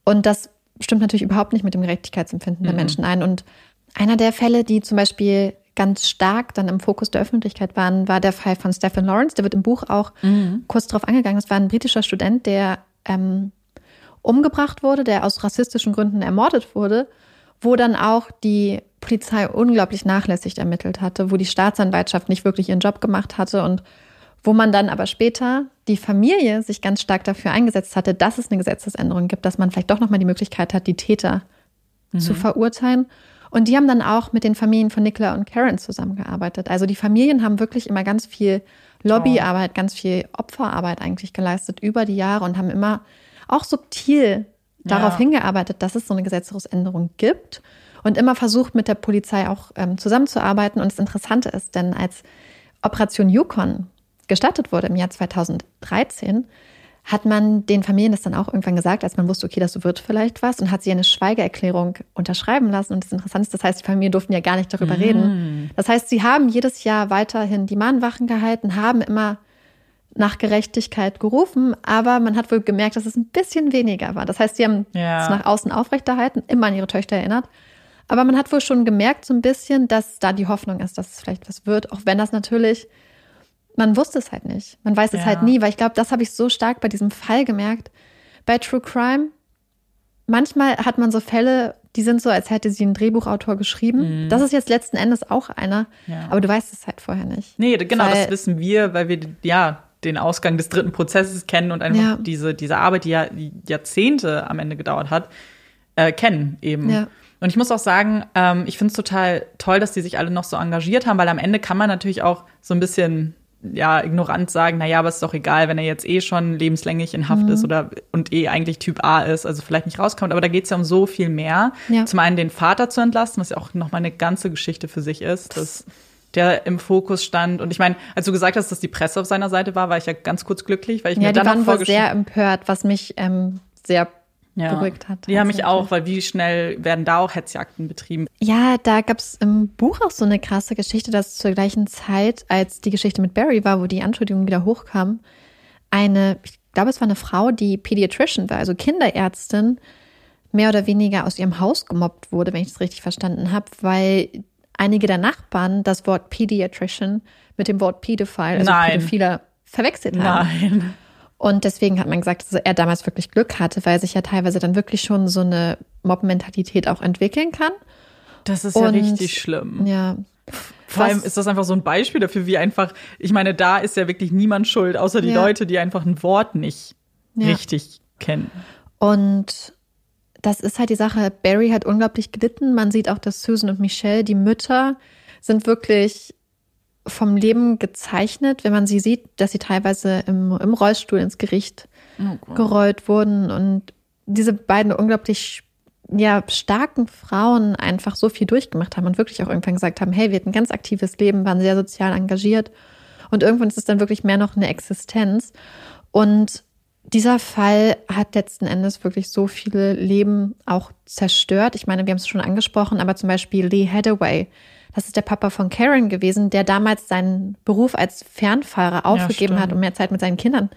Speaker 2: Und das stimmt natürlich überhaupt nicht mit dem Gerechtigkeitsempfinden der Menschen ein. Und einer der Fälle, die zum Beispiel ganz stark dann im Fokus der Öffentlichkeit waren, war der Fall von Stephen Lawrence. Der wird im Buch auch kurz darauf angegangen. Das war ein britischer Student, der ähm, umgebracht wurde, der aus rassistischen Gründen ermordet wurde, wo dann auch die Polizei unglaublich nachlässig ermittelt hatte, wo die Staatsanwaltschaft nicht wirklich ihren Job gemacht hatte und wo man dann aber später die Familie sich ganz stark dafür eingesetzt hatte, dass es eine Gesetzesänderung gibt, dass man vielleicht doch nochmal die Möglichkeit hat, die Täter zu verurteilen. Und die haben dann auch mit den Familien von Nicola und Karen zusammengearbeitet. Also die Familien haben wirklich immer ganz viel Lobbyarbeit, ganz viel Opferarbeit eigentlich geleistet über die Jahre und haben immer auch subtil darauf
Speaker 1: Ja.
Speaker 2: hingearbeitet, dass es so eine Gesetzesänderung gibt und immer versucht, mit der Polizei auch ähm, zusammenzuarbeiten. Und das Interessante ist, denn als Operation Yukon gestartet wurde im Jahr 2013, hat man den Familien das dann auch irgendwann gesagt, als man wusste, okay, das wird vielleicht was, und hat sie eine Schweigeerklärung unterschreiben lassen. Und das Interessante ist, das heißt, die Familien durften ja gar nicht darüber reden. Das heißt, sie haben jedes Jahr weiterhin die Mahnwachen gehalten, haben immer nach Gerechtigkeit gerufen, aber man hat wohl gemerkt, dass es ein bisschen weniger war. Das heißt, sie haben
Speaker 1: Ja.
Speaker 2: es nach außen aufrechterhalten, immer an ihre Töchter erinnert. Aber man hat wohl schon gemerkt, so ein bisschen, dass da die Hoffnung ist, dass es vielleicht was wird, auch wenn das natürlich, man wusste es halt nicht. Man weiß es
Speaker 1: Ja.
Speaker 2: halt nie, weil ich glaube, das habe ich so stark bei diesem Fall gemerkt. Bei True Crime, manchmal hat man so Fälle, die sind so, als hätte sie ein Drehbuchautor geschrieben. Das ist jetzt letzten Endes auch einer,
Speaker 1: Mhm. Ja.
Speaker 2: aber du weißt es halt vorher nicht.
Speaker 1: Nee, genau,
Speaker 2: Weil-
Speaker 1: das wissen wir, weil wir ja den Ausgang des dritten Prozesses kennen und einfach
Speaker 2: Ja.
Speaker 1: diese, diese Arbeit, die ja Jahrzehnte am Ende gedauert hat, äh, kennen eben.
Speaker 2: Ja.
Speaker 1: Und ich muss auch sagen, ähm, ich finde es total toll, dass die sich alle noch so engagiert haben, weil am Ende kann man natürlich auch so ein bisschen ja, ignorant sagen, naja, aber ist doch egal, wenn er jetzt eh schon lebenslänglich in Haft
Speaker 2: Mhm.
Speaker 1: ist oder und eh eigentlich Typ A ist, also vielleicht nicht rauskommt, aber da geht es ja um so viel mehr.
Speaker 2: Ja.
Speaker 1: Zum einen den Vater zu entlasten, was ja auch nochmal eine ganze Geschichte für sich ist, dass der im Fokus stand. Und ich meine, als du gesagt hast, dass die Presse auf seiner Seite war, war ich ja ganz kurz glücklich, weil ich
Speaker 2: Ja,
Speaker 1: mir dann vorgestellt
Speaker 2: sehr empört, was mich ähm, sehr
Speaker 1: Ja.
Speaker 2: beruhigt hat.
Speaker 1: Die haben mich
Speaker 2: tatsächlich.
Speaker 1: auch, weil wie schnell werden da auch Hetzjagden betrieben?
Speaker 2: Ja, da gab es im Buch auch so eine krasse Geschichte, dass zur gleichen Zeit, als die Geschichte mit Barry war, wo die Anschuldigungen wieder hochkamen, eine, ich glaube, es war eine Frau, die Pediatrician war, also Kinderärztin, mehr oder weniger aus ihrem Haus gemobbt wurde, wenn ich das richtig verstanden habe, weil einige der Nachbarn das Wort Pediatrician mit dem Wort Pedophile, also
Speaker 1: Nein.
Speaker 2: Pädophiler, verwechselt haben.
Speaker 1: Nein.
Speaker 2: Und deswegen hat man gesagt, dass er damals wirklich Glück hatte, weil sich ja teilweise dann wirklich schon so eine Mob-Mentalität auch entwickeln kann.
Speaker 1: Das ist ja
Speaker 2: Und-
Speaker 1: richtig schlimm.
Speaker 2: Ja.
Speaker 1: Vor allem
Speaker 2: Was-
Speaker 1: ist das einfach so ein Beispiel dafür, wie einfach, ich meine, da ist ja wirklich niemand schuld, außer die
Speaker 2: Ja.
Speaker 1: Leute, die einfach ein Wort nicht
Speaker 2: Ja.
Speaker 1: richtig kennen.
Speaker 2: Und das ist halt die Sache. Barry hat unglaublich gelitten. Man sieht auch, dass Susan und Michelle, die Mütter, sind wirklich vom Leben gezeichnet, wenn man sie sieht, dass sie teilweise im, im Rollstuhl ins Gericht
Speaker 1: Oh
Speaker 2: gerollt wurden. Und diese beiden unglaublich ja, starken Frauen einfach so viel durchgemacht haben und wirklich auch irgendwann gesagt haben, hey, wir hatten ein ganz aktives Leben, waren sehr sozial engagiert. Und irgendwann ist es dann wirklich mehr noch eine Existenz. Und dieser Fall hat letzten Endes wirklich so viele Leben auch zerstört. Ich meine, wir haben es schon angesprochen, aber zum Beispiel Lee Hathaway, das ist der Papa von Karen gewesen, der damals seinen Beruf als Fernfahrer aufgegeben hat,
Speaker 1: stimmt.
Speaker 2: um mehr Zeit mit seinen Kindern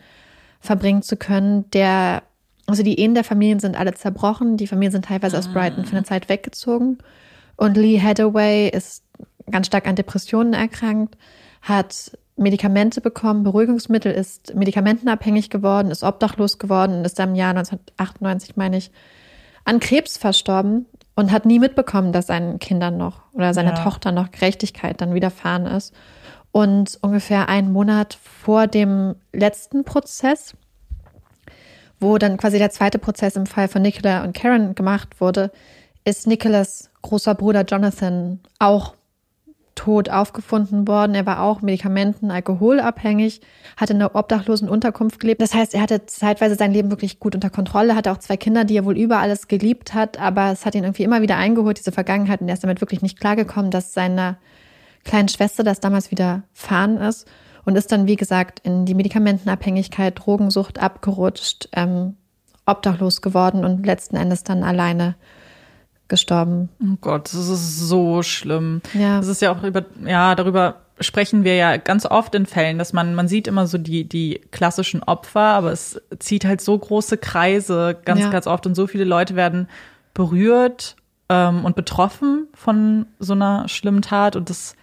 Speaker 2: verbringen zu können. Der, also die Ehen der Familien sind alle zerbrochen. Die Familien sind teilweise aus Brighton für eine Zeit weggezogen. Und Lee Hathaway ist ganz stark an Depressionen erkrankt, hat Medikamente bekommen, Beruhigungsmittel, ist medikamentenabhängig geworden, ist obdachlos geworden und ist dann im Jahr 1998, meine ich, an Krebs verstorben und hat nie mitbekommen, dass seinen Kindern noch oder seiner
Speaker 1: Ja.
Speaker 2: Tochter noch Gerechtigkeit dann widerfahren ist. Und ungefähr einen Monat vor dem letzten Prozess, wo dann quasi der zweite Prozess im Fall von Nicola und Karen gemacht wurde, ist Nicolas großer Bruder Jonathan auch tot aufgefunden worden. Er war auch Medikamenten, alkoholabhängig, hatte in einer obdachlosen Unterkunft gelebt. Das heißt, er hatte zeitweise sein Leben wirklich gut unter Kontrolle, hatte auch zwei Kinder, die er wohl über alles geliebt hat, aber es hat ihn irgendwie immer wieder eingeholt, diese Vergangenheit, und er ist damit wirklich nicht klargekommen, dass seiner kleinen Schwester das damals wieder fahren ist und ist dann, wie gesagt, in die Medikamentenabhängigkeit, Drogensucht abgerutscht, ähm, obdachlos geworden und letzten Endes dann alleine gestorben.
Speaker 1: Oh Gott, das ist so schlimm.
Speaker 2: Ja.
Speaker 1: Das ist ja auch über, ja, darüber sprechen wir ja ganz oft in Fällen, dass man, man sieht immer so die, die klassischen Opfer, aber es zieht halt so große Kreise ganz,
Speaker 2: Ja.
Speaker 1: ganz oft und so viele Leute werden berührt ähm, und betroffen von so einer schlimmen Tat und das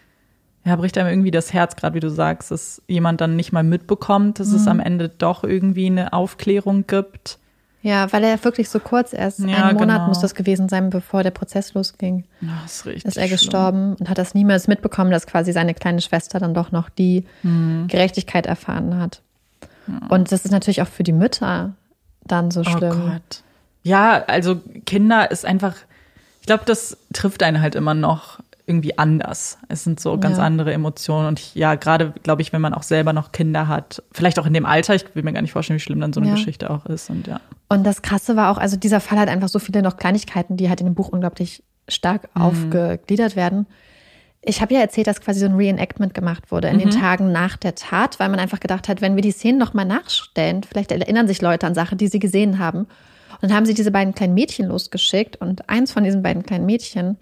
Speaker 1: ja, bricht einem irgendwie das Herz, gerade wie du sagst, dass jemand dann nicht mal mitbekommt, dass
Speaker 2: Mhm.
Speaker 1: es am Ende doch irgendwie eine Aufklärung gibt.
Speaker 2: Ja, weil er wirklich so kurz erst,
Speaker 1: Ja,
Speaker 2: einen Monat
Speaker 1: genau.
Speaker 2: muss das gewesen sein, bevor der Prozess losging,
Speaker 1: Ja, das ist richtig
Speaker 2: ist er
Speaker 1: schlimm.
Speaker 2: gestorben und hat das niemals mitbekommen, dass quasi seine kleine Schwester dann doch noch die
Speaker 1: Mhm.
Speaker 2: Gerechtigkeit erfahren hat. Und das ist natürlich auch für die Mütter dann so
Speaker 1: Oh
Speaker 2: schlimm.
Speaker 1: Gott. Ja, also Kinder ist einfach, ich glaube, das trifft einen halt immer noch irgendwie anders. Es sind so ganz
Speaker 2: Ja.
Speaker 1: andere Emotionen. Und ich, ja, gerade, glaube ich, wenn man auch selber noch Kinder hat, vielleicht auch in dem Alter, ich will mir gar nicht vorstellen, wie schlimm dann so eine
Speaker 2: Ja.
Speaker 1: Geschichte auch ist. Und ja.
Speaker 2: Und das Krasse war auch, also dieser Fall hat einfach so viele noch Kleinigkeiten, die halt in dem Buch unglaublich stark
Speaker 1: Mhm.
Speaker 2: aufgegliedert werden. Ich habe ja erzählt, dass quasi so ein Reenactment gemacht wurde in den
Speaker 1: Mhm.
Speaker 2: Tagen nach der Tat, weil man einfach gedacht hat, wenn wir die Szenen nochmal nachstellen, vielleicht erinnern sich Leute an Sachen, die sie gesehen haben. Und dann haben sie diese beiden kleinen Mädchen losgeschickt und eins von diesen beiden kleinen Mädchen,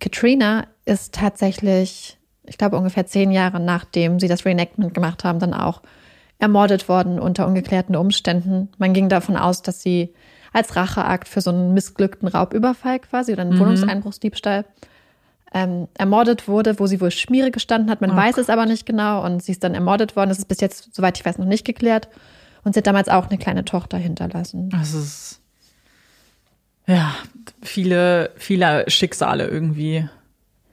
Speaker 2: Katrina, ist tatsächlich, ich glaube ungefähr zehn Jahre nachdem sie das Reenactment gemacht haben, dann auch ermordet worden unter ungeklärten Umständen. Man ging davon aus, dass sie als Racheakt für so einen missglückten Raubüberfall quasi oder einen Wohnungseinbruchsdiebstahl ähm, ermordet wurde, wo sie wohl Schmiere gestanden hat. Man
Speaker 1: Oh
Speaker 2: weiß es aber nicht genau und sie ist dann ermordet worden. Das ist bis jetzt, soweit ich weiß, noch nicht geklärt. Und sie hat damals auch eine kleine Tochter hinterlassen.
Speaker 1: Das ist, ja, viele, viele Schicksale irgendwie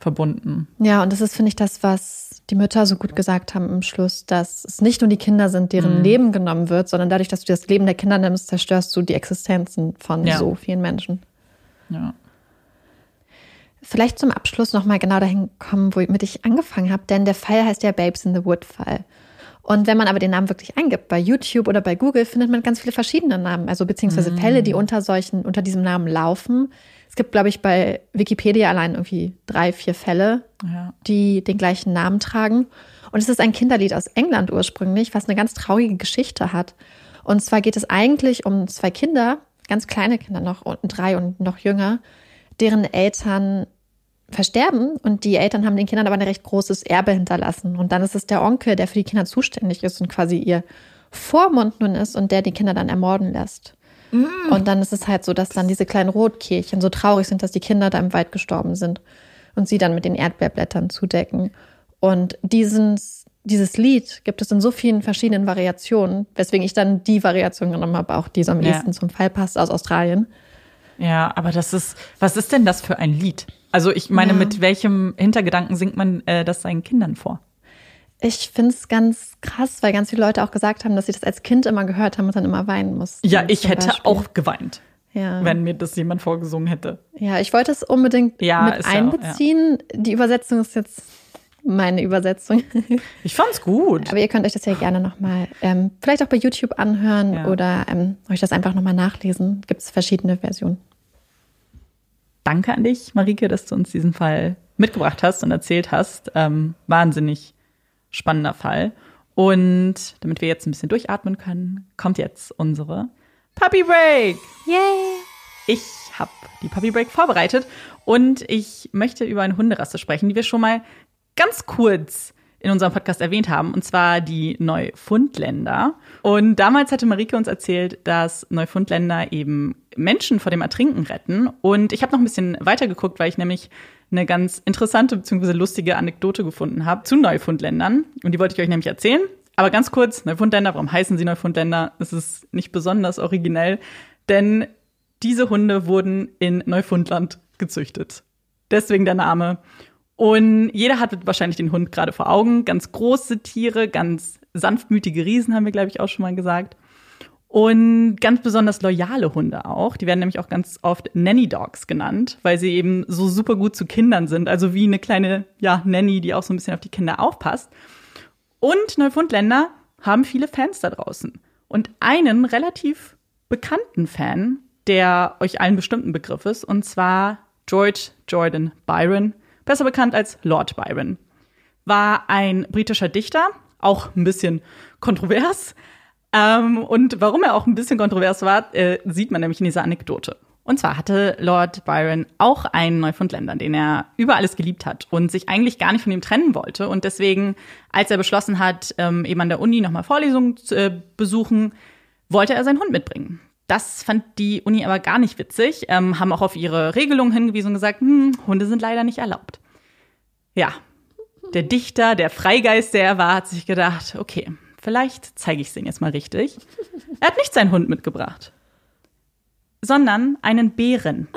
Speaker 1: verbunden.
Speaker 2: Ja, und das ist, finde ich, das, was die Mütter so gut gesagt haben im Schluss, dass es nicht nur die Kinder sind, deren
Speaker 1: Mhm.
Speaker 2: Leben genommen wird, sondern dadurch, dass du das Leben der Kinder nimmst, zerstörst du die Existenzen von
Speaker 1: Ja.
Speaker 2: so vielen Menschen.
Speaker 1: Ja.
Speaker 2: Vielleicht zum Abschluss nochmal genau dahin kommen, womit ich angefangen habe, denn der Fall heißt ja Babes in the Wood Fall. Und wenn man aber den Namen wirklich eingibt, bei YouTube oder bei Google, findet man ganz viele verschiedene Namen, also beziehungsweise Fälle, die unter solchen, unter diesem Namen laufen. Es gibt, glaube ich, bei Wikipedia allein irgendwie drei, vier Fälle,
Speaker 1: Ja.
Speaker 2: die den gleichen Namen tragen. Und es ist ein Kinderlied aus England ursprünglich, was eine ganz traurige Geschichte hat. Und zwar geht es eigentlich um zwei Kinder, ganz kleine Kinder noch, drei und noch jünger, deren Eltern versterben und die Eltern haben den Kindern aber ein recht großes Erbe hinterlassen. Und dann ist es der Onkel, der für die Kinder zuständig ist und quasi ihr Vormund nun ist und der die Kinder dann ermorden lässt. Mm. Und dann ist es halt so, dass dann diese kleinen Rotkehlchen so traurig sind, dass die Kinder da im Wald gestorben sind und sie dann mit den Erdbeerblättern zudecken. Und dieses, dieses Lied gibt es in so vielen verschiedenen Variationen, weswegen ich dann die Variation genommen habe, auch die so am ja. zum Fall passt aus Australien.
Speaker 1: Ja, aber das ist, was ist denn das für ein Lied? Also ich meine, ja. mit welchem Hintergedanken singt man äh, das seinen Kindern vor?
Speaker 2: Ich finde es ganz krass, weil ganz viele Leute auch gesagt haben, dass sie das als Kind immer gehört haben und dann immer weinen mussten.
Speaker 1: Ja, ich hätte Beispiel. auch geweint. Ja. Wenn mir das jemand vorgesungen hätte.
Speaker 2: Ja, ich wollte es unbedingt ja, mit einbeziehen. Ja. Die Übersetzung ist jetzt meine Übersetzung.
Speaker 1: Ich fand's gut.
Speaker 2: Aber ihr könnt euch das ja gerne nochmal, ähm, vielleicht auch bei YouTube anhören oder ähm, euch das einfach nochmal nachlesen. Gibt es verschiedene Versionen.
Speaker 1: Danke an dich, Marike, dass du uns diesen Fall mitgebracht hast und erzählt hast. Ähm, wahnsinnig spannender Fall. Und damit wir jetzt ein bisschen durchatmen können, kommt jetzt unsere Puppy Break.
Speaker 2: Yay!
Speaker 1: Ich habe die Puppy Break vorbereitet und ich möchte über eine Hunderasse sprechen, die wir schon mal ganz kurz in unserem Podcast erwähnt haben, und zwar die Neufundländer. Und damals hatte Marike uns erzählt, dass Neufundländer eben Menschen vor dem Ertrinken retten. Und ich habe noch ein bisschen weiter geguckt, weil ich nämlich eine ganz interessante bzw. lustige Anekdote gefunden habe zu Neufundländern. Und die wollte ich euch nämlich erzählen. Aber ganz kurz, Neufundländer, warum heißen sie Neufundländer? Es ist nicht besonders originell, denn diese Hunde wurden in Neufundland gezüchtet. Deswegen der Name. Und jeder hat wahrscheinlich den Hund gerade vor Augen. Ganz große Tiere, ganz sanftmütige Riesen, haben wir, glaube ich, auch schon mal gesagt. Und ganz besonders loyale Hunde auch. Die werden nämlich auch ganz oft Nanny Dogs genannt, weil sie eben so super gut zu Kindern sind. Also wie eine kleine, ja, Nanny, die auch so ein bisschen auf die Kinder aufpasst. Und Neufundländer haben viele Fans da draußen. Und einen relativ bekannten Fan, der euch allen bestimmten Begriff ist, und zwar George Jordan Byron, besser bekannt als Lord Byron, war ein britischer Dichter, auch ein bisschen kontrovers. Ähm, und warum er auch ein bisschen kontrovers war, äh, sieht man nämlich in dieser Anekdote. Und zwar hatte Lord Byron auch einen Neufundländer, den er über alles geliebt hat und sich eigentlich gar nicht von ihm trennen wollte. Und deswegen, als er beschlossen hat, ähm, eben an der Uni nochmal Vorlesungen zu äh, besuchen, wollte er seinen Hund mitbringen. Das fand die Uni aber gar nicht witzig, ähm, haben auch auf ihre Regelungen hingewiesen und gesagt, hm, Hunde sind leider nicht erlaubt. Ja, der Dichter, der Freigeist, der er war, hat sich gedacht, okay, vielleicht zeige ich es denen jetzt mal richtig. Er hat nicht seinen Hund mitgebracht, sondern einen Bären.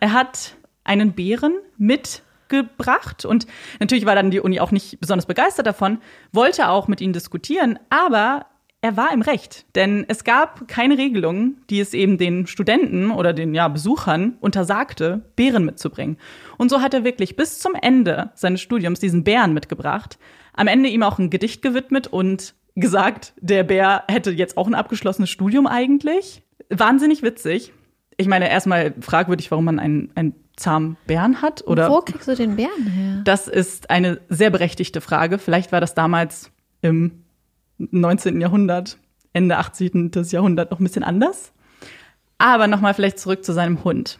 Speaker 1: Er hat einen Bären mitgebracht und natürlich war dann die Uni auch nicht besonders begeistert davon, wollte auch mit ihnen diskutieren, aber er war im Recht, denn es gab keine Regelung, die es eben den Studenten oder den ja, Besuchern untersagte, Bären mitzubringen. Und so hat er wirklich bis zum Ende seines Studiums diesen Bären mitgebracht, am Ende ihm auch ein Gedicht gewidmet und gesagt, der Bär hätte jetzt auch ein abgeschlossenes Studium eigentlich. Wahnsinnig witzig. Ich meine, erstmal fragwürdig, warum man einen, einen zahmen Bären hat. Oder
Speaker 2: Wo kriegst du den Bären her?
Speaker 1: Das ist eine sehr berechtigte Frage. Vielleicht war das damals im 19. Jahrhundert, Ende 18. Jahrhundert noch ein bisschen anders. Aber nochmal vielleicht zurück zu seinem Hund.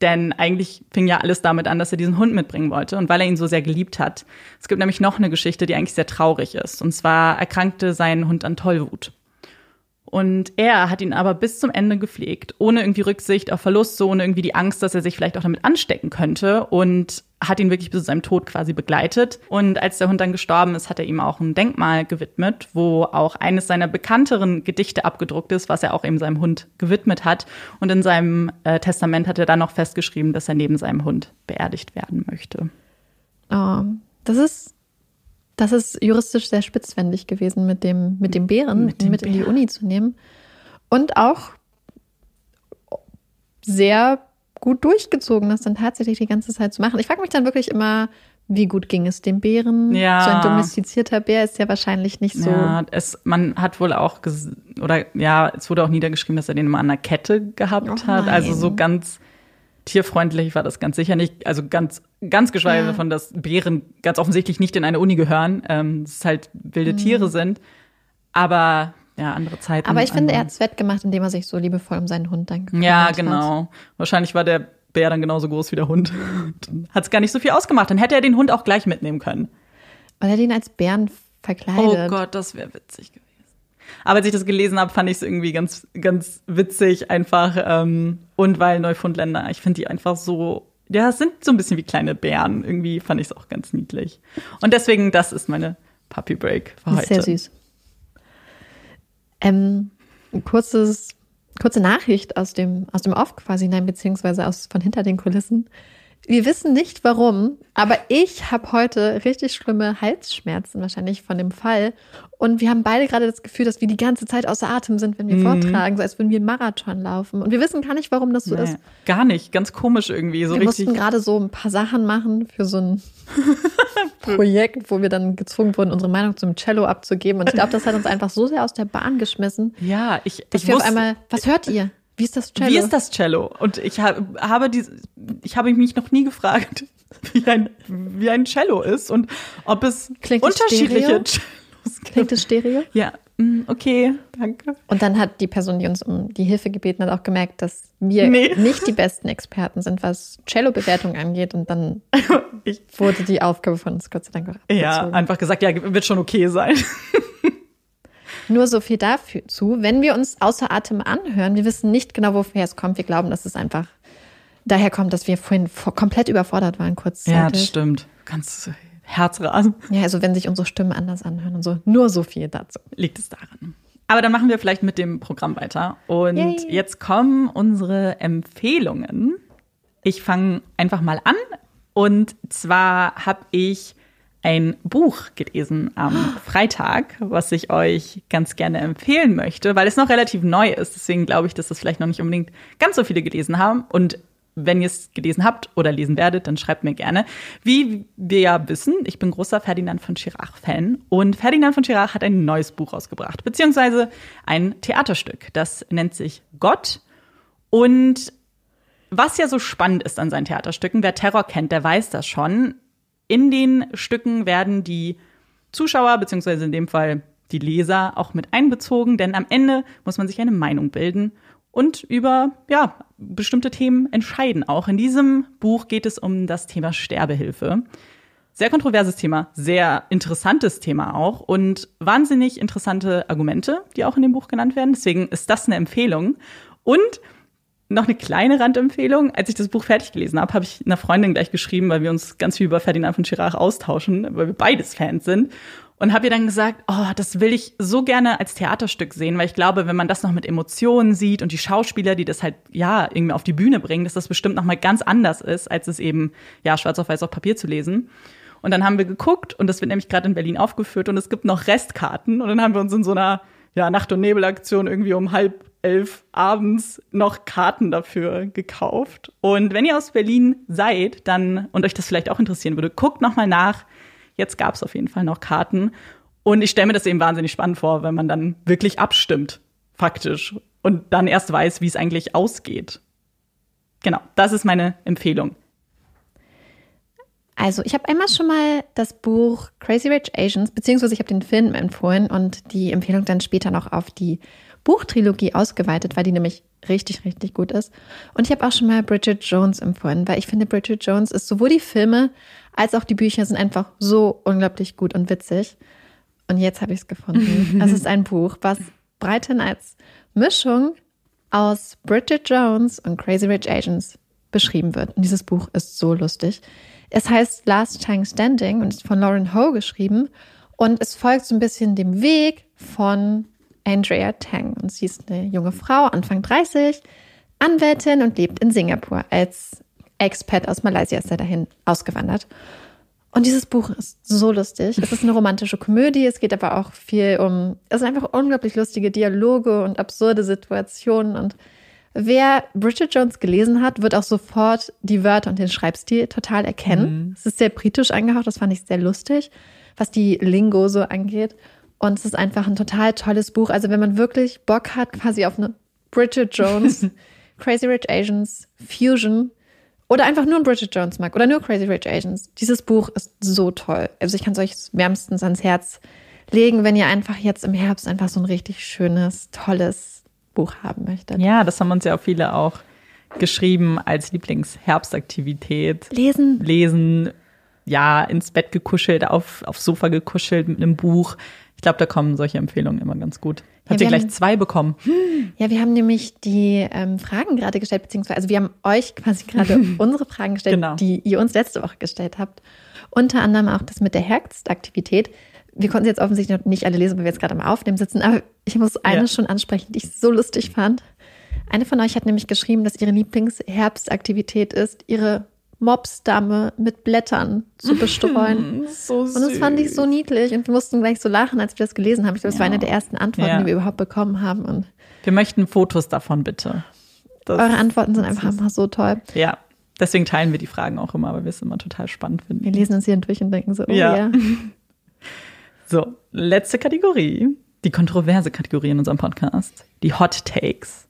Speaker 1: Denn eigentlich fing ja alles damit an, dass er diesen Hund mitbringen wollte und weil er ihn so sehr geliebt hat. Es gibt nämlich noch eine Geschichte, die eigentlich sehr traurig ist. Und zwar erkrankte sein Hund an Tollwut. Und er hat ihn aber bis zum Ende gepflegt, ohne irgendwie Rücksicht auf Verlust, so ohne irgendwie die Angst, dass er sich vielleicht auch damit anstecken könnte und hat ihn wirklich bis zu seinem Tod quasi begleitet. Und als der Hund dann gestorben ist, hat er ihm auch ein Denkmal gewidmet, wo auch eines seiner bekannteren Gedichte abgedruckt ist, was er auch eben seinem Hund gewidmet hat. Und in seinem äh, Testament hat er dann noch festgeschrieben, dass er neben seinem Hund beerdigt werden möchte.
Speaker 2: Oh, das ist das ist juristisch sehr spitzwendig gewesen, mit dem, mit dem Bären mit, dem mit in die Uni zu nehmen. Und auch sehr gut durchgezogen, das dann tatsächlich die ganze Zeit zu machen. Ich frage mich dann wirklich immer, wie gut ging es dem Bären?
Speaker 1: Ja.
Speaker 2: So ein domestizierter Bär ist ja wahrscheinlich nicht so.
Speaker 1: Ja, es, man hat wohl auch, oder ja, es wurde auch niedergeschrieben, dass er den immer an der Kette gehabt oh hat. Also so ganz tierfreundlich war das ganz sicher nicht. Also ganz, ganz geschweige ja. davon, dass Bären ganz offensichtlich nicht in eine Uni gehören. Ähm, es halt wilde mhm. Tiere sind. Aber ja, andere Zeiten.
Speaker 2: Aber ich finde, er hat es wettgemacht, indem er sich so liebevoll um seinen Hund dann gekümmert
Speaker 1: Ja,
Speaker 2: hat.
Speaker 1: genau. Wahrscheinlich war der Bär dann genauso groß wie der Hund. Hat es gar nicht so viel ausgemacht. Dann hätte er den Hund auch gleich mitnehmen können.
Speaker 2: Weil er den als Bären verkleidet.
Speaker 1: Oh Gott, das wäre witzig gewesen. Aber als ich das gelesen habe, fand ich es irgendwie ganz, ganz witzig einfach. Ähm, und weil Neufundländer, ich finde die einfach so, ja, es sind so ein bisschen wie kleine Bären. Irgendwie fand ich es auch ganz niedlich. Und deswegen, das ist meine Puppy Break für heute.
Speaker 2: sehr süß. Ähm, kurzes, kurze Nachricht aus dem, aus dem Off quasi, nein, beziehungsweise aus, von hinter den Kulissen. Wir wissen nicht warum, aber ich habe heute richtig schlimme Halsschmerzen wahrscheinlich von dem Fall. Und wir haben beide gerade das Gefühl, dass wir die ganze Zeit außer Atem sind, wenn wir vortragen, so als würden wir einen Marathon laufen. Und wir wissen gar nicht, warum das so
Speaker 1: Nee,
Speaker 2: ist.
Speaker 1: gar nicht, ganz komisch irgendwie. So
Speaker 2: Wir
Speaker 1: richtig.
Speaker 2: mussten gerade so ein paar Sachen machen für so ein Projekt, wo wir dann gezwungen wurden, unsere Meinung zum Cello abzugeben. Und ich glaube, das hat uns einfach so sehr aus der Bahn geschmissen,
Speaker 1: Ja, ich,
Speaker 2: dass
Speaker 1: ich
Speaker 2: wir auf
Speaker 1: wusste-
Speaker 2: einmal, was hört ihr? Wie ist das Cello?
Speaker 1: Wie ist das Cello? Und ich hab, habe die, ich habe mich noch nie gefragt, wie ein, wie ein Cello ist und ob es
Speaker 2: Klingt
Speaker 1: unterschiedliche
Speaker 2: stereo? Klingt es Stereo?
Speaker 1: Ja, mm, okay, danke.
Speaker 2: Und dann hat die Person, die uns um die Hilfe gebeten hat, auch gemerkt, dass wir
Speaker 1: Nee.
Speaker 2: nicht die besten Experten sind, was Cello-Bewertung angeht. Und dann
Speaker 1: Ich,
Speaker 2: wurde die Aufgabe von uns Gott sei Dank auch
Speaker 1: ja, einfach gesagt, ja, wird schon okay sein.
Speaker 2: Nur so viel dazu. Wenn wir uns außer Atem anhören, wir wissen nicht genau, woher es kommt. Wir glauben, dass es einfach daher kommt, dass wir vorhin vor- komplett überfordert waren, kurzzeitig.
Speaker 1: stimmt. Ganz Herzrasen
Speaker 2: Ja, also wenn sich unsere Stimmen anders anhören und so. Nur so viel dazu.
Speaker 1: liegt es daran. Aber dann machen wir vielleicht mit dem Programm weiter. Und
Speaker 2: Yay.
Speaker 1: jetzt kommen unsere Empfehlungen. Ich fange einfach mal an. Und zwar habe ich ein Buch gelesen am Freitag, was ich euch ganz gerne empfehlen möchte, weil es noch relativ neu ist. Deswegen glaube ich, dass das vielleicht noch nicht unbedingt ganz so viele gelesen haben. Und wenn ihr es gelesen habt oder lesen werdet, dann schreibt mir gerne. Wie wir ja wissen, ich bin großer Ferdinand von Schirach-Fan und Ferdinand von Schirach hat ein neues Buch rausgebracht, beziehungsweise ein Theaterstück. Das nennt sich Gott. Und was ja so spannend ist an seinen Theaterstücken, wer Terror kennt, der weiß das schon. In den Stücken werden die Zuschauer, beziehungsweise in dem Fall die Leser, auch mit einbezogen, denn am Ende muss man sich eine Meinung bilden und über ja, bestimmte Themen entscheiden. Auch in diesem Buch geht es um das Thema Sterbehilfe. Sehr kontroverses Thema, sehr interessantes Thema auch und wahnsinnig interessante Argumente, die auch in dem Buch genannt werden. Deswegen ist das eine Empfehlung. Und noch eine kleine Randempfehlung. Als ich das Buch fertig gelesen habe, habe ich einer Freundin gleich geschrieben, weil wir uns ganz viel über Ferdinand von Schirach austauschen, weil wir beides Fans sind. Und habe ihr dann gesagt, oh, das will ich so gerne als Theaterstück sehen, weil ich glaube, wenn man das noch mit Emotionen sieht und die Schauspieler, die das halt ja irgendwie auf die Bühne bringen, dass das bestimmt noch mal ganz anders ist, als es eben ja schwarz auf weiß auf Papier zu lesen. Und dann haben wir geguckt und das wird nämlich gerade in Berlin aufgeführt und es gibt noch Restkarten und dann haben wir uns in so einer ja, Nacht- und Nebelaktion irgendwie um halb elf abends noch Karten dafür gekauft. Und wenn ihr aus Berlin seid, dann und euch das vielleicht auch interessieren würde, guckt noch mal nach. Jetzt gab es auf jeden Fall noch Karten. Und ich stelle mir das eben wahnsinnig spannend vor, wenn man dann wirklich abstimmt, faktisch. Und dann erst weiß, wie es eigentlich ausgeht. Genau, das ist meine Empfehlung.
Speaker 2: Also, ich habe einmal schon mal das Buch Crazy Rich Asians, beziehungsweise ich habe den Film empfohlen und die Empfehlung dann später noch auf die Buchtrilogie ausgeweitet, weil die nämlich richtig, richtig gut ist. Und ich habe auch schon mal Bridget Jones empfohlen, weil ich finde, Bridget Jones ist sowohl die Filme als auch die Bücher sind einfach so unglaublich gut und witzig. Und jetzt habe ich es gefunden. Es ist ein Buch, was Breiten als Mischung aus Bridget Jones und Crazy Rich Asians beschrieben wird. Und dieses Buch ist so lustig. Es heißt Last Time Standing und ist von Lauren Ho geschrieben. Und es folgt so ein bisschen dem Weg von Andrea Tang. Und sie ist eine junge Frau, Anfang 30, Anwältin und lebt in Singapur. Als Expat aus Malaysia ist er dahin ausgewandert. Und dieses Buch ist so lustig. Es ist eine romantische Komödie. Es geht aber auch viel um, es sind einfach unglaublich lustige Dialoge und absurde Situationen. Und wer Bridget Jones gelesen hat, wird auch sofort die Wörter und den Schreibstil total erkennen. Es ist sehr britisch angehaucht. Das fand ich sehr lustig, was die Lingo so angeht. Und es ist einfach ein total tolles Buch. Also wenn man wirklich Bock hat, quasi auf eine Bridget Jones, Crazy Rich Asians Fusion oder einfach nur ein Bridget Jones mag oder nur Crazy Rich Asians. Dieses Buch ist so toll. Also ich kann es euch wärmstens ans Herz legen, wenn ihr einfach jetzt im Herbst einfach so ein richtig schönes, tolles Buch haben möchtet.
Speaker 1: Ja, das haben uns ja auch viele auch geschrieben als Lieblingsherbstaktivität.
Speaker 2: Lesen.
Speaker 1: Lesen, ja, ins Bett gekuschelt, auf, aufs Sofa gekuschelt mit einem Buch. Ich glaube, da kommen solche Empfehlungen immer ganz gut. Habt
Speaker 2: wir
Speaker 1: ihr gleich
Speaker 2: haben-
Speaker 1: zwei bekommen?
Speaker 2: Ja, wir haben nämlich die ähm, Fragen gerade gestellt, beziehungsweise also wir haben euch quasi gerade unsere Fragen gestellt,
Speaker 1: Genau.
Speaker 2: die ihr uns letzte Woche gestellt habt. Unter anderem auch das mit der Herbstaktivität. Wir konnten sie jetzt offensichtlich noch nicht alle lesen, weil wir jetzt gerade am Aufnehmen sitzen, aber ich muss eine
Speaker 1: Ja.
Speaker 2: schon ansprechen, die ich so lustig fand. Eine von euch hat nämlich geschrieben, dass ihre Lieblingsherbstaktivität ist, ihre Mopsdame mit Blättern zu bestreuen.
Speaker 1: So süß.
Speaker 2: Und das fand ich so niedlich und wir mussten gleich so lachen, als wir das gelesen haben. Ich glaube, das war
Speaker 1: Ja.
Speaker 2: eine der ersten Antworten,
Speaker 1: Ja.
Speaker 2: die wir überhaupt bekommen haben. Und
Speaker 1: Wir möchten Fotos davon, bitte. Das,
Speaker 2: eure Antworten sind einfach immer so toll.
Speaker 1: Ja, deswegen teilen wir die Fragen auch immer, weil wir es immer total spannend
Speaker 2: Wir
Speaker 1: finden.
Speaker 2: lesen uns hier durch und denken so, oh
Speaker 1: Ja.
Speaker 2: ja.
Speaker 1: So, letzte Kategorie. Die kontroverse Kategorie in unserem Podcast. Die Hot Takes.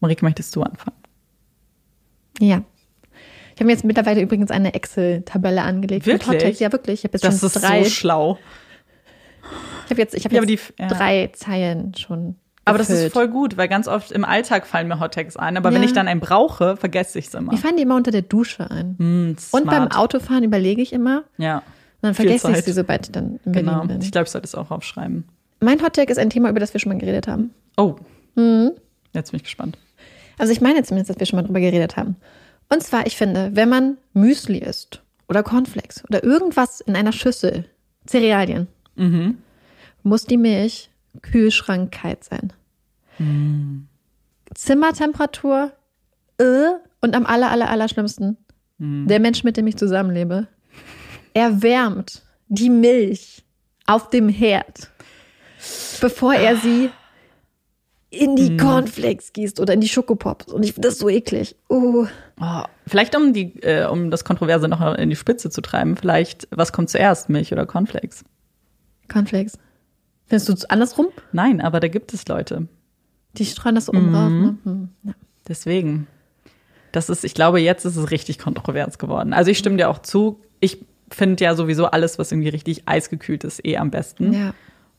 Speaker 1: Marike, möchtest du anfangen?
Speaker 2: Ja. Ich habe mir jetzt mittlerweile übrigens eine Excel-Tabelle angelegt.
Speaker 1: Wirklich?
Speaker 2: Ja, wirklich. Ich habe jetzt
Speaker 1: Das
Speaker 2: schon
Speaker 1: ist
Speaker 2: drei.
Speaker 1: so schlau.
Speaker 2: ich habe jetzt, ich hab
Speaker 1: Ja,
Speaker 2: jetzt
Speaker 1: die- ja.
Speaker 2: drei Zeilen schon.
Speaker 1: Aber das ist
Speaker 2: gefüllt.
Speaker 1: voll gut, weil ganz oft im Alltag fallen mir Hot Takes ein. Aber wenn
Speaker 2: Ja.
Speaker 1: ich dann einen brauche, vergesse ich es immer.
Speaker 2: Mir fallen die immer unter der Dusche ein.
Speaker 1: Hm,
Speaker 2: Und beim. Autofahren überlege ich immer.
Speaker 1: Ja,
Speaker 2: Und dann vergesse ich sie, sobald ich dann in Berlin
Speaker 1: genau.
Speaker 2: bin.
Speaker 1: Ich glaube, ich sollte es auch aufschreiben.
Speaker 2: Mein Hottag ist ein Thema, über das wir schon mal geredet haben.
Speaker 1: Oh,
Speaker 2: Mhm.
Speaker 1: jetzt bin ich gespannt.
Speaker 2: Also ich meine zumindest, dass wir schon mal drüber geredet haben. Und zwar, ich finde, wenn man Müsli isst oder Cornflakes oder irgendwas in einer Schüssel, Cerealien,
Speaker 1: Mhm.
Speaker 2: muss die Milch kühlschrankkalt sein. Zimmertemperatur äh, und am aller, aller, aller schlimmsten, der Mensch, mit dem ich zusammenlebe, erwärmt die Milch auf dem Herd, bevor er sie in die Cornflakes gießt oder in die Schokopops. Und ich finde das so eklig. Uh.
Speaker 1: Oh, vielleicht um die, äh, um das Kontroverse noch in die Spitze zu treiben, vielleicht, was kommt zuerst, Milch oder Cornflakes?
Speaker 2: Cornflakes. Findest du es andersrum?
Speaker 1: Nein, aber da gibt es Leute.
Speaker 2: Die streuen das um raus. Ne? Hm. Ja.
Speaker 1: Deswegen. Das ist, ich glaube, jetzt ist es richtig kontrovers geworden. Also ich stimme dir auch zu. Ich finde ja sowieso alles, was irgendwie richtig eisgekühlt ist, eh am besten.
Speaker 2: ja.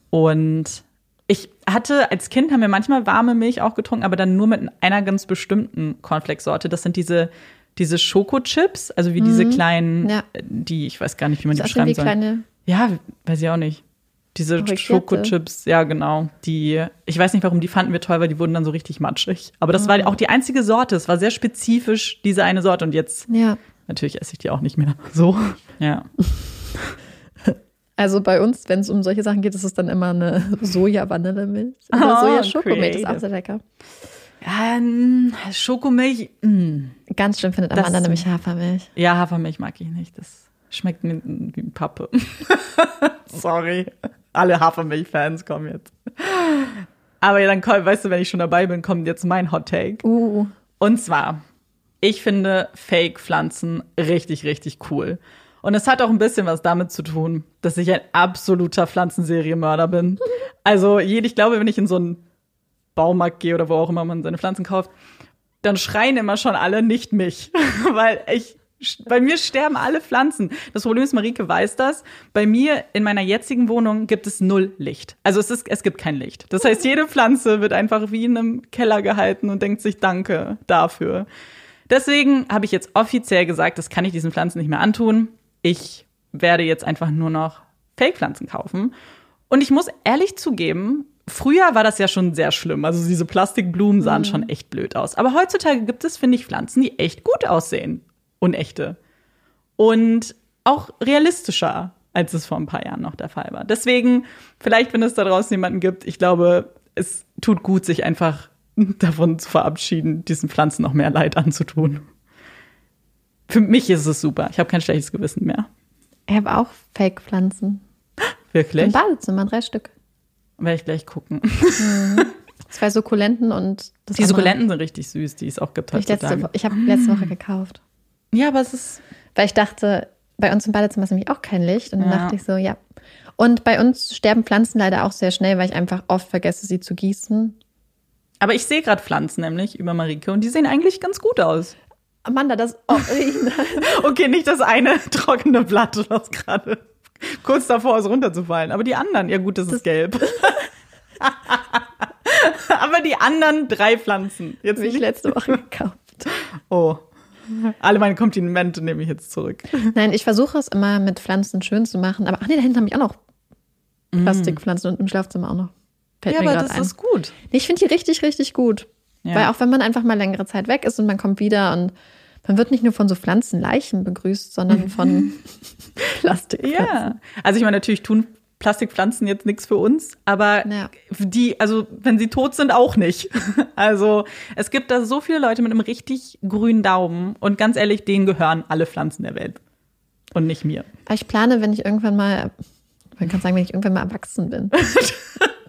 Speaker 1: Und ich hatte, als Kind haben wir manchmal warme Milch auch getrunken, aber dann nur mit einer ganz bestimmten Cornflakes-Sorte. Das sind diese, diese Schokochips, also wie diese kleinen,
Speaker 2: Ja.
Speaker 1: die, ich weiß gar nicht, wie man die
Speaker 2: Das wie
Speaker 1: beschreiben soll.
Speaker 2: kleine.
Speaker 1: Ja, weiß ich auch nicht. Diese
Speaker 2: Brigitte.
Speaker 1: Schokochips, ja genau. Die, ich weiß nicht, warum die fanden wir toll, weil die wurden dann so richtig matschig. Aber das war auch die einzige Sorte. Es war sehr spezifisch diese eine Sorte und jetzt
Speaker 2: Ja.
Speaker 1: natürlich esse ich die auch nicht mehr. So, ja.
Speaker 2: Also bei uns, wenn es um solche Sachen geht, ist es dann immer eine Soja-Vanillemilch. Oder
Speaker 1: Oh,
Speaker 2: Soja-Schokomilch ist auch sehr lecker.
Speaker 1: Ähm, Schokomilch, mh.
Speaker 2: Ganz schlimm findet
Speaker 1: Das-
Speaker 2: Amanda nämlich Hafermilch.
Speaker 1: ja, Hafermilch mag ich nicht. Das schmeckt mir wie Pappe. Sorry. Alle Hafermilch-Fans kommen jetzt. Aber dann, weißt du, wenn ich schon dabei bin, kommt jetzt mein Hot Take.
Speaker 2: Uh.
Speaker 1: Und zwar, ich finde Fake-Pflanzen richtig, richtig cool. Und es hat auch ein bisschen was damit zu tun, dass ich ein absoluter Pflanzenserienmörder bin. Also, ich glaube, wenn ich in so einen Baumarkt gehe oder wo auch immer man seine Pflanzen kauft, dann schreien immer schon alle nicht mich. Weil ich, bei mir sterben alle Pflanzen. Das Problem ist, Marike weiß das. Bei mir in meiner jetzigen Wohnung gibt es null Licht. Also es ist, es gibt kein Licht. Das heißt, jede Pflanze wird einfach wie in einem Keller gehalten und denkt sich Danke dafür. Deswegen habe ich jetzt offiziell gesagt, das kann ich diesen Pflanzen nicht mehr antun. Ich werde jetzt einfach nur noch Fake-Pflanzen kaufen. Und ich muss ehrlich zugeben, früher war das ja schon sehr schlimm. Also diese Plastikblumen sahen schon echt blöd aus. Aber heutzutage gibt es, finde ich, Pflanzen, die echt gut aussehen. Unechte. Und auch realistischer, als es vor ein paar Jahren noch der Fall war. Deswegen, vielleicht, wenn es da draußen jemanden gibt, ich glaube, es tut gut, sich einfach davon zu verabschieden, diesen Pflanzen noch mehr Leid anzutun. Für mich ist es super. Ich habe kein schlechtes Gewissen mehr.
Speaker 2: Ich habe auch Fake-Pflanzen. Im
Speaker 1: Wirklich?
Speaker 2: Badezimmer, drei Stück.
Speaker 1: Werde ich gleich gucken.
Speaker 2: Zwei Sukkulenten und das
Speaker 1: Die Sukkulenten sind richtig süß, die es auch gibt
Speaker 2: Ich, letzte, ich habe letzte Woche gekauft.
Speaker 1: Ja, aber es ist
Speaker 2: Weil ich dachte, bei uns im Badezimmer ist nämlich auch kein Licht. Und dann
Speaker 1: Ja.
Speaker 2: dachte ich so, ja. Und bei uns sterben Pflanzen leider auch sehr schnell, weil ich einfach oft vergesse, sie zu gießen.
Speaker 1: Aber ich sehe gerade Pflanzen nämlich über Marike und die sehen eigentlich ganz gut aus.
Speaker 2: Amanda, das Original.
Speaker 1: Okay, nicht das eine trockene Blatt, was gerade kurz davor ist runterzufallen. Aber die anderen, ja gut, das, das ist gelb. Aber die anderen drei Pflanzen.
Speaker 2: Jetzt habe ich letzte Woche gekauft.
Speaker 1: Oh. Alle meine Komplimente nehme ich jetzt zurück.
Speaker 2: Nein, ich versuche es immer mit Pflanzen schön zu machen. Aber ach nee, da hinten habe ich auch noch Plastikpflanzen mm. und im Schlafzimmer auch noch.
Speaker 1: Fällt ja, aber das ein. ist gut.
Speaker 2: Nee, ich finde die richtig, richtig gut. Ja. Weil auch wenn man einfach mal längere Zeit weg ist und man kommt wieder und man wird nicht nur von so Pflanzenleichen begrüßt, sondern von Plastikpflanzen.
Speaker 1: Ja, also ich meine, natürlich tun Plastikpflanzen jetzt nichts für uns, aber ja. die, also wenn sie tot sind, auch nicht. Also es gibt da so viele Leute mit einem richtig grünen Daumen und ganz ehrlich, denen gehören alle Pflanzen der Welt und nicht mir.
Speaker 2: Ich plane, wenn ich irgendwann mal, man kann sagen, wenn ich irgendwann mal erwachsen bin.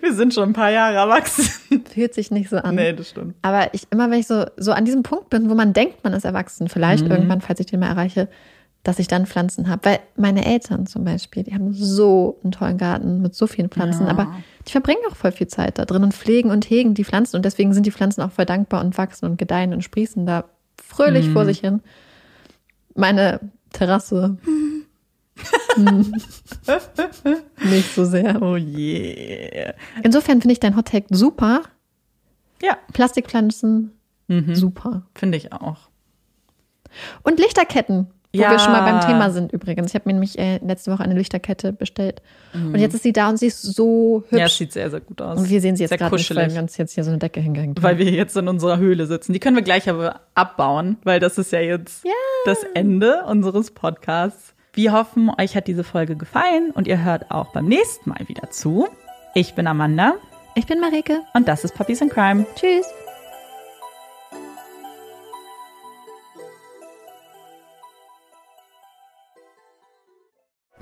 Speaker 1: Wir sind schon ein paar Jahre erwachsen.
Speaker 2: Fühlt sich nicht so an.
Speaker 1: Nee, das stimmt.
Speaker 2: Aber ich, immer wenn ich so, so an diesem Punkt bin, wo man denkt, man ist erwachsen, vielleicht mhm. irgendwann, falls ich den mal erreiche, dass ich dann Pflanzen habe. Weil meine Eltern zum Beispiel, die haben so einen tollen Garten mit so vielen Pflanzen, ja. aber die verbringen auch voll viel Zeit da drin und pflegen und hegen die Pflanzen und deswegen sind die Pflanzen auch voll dankbar und wachsen und gedeihen und sprießen da fröhlich mhm. vor sich hin. Meine Terrasse. Hm. Nicht so sehr.
Speaker 1: Oh je. Yeah.
Speaker 2: Insofern finde ich dein Hottag super.
Speaker 1: Ja.
Speaker 2: Plastikpflanzen mhm. super.
Speaker 1: Finde ich auch.
Speaker 2: Und Lichterketten. Wo ja. wir schon mal beim Thema sind übrigens. Ich habe mir nämlich äh, letzte Woche eine Lichterkette bestellt. Mhm. Und jetzt ist sie da und sie ist so hübsch.
Speaker 1: Ja, sieht sehr, sehr gut aus.
Speaker 2: Und wir sehen sie jetzt gerade nicht, weil wir uns jetzt hier so eine Decke hingehängt.
Speaker 1: Weil wir jetzt in unserer Höhle sitzen. Die können wir gleich aber abbauen, weil das ist ja jetzt ja. das Ende unseres Podcasts. Wir hoffen, euch hat diese Folge gefallen und ihr hört auch beim nächsten Mal wieder zu. Ich bin Amanda.
Speaker 2: Ich bin Marike.
Speaker 1: Und das ist Puppies in Crime.
Speaker 2: Tschüss.